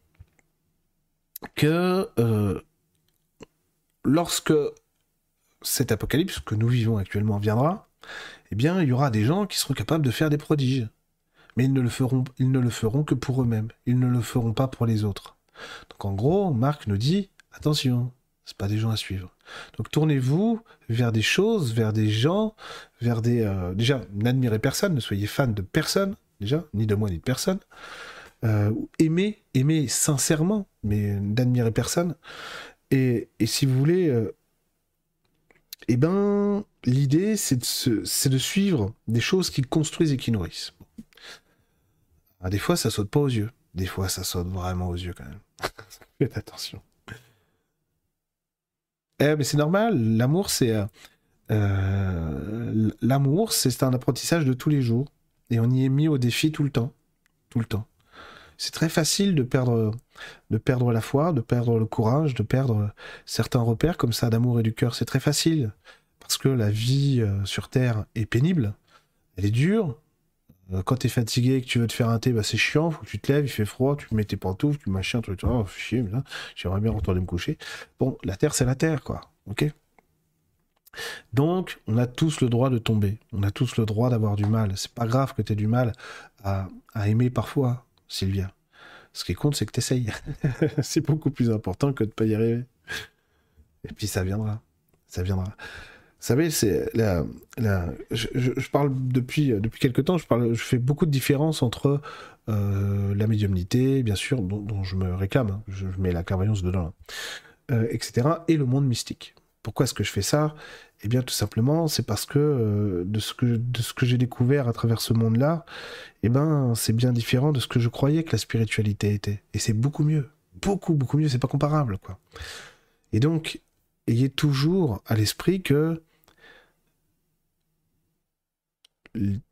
Speaker 1: que euh, lorsque cet apocalypse que nous vivons actuellement viendra, eh bien, il y aura des gens qui seront capables de faire des prodiges mais ils ne le feront, ils ne le feront que pour eux-mêmes. Ils ne le feront pas pour les autres. Donc en gros, Marc nous dit attention, c'est pas des gens à suivre. Donc tournez-vous vers des choses, vers des gens, vers des euh, déjà n'admirez personne, ne soyez fan de personne déjà, ni de moi ni de personne. Euh, aimez, aimez sincèrement, mais n'admirez personne. Et, si vous voulez, euh, eh ben l'idée c'est de, suivre des choses qui construisent et qui nourrissent. Ah, des fois, ça saute pas aux yeux. Des fois, ça saute vraiment aux yeux quand même. Faites attention. Eh, mais c'est normal. L'amour, c'est euh, euh, l'amour, c'est un apprentissage de tous les jours, et on y est mis au défi tout le temps, tout le temps. C'est très facile de perdre, la foi, de perdre le courage, de perdre certains repères comme ça d'amour et du cœur. C'est très facile parce que la vie euh, sur Terre est pénible, elle est dure, euh, quand t'es fatigué et que tu veux te faire un thé, bah c'est chiant, faut que tu te lèves, il fait froid, tu mets tes pantoufles, tu machin, tu oh, chier, mais j'aimerais bien retourner me coucher. Bon, la Terre, c'est la Terre, quoi. Ok? Donc, on a tous le droit de tomber. On a tous le droit d'avoir du mal. C'est pas grave que t'aies du mal à, aimer parfois, Sylvia. Ce qui compte, c'est que t'essayes. c'est beaucoup plus important que de pas y arriver. Et puis ça viendra. Ça viendra. Vous savez, c'est la, je, parle depuis depuis quelque temps. Je parle, je fais beaucoup de différences entre euh, la médiumnité, bien sûr, dont, je me réclame. Hein. je, mets la clairvoyance dedans, euh, etc. Et le monde mystique. Pourquoi est-ce que je fais ça? Eh bien, tout simplement, c'est parce que euh, de ce que que j'ai découvert à travers ce monde-là, eh ben, c'est bien différent de ce que je croyais que la spiritualité était. Et c'est beaucoup mieux, beaucoup beaucoup mieux. C'est pas comparable, quoi. Et donc, ayez toujours à l'esprit que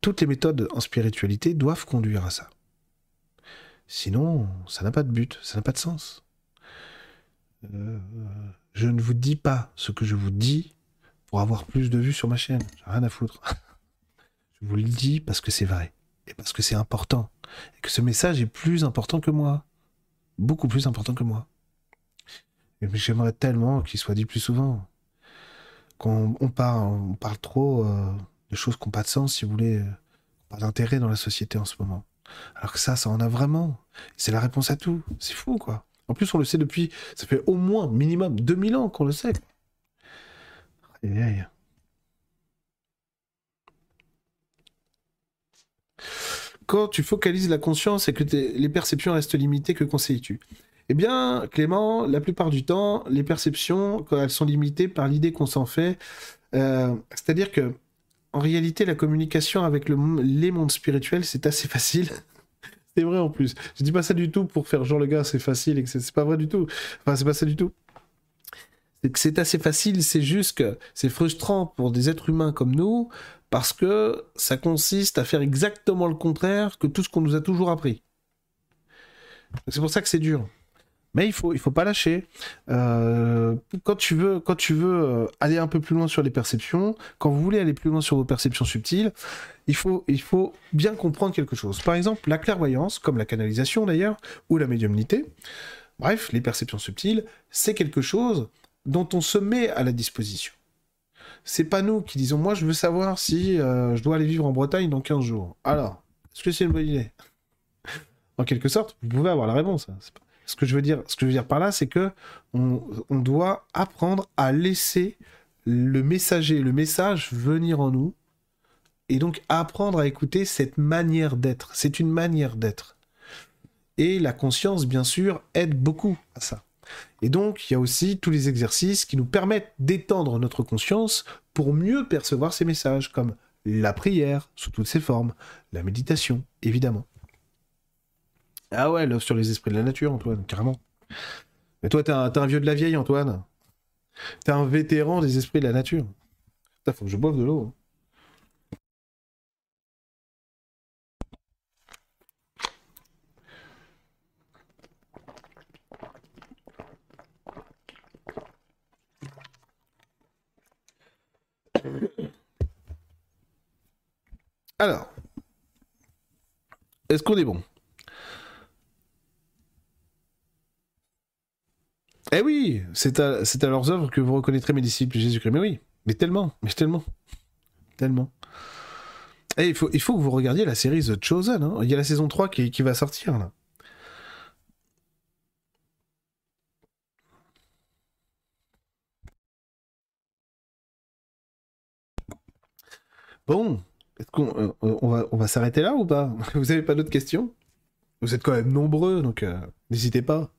Speaker 1: toutes les méthodes en spiritualité doivent conduire à ça. Sinon, ça n'a pas de but, ça n'a pas de sens. Euh, je ne vous dis pas ce que je vous dis pour avoir plus de vues sur ma chaîne. J'ai rien à foutre. je vous le dis parce que c'est vrai et parce que c'est important et que ce message est plus important que moi, beaucoup plus important que moi. Et j'aimerais tellement qu'il soit dit plus souvent. Quand on parle, on parle trop. Euh, de choses qui n'ont pas de sens, si vous voulez, euh, pas d'intérêt dans la société en ce moment. Alors que ça, ça en a vraiment. C'est la réponse à tout. C'est fou, quoi. En plus, on le sait depuis, ça fait au moins minimum 2000 ans qu'on le sait. Quand tu focalises la conscience et que les perceptions restent limitées, que conseilles-tu? Eh bien, Clément, la plupart du temps, les perceptions, quand elles sont limitées par l'idée qu'on s'en fait, euh, c'est-à-dire que en réalité, la communication avec le, les mondes spirituels, c'est assez facile. c'est vrai en plus. Je dis pas ça du tout pour faire genre le gars, c'est facile et c'est pas vrai du tout. Enfin, c'est pas ça du tout. C'est assez facile, c'est juste que c'est frustrant pour des êtres humains comme nous parce que ça consiste à faire exactement le contraire que tout ce qu'on nous a toujours appris. C'est pour ça que c'est dur. Mais il faut, il faut pas lâcher. Euh, quand tu veux, quand tu veux euh, aller un peu plus loin sur les perceptions, quand vous voulez aller plus loin sur vos perceptions subtiles, il faut, il faut bien comprendre quelque chose. Par exemple, la clairvoyance, comme la canalisation d'ailleurs, ou la médiumnité. Bref, les perceptions subtiles, c'est quelque chose dont on se met à la disposition. c'est pas nous qui disons, moi, je veux savoir si euh, je dois aller vivre en Bretagne dans 15 jours. Alors, est-ce que c'est une bonne idée? En quelque sorte, vous pouvez avoir la réponse. Hein. Ce que je veux dire, ce que je veux par là, c'est que on, on doit apprendre à laisser le messager, le message venir en nous, et donc apprendre à écouter cette manière d'être. C'est une manière d'être. Et la conscience, bien sûr, aide beaucoup à ça. Et donc, il y a aussi tous les exercices qui nous permettent d'étendre notre conscience pour mieux percevoir ces messages, comme la prière sous toutes ses formes, la méditation, évidemment. Ah ouais, l'œuvre sur les esprits de la nature, Antoine, carrément. Mais toi, t'es un, vieux de la vieille, Antoine. T'es un vétéran des esprits de la nature. Putain, faut que je boive de l'eau. Hein. Alors, est-ce qu'on est bon? Eh oui, c'est à, leurs œuvres que vous reconnaîtrez mes disciples Jésus-Christ. Mais oui, mais tellement, mais tellement, tellement. Et eh, il faut, il faut que vous regardiez la série The Chosen. Hein. Il y a la saison 3 qui, qui va sortir là. Bon, est-ce qu'on euh, on va, on va s'arrêter là ou pas? Vous avez pas d'autres questions? Vous êtes quand même nombreux, donc euh, n'hésitez pas.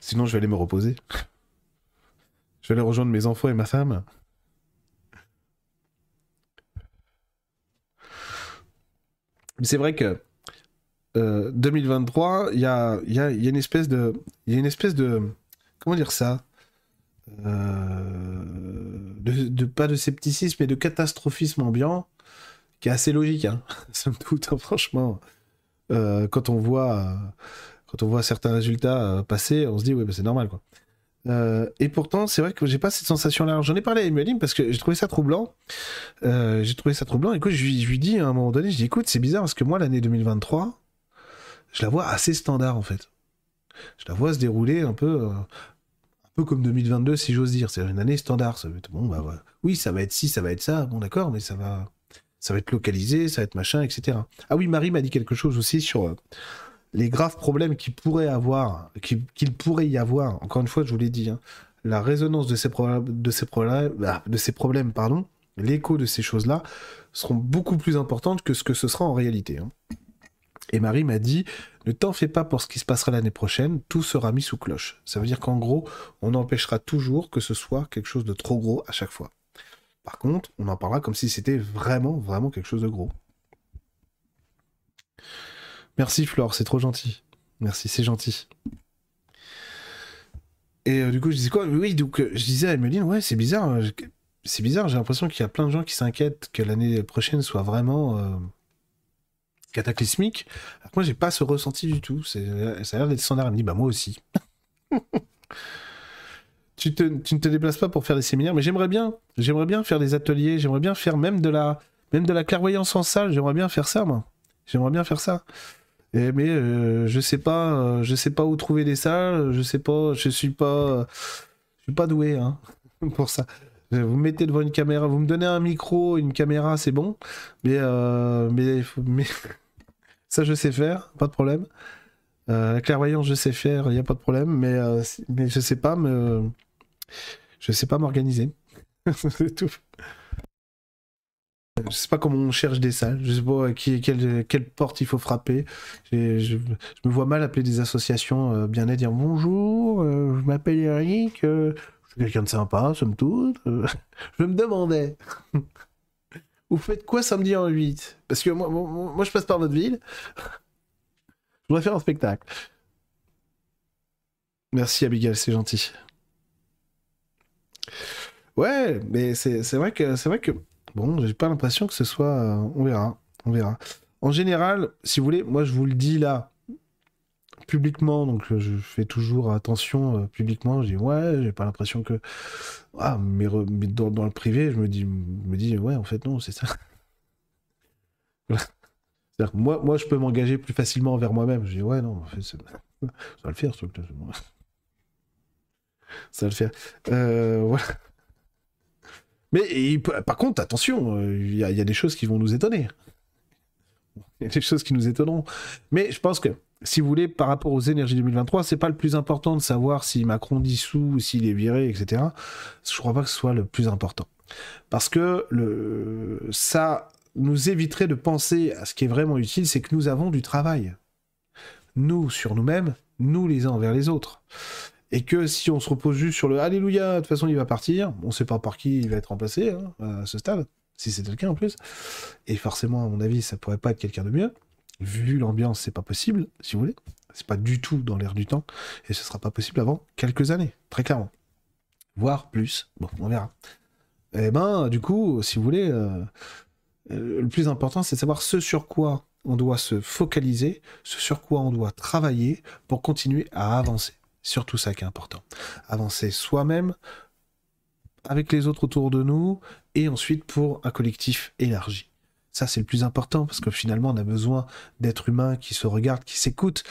Speaker 1: Sinon, je vais aller me reposer. Je vais aller rejoindre mes enfants et ma femme. Mais c'est vrai que 2023, euh, il y, a, y a, une espèce de... Il y a une espèce de... Comment dire ça? Euh, de, pas de scepticisme, mais de catastrophisme ambiant, qui est assez logique, hein, somme toute, hein, franchement. Euh, quand on voit quand on voit certains résultats euh, passer, on se dit, oui, bah, c'est normal, quoi. Et pourtant, c'est vrai que j'ai pas cette sensation-là. J'en ai parlé à Emeline parce que j'ai trouvé ça troublant. J'ai trouvé ça troublant. Écoute, je, je lui dis à un moment donné, je dis, écoute, c'est bizarre parce que moi, l'année 2023, je la vois assez standard, en fait. Je la vois se dérouler un peu, peu comme 2022, si j'ose dire. C'est une année standard. Ça va être, bon, bah, Oui, ça va être ci, ça va être ça. Bon, d'accord, mais ça va, ça va être localisé, ça va être machin, etc. Ah oui, Marie m'a dit quelque chose aussi sur les graves problèmes qu'il pourrait avoir, qu'il pourrait y avoir, encore une fois, je vous l'ai dit, hein, la résonance de ces problèmes, de ces bah, de ces problèmes, pardon, l'écho de ces choses-là seront beaucoup plus importantes que ce que ce sera en réalité. Hein. Et Marie m'a dit, ne t'en fais pas pour ce qui se passera l'année prochaine, tout sera mis sous cloche. Ça veut dire qu'en gros, on empêchera toujours que ce soit quelque chose de trop gros à chaque fois. Par contre, on en parlera comme si c'était vraiment, vraiment quelque chose de gros. Merci Flore, c'est trop gentil. Merci, c'est gentil. Et euh, du coup, je disais quoi? Oui, donc euh, je disais à Emeline, ouais, c'est bizarre. Euh, c'est bizarre, j'ai l'impression qu'il y a plein de gens qui s'inquiètent que l'année prochaine soit vraiment cataclysmique. Alors moi, j'ai pas ce ressenti du tout. Ça a l'air d'être standard. Elle me dit, bah moi aussi. tu, te, tu ne te déplaces pas pour faire des séminaires, mais j'aimerais bien. J'aimerais bien faire des ateliers. J'aimerais bien faire même de la, même de la clairvoyance en salle. J'aimerais bien faire ça, moi. J'aimerais bien faire ça. Mais euh, je sais pas, euh, je sais pas où trouver des salles, je sais pas, je suis pas, je suis pas doué hein, pour ça. Vous me mettez devant une caméra, vous me donnez un micro, une caméra, c'est bon. Mais, euh, mais, ça, je sais faire, pas de problème. la clairvoyance, je sais faire, il n'y a pas de problème. Mais, mais je sais pas je sais pas m'organiser. c'est tout. Je sais pas comment on cherche des salles, je sais pas qui, quelle, quelle porte il faut frapper. Je, me vois mal appeler des associations euh, bien et dire bonjour, euh, je m'appelle Eric, euh, quelqu'un de sympa, somme toute. je me demandais, vous faites quoi samedi en 8 Parce que moi, moi, je passe par votre ville, je voudrais faire un spectacle. Merci Abigail, c'est gentil. Ouais, mais c'est vrai que c'est vrai que Bon, j'ai pas l'impression que ce soit. Euh, on verra. On verra. En général, si vous voulez, moi je vous le dis là, publiquement, donc euh, je fais toujours attention euh, publiquement. Je dis ouais, j'ai pas l'impression que. Ah, mais, dans, le privé, je me dis, me dis ouais, en fait non, c'est ça. moi, moi, je peux m'engager plus facilement envers moi-même. Je dis, ouais, non, en fait, ça va le faire, ce truc-là. Ça va le faire. Euh, voilà. Mais par contre, attention, il y, y, a des choses qui vont nous étonner. Il y a des choses qui nous étonneront. Mais je pense que si vous voulez, par rapport aux énergies 2023, c'est pas le plus important de savoir si Macron dissout ou s'il est viré, etc. Je crois pas que ce soit le plus important. Parce que ça nous éviterait de penser à ce qui est vraiment utile, c'est que nous avons du travail. Nous sur nous-mêmes, nous les uns envers les autres. Et que si on se repose juste sur le Alléluia, de toute façon il va partir, on sait pas par qui il va être remplacé hein, à ce stade, si le cas en plus. Et forcément, à mon avis, ça pourrait pas être quelqu'un de mieux vu l'ambiance, c'est pas possible, si vous voulez. C'est pas du tout dans l'air du temps, et ce sera pas possible avant quelques années, très clairement. Voire plus. Bon, on verra. Eh ben, du coup, si vous voulez, euh, euh, le plus important, c'est de savoir ce sur quoi on doit se focaliser, ce sur quoi on doit travailler pour continuer à avancer. Surtout ça qui est important. Avancer soi-même, avec les autres autour de nous, et ensuite pour un collectif élargi. Ça, c'est le plus important parce que finalement, on a besoin d'êtres humains qui se regardent, qui s'écoutent.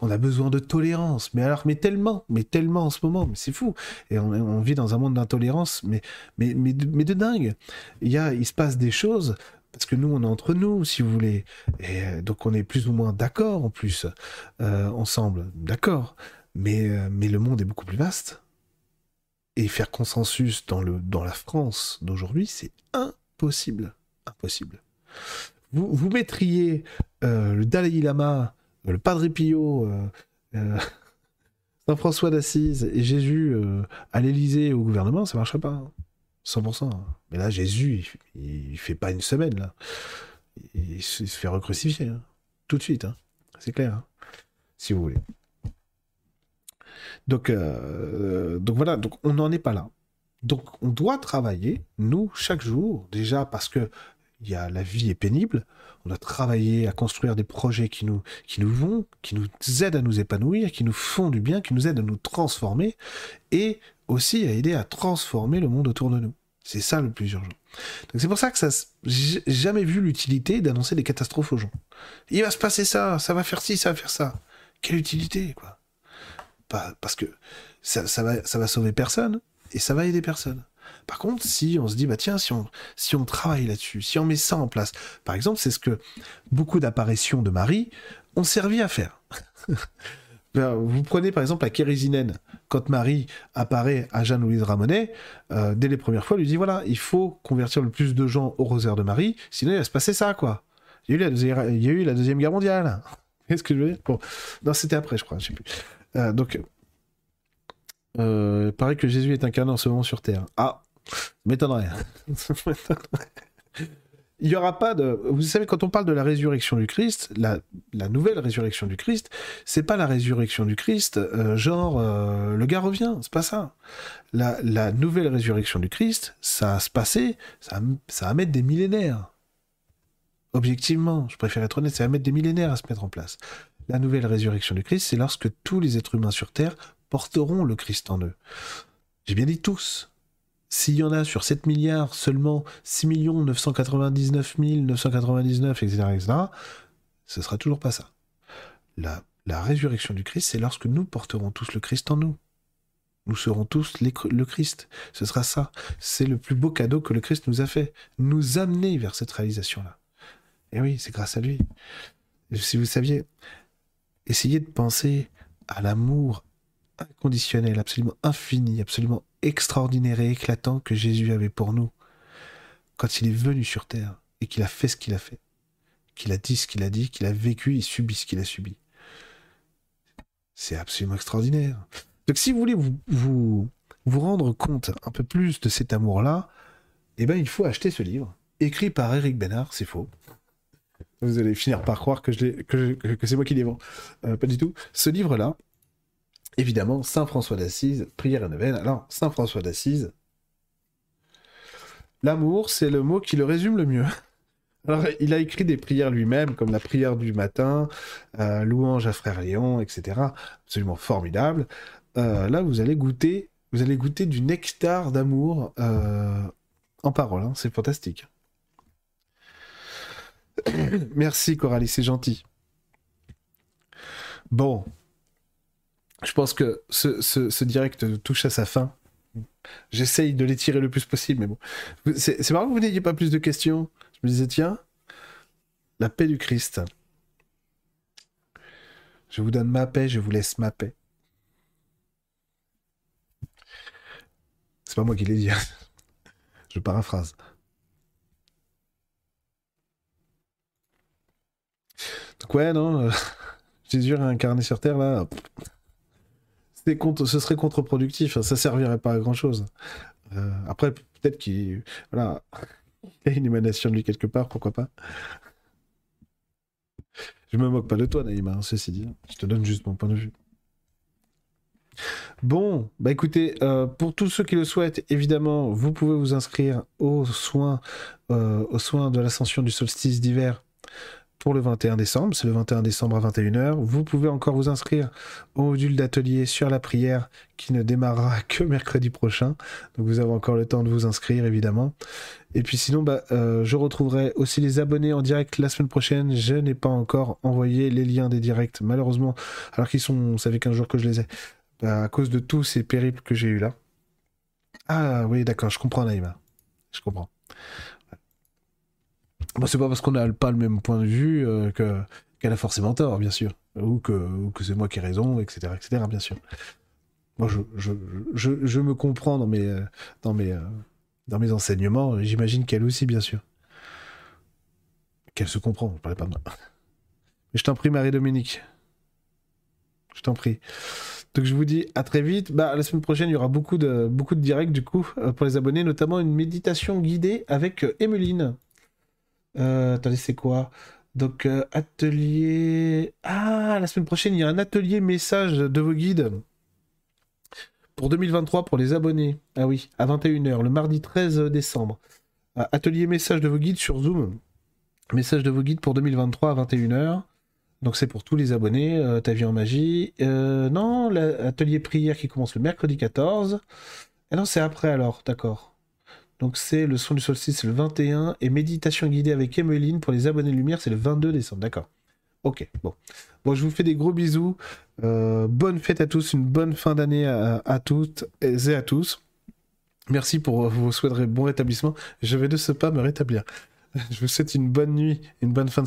Speaker 1: On a besoin de tolérance. Mais alors, mais tellement, mais tellement en ce moment, mais c'est fou. Et on, vit dans un monde d'intolérance, mais, mais, mais, mais, de dingue. Il, y a, il se passe des choses parce que nous, on est entre nous, si vous voulez. Et donc, on est plus ou moins d'accord en plus, euh, ensemble. D'accord. Mais, euh, mais le monde est beaucoup plus vaste. Et faire consensus dans, le, dans la France d'aujourd'hui, c'est impossible. Impossible. Vous, mettriez euh, le Dalai Lama, euh, le Padre Pio, euh, Saint François d'Assise et Jésus à l'Élysée au gouvernement, ça marcherait pas. 100%. Hein. Mais là, Jésus, il, fait pas une semaine, là. Il, se fait recrucifier. Hein. Tout de suite. Hein. C'est clair. Si vous voulez. Donc, donc voilà, donc on n'en est pas là. Donc on doit travailler, nous, chaque jour, déjà parce que il y a la vie est pénible. On a travaillé à construire des projets qui nous, qui nous vont, qui nous aident à nous épanouir, qui nous font du bien, qui nous aident à nous transformer et aussi à aider à transformer le monde autour de nous. C'est ça le plus urgent. Donc c'est pour ça que ça, j'ai jamais vu l'utilité d'annoncer des catastrophes aux gens. Il va se passer ça, ça va faire ci, ça va faire ça. Quelle utilité, quoi? Parce que ça, ça, va, ça va sauver personne et ça va aider personne. Par contre, si on se dit, bah tiens, si on, si on travaille là-dessus, si on met ça en place, par exemple, c'est ce que beaucoup d'apparitions de Marie ont servi à faire. Ben, vous prenez par exemple la Kérésinène, quand Marie apparaît à Jeanne-Louise Ramonet, euh, dès les premières fois, elle lui dit voilà, il faut convertir le plus de gens au rosaire de Marie, sinon il va se passer ça, quoi. Il y a eu la deuxième, guerre mondiale. Qu'est-ce que je veux dire? Bon, non, c'était après, je crois, je sais plus. Euh, donc, euh, paraît que Jésus est incarné en ce moment sur Terre. Ah, m'étonnerait. Il n'y aura pas de. Vous savez, quand on parle de la résurrection du Christ, la, nouvelle résurrection du Christ, c'est pas la résurrection du Christ, euh, genre euh, le gars revient, c'est pas ça. La, la, nouvelle résurrection du Christ, ça va se passer, ça, ça va mettre des millénaires. Objectivement, je préfère être honnête, ça va mettre des millénaires à se mettre en place. La nouvelle résurrection du Christ, c'est lorsque tous les êtres humains sur Terre porteront le Christ en eux. J'ai bien dit tous. S'il y en a sur 7 milliards seulement 6 999 999, etc., etc., ce sera toujours pas ça. La, la résurrection du Christ, c'est lorsque nous porterons tous le Christ en nous. Nous serons tous le Christ. Ce sera ça. C'est le plus beau cadeau que le Christ nous a fait. Nous amener vers cette réalisation-là. Et oui, c'est grâce à lui. Si vous saviez, essayez de penser à l'amour inconditionnel, absolument infini, absolument extraordinaire et éclatant que Jésus avait pour nous quand il est venu sur terre et qu'il a fait ce qu'il a fait, qu'il a dit ce qu'il a dit, qu'il a vécu et subi ce qu'il a subi. C'est absolument extraordinaire. Donc si vous voulez vous, vous, vous rendre compte un peu plus de cet amour-là, eh ben, il faut acheter ce livre, écrit par Eric Bénard, c'est faux. Vous allez finir par croire que, je que, que, c'est moi qui l'ai vend. Euh, pas du tout. Ce livre-là, évidemment, Saint François d'Assise, prière et neuvaine. Alors, Saint François d'Assise, l'amour, c'est le mot qui le résume le mieux. Alors, il a écrit des prières lui-même, comme la prière du matin, euh, louange à Frère Léon, etc. Absolument formidable. Euh, là, vous allez goûter, vous allez goûter du nectar d'amour euh, en parole. Hein. C'est fantastique. Merci Coralie, c'est gentil. Bon. Je pense que ce, direct touche à sa fin. J'essaye de l'étirer le plus possible, mais bon. C'est marrant que vous n'ayez pas plus de questions. Je me disais, tiens, la paix du Christ. Je vous donne ma paix, je vous laisse ma paix. C'est pas moi qui l'ai dit. Hein. Je paraphrase. Donc ouais, non, euh, Jésus réincarné sur Terre, là, contre, ce serait contre-productif, hein, ça servirait pas à grand-chose. Euh, après, peut-être qu'il voilà, y a une émanation de lui quelque part, pourquoi pas. Je me moque pas de toi, Naïma, hein, ceci dit. Je te donne juste mon point de vue. Bon, bah écoutez, euh, pour tous ceux qui le souhaitent, évidemment, vous pouvez vous inscrire aux soins, euh, aux soins de l'ascension du solstice d'hiver pour le 21 décembre. C'est le 21 décembre à 21h. Vous pouvez encore vous inscrire au module d'atelier sur la prière qui ne démarrera que mercredi prochain. Donc vous avez encore le temps de vous inscrire, évidemment. Et puis sinon, bah, euh, je retrouverai aussi les abonnés en direct la semaine prochaine. Je n'ai pas encore envoyé les liens des directs, malheureusement, alors qu'ils sont, ça fait 15 jours que je les ai. Bah, à cause de tous ces périples que j'ai eu là. Ah oui, d'accord, je comprends Naïma. Je comprends. C'est pas parce qu'on n'a pas le même point de vue euh, que qu'elle a forcément tort, bien sûr. Ou que, c'est moi qui ai raison, etc., etc., bien sûr. Moi, je, me comprends dans mes, euh, dans mes, euh, dans mes enseignements. J'imagine qu'elle aussi, bien sûr. Qu'elle se comprend, je parlais pas de moi. Mais je t'en prie, Marie-Dominique. Je t'en prie. Donc je vous dis à très vite. Bah, la semaine prochaine, il y aura beaucoup de, beaucoup de directs du coup pour les abonnés, notamment une méditation guidée avec Emeline. Euh, attendez, c'est quoi? Donc atelier. Ah, la semaine prochaine, il y a un atelier message de vos guides pour 2023 pour les abonnés. Ah oui, à 21h, le mardi 13 décembre. Atelier message de vos guides sur Zoom. Message de vos guides pour 2023 à 21h. Donc c'est pour tous les abonnés, euh, Ta vie en magie. Euh, non, l'atelier prière qui commence le mercredi 14. Ah non, c'est après alors, d'accord. Donc c'est le son du solstice, le 21. Et méditation guidée avec Emeline pour les abonnés lumière, c'est le 22 décembre, d'accord. Ok, bon. Bon, je vous fais des gros bisous. Euh, bonne fête à tous, une bonne fin d'année à, toutes et à tous. Merci pour vos souhaits de bon rétablissement. Je vais de ce pas me rétablir. Je vous souhaite une bonne nuit, une bonne fin de